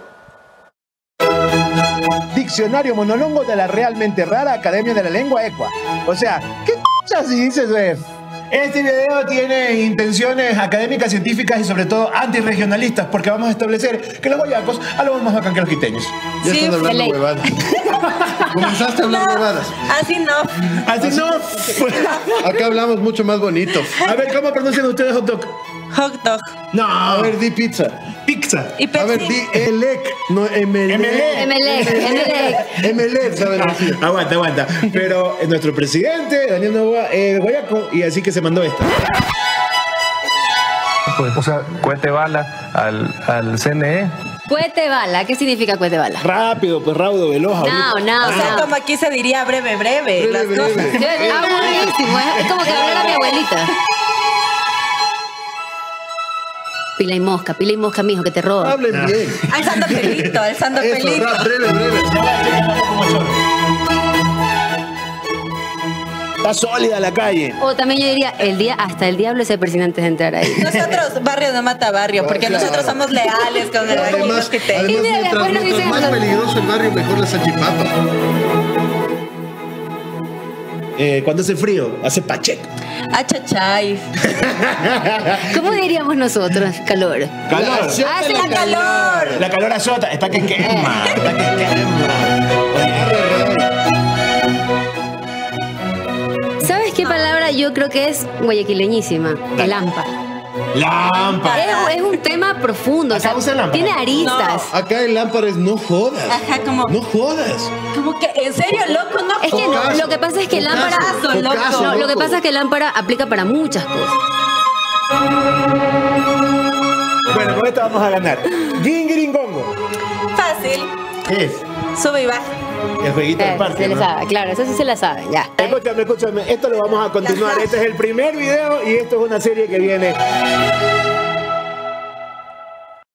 Diccionario monolongo de la realmente rara Academia de la Lengua Ecua. O sea, ¿qué cosas dices, Bef? Este video tiene intenciones académicas, científicas y sobre todo antirregionalistas, porque vamos a establecer que los guayacos hablamos más bacán que los quiteños. Ya Sí, están hablando ley. huevadas. Comenzaste a hablar huevadas. Así no. Así no. Acá hablamos mucho más bonito. A ver, ¿cómo pronuncian ustedes hot dog? Hot dog. No. A ver, di pizza. Pizza. Y A ver, di Elec, no Emelec. Emelec, Emelec. Emelec, ¿saben decir? Aguanta, aguanta. Pero eh, nuestro presidente, Daniel Novoa, es guayaco y así que se mandó esta. Pues, o sea, cohete bala al, al CNE. Cuete bala. ¿Qué significa cuete bala? Rápido, pues raudo, veloz. No, no, O sea, no. como aquí se diría breve, breve. Breve, las breve. cosas. Yo- Aburridísimo. Es es como que hablara mi abuelita. Pila y mosca, pila y mosca, mijo, que te roba. Hablen bien. Alzando pelito, alzando Eso, pelito. rap, breve, breve. Está sólida la calle. O también yo diría, el día, hasta el diablo es el presidente antes de entrar ahí. Nosotros, barrio no mata barrio, porque Claro. nosotros somos leales con el barrio Además, Y mira, mientras, mientras dicen- más peligroso el barrio, mejor la salchipapa. Eh, cuando hace frío? Hace pacheco. Achachay. ¿Cómo diríamos nosotros? Calor. Calor. Hace la calor. La calor azota, está que quema, está que ¿Sabes qué palabra yo creo que es guayaquileñísima? Lámpara. Lámpara. Es, es un tema profundo, o sea, lámpara. tiene aristas. Acá el lámpara es no jodas. Ajá, como, No jodas. como que, en serio, loco, no Es que no, lo que pasa es que lámpara, Focazo, loco. no, lo que pasa es que lámpara aplica para muchas cosas. Bueno, con esta vamos a ganar. Gingiringongo. Fácil. ¿Qué es? Sube y baja. El jueguito del Eh, parque. se ¿no? sabe, claro, eso sí se la sabe, ya. Escúchame, escúchame. Esto lo vamos a continuar. Este es el primer video y esto es una serie que viene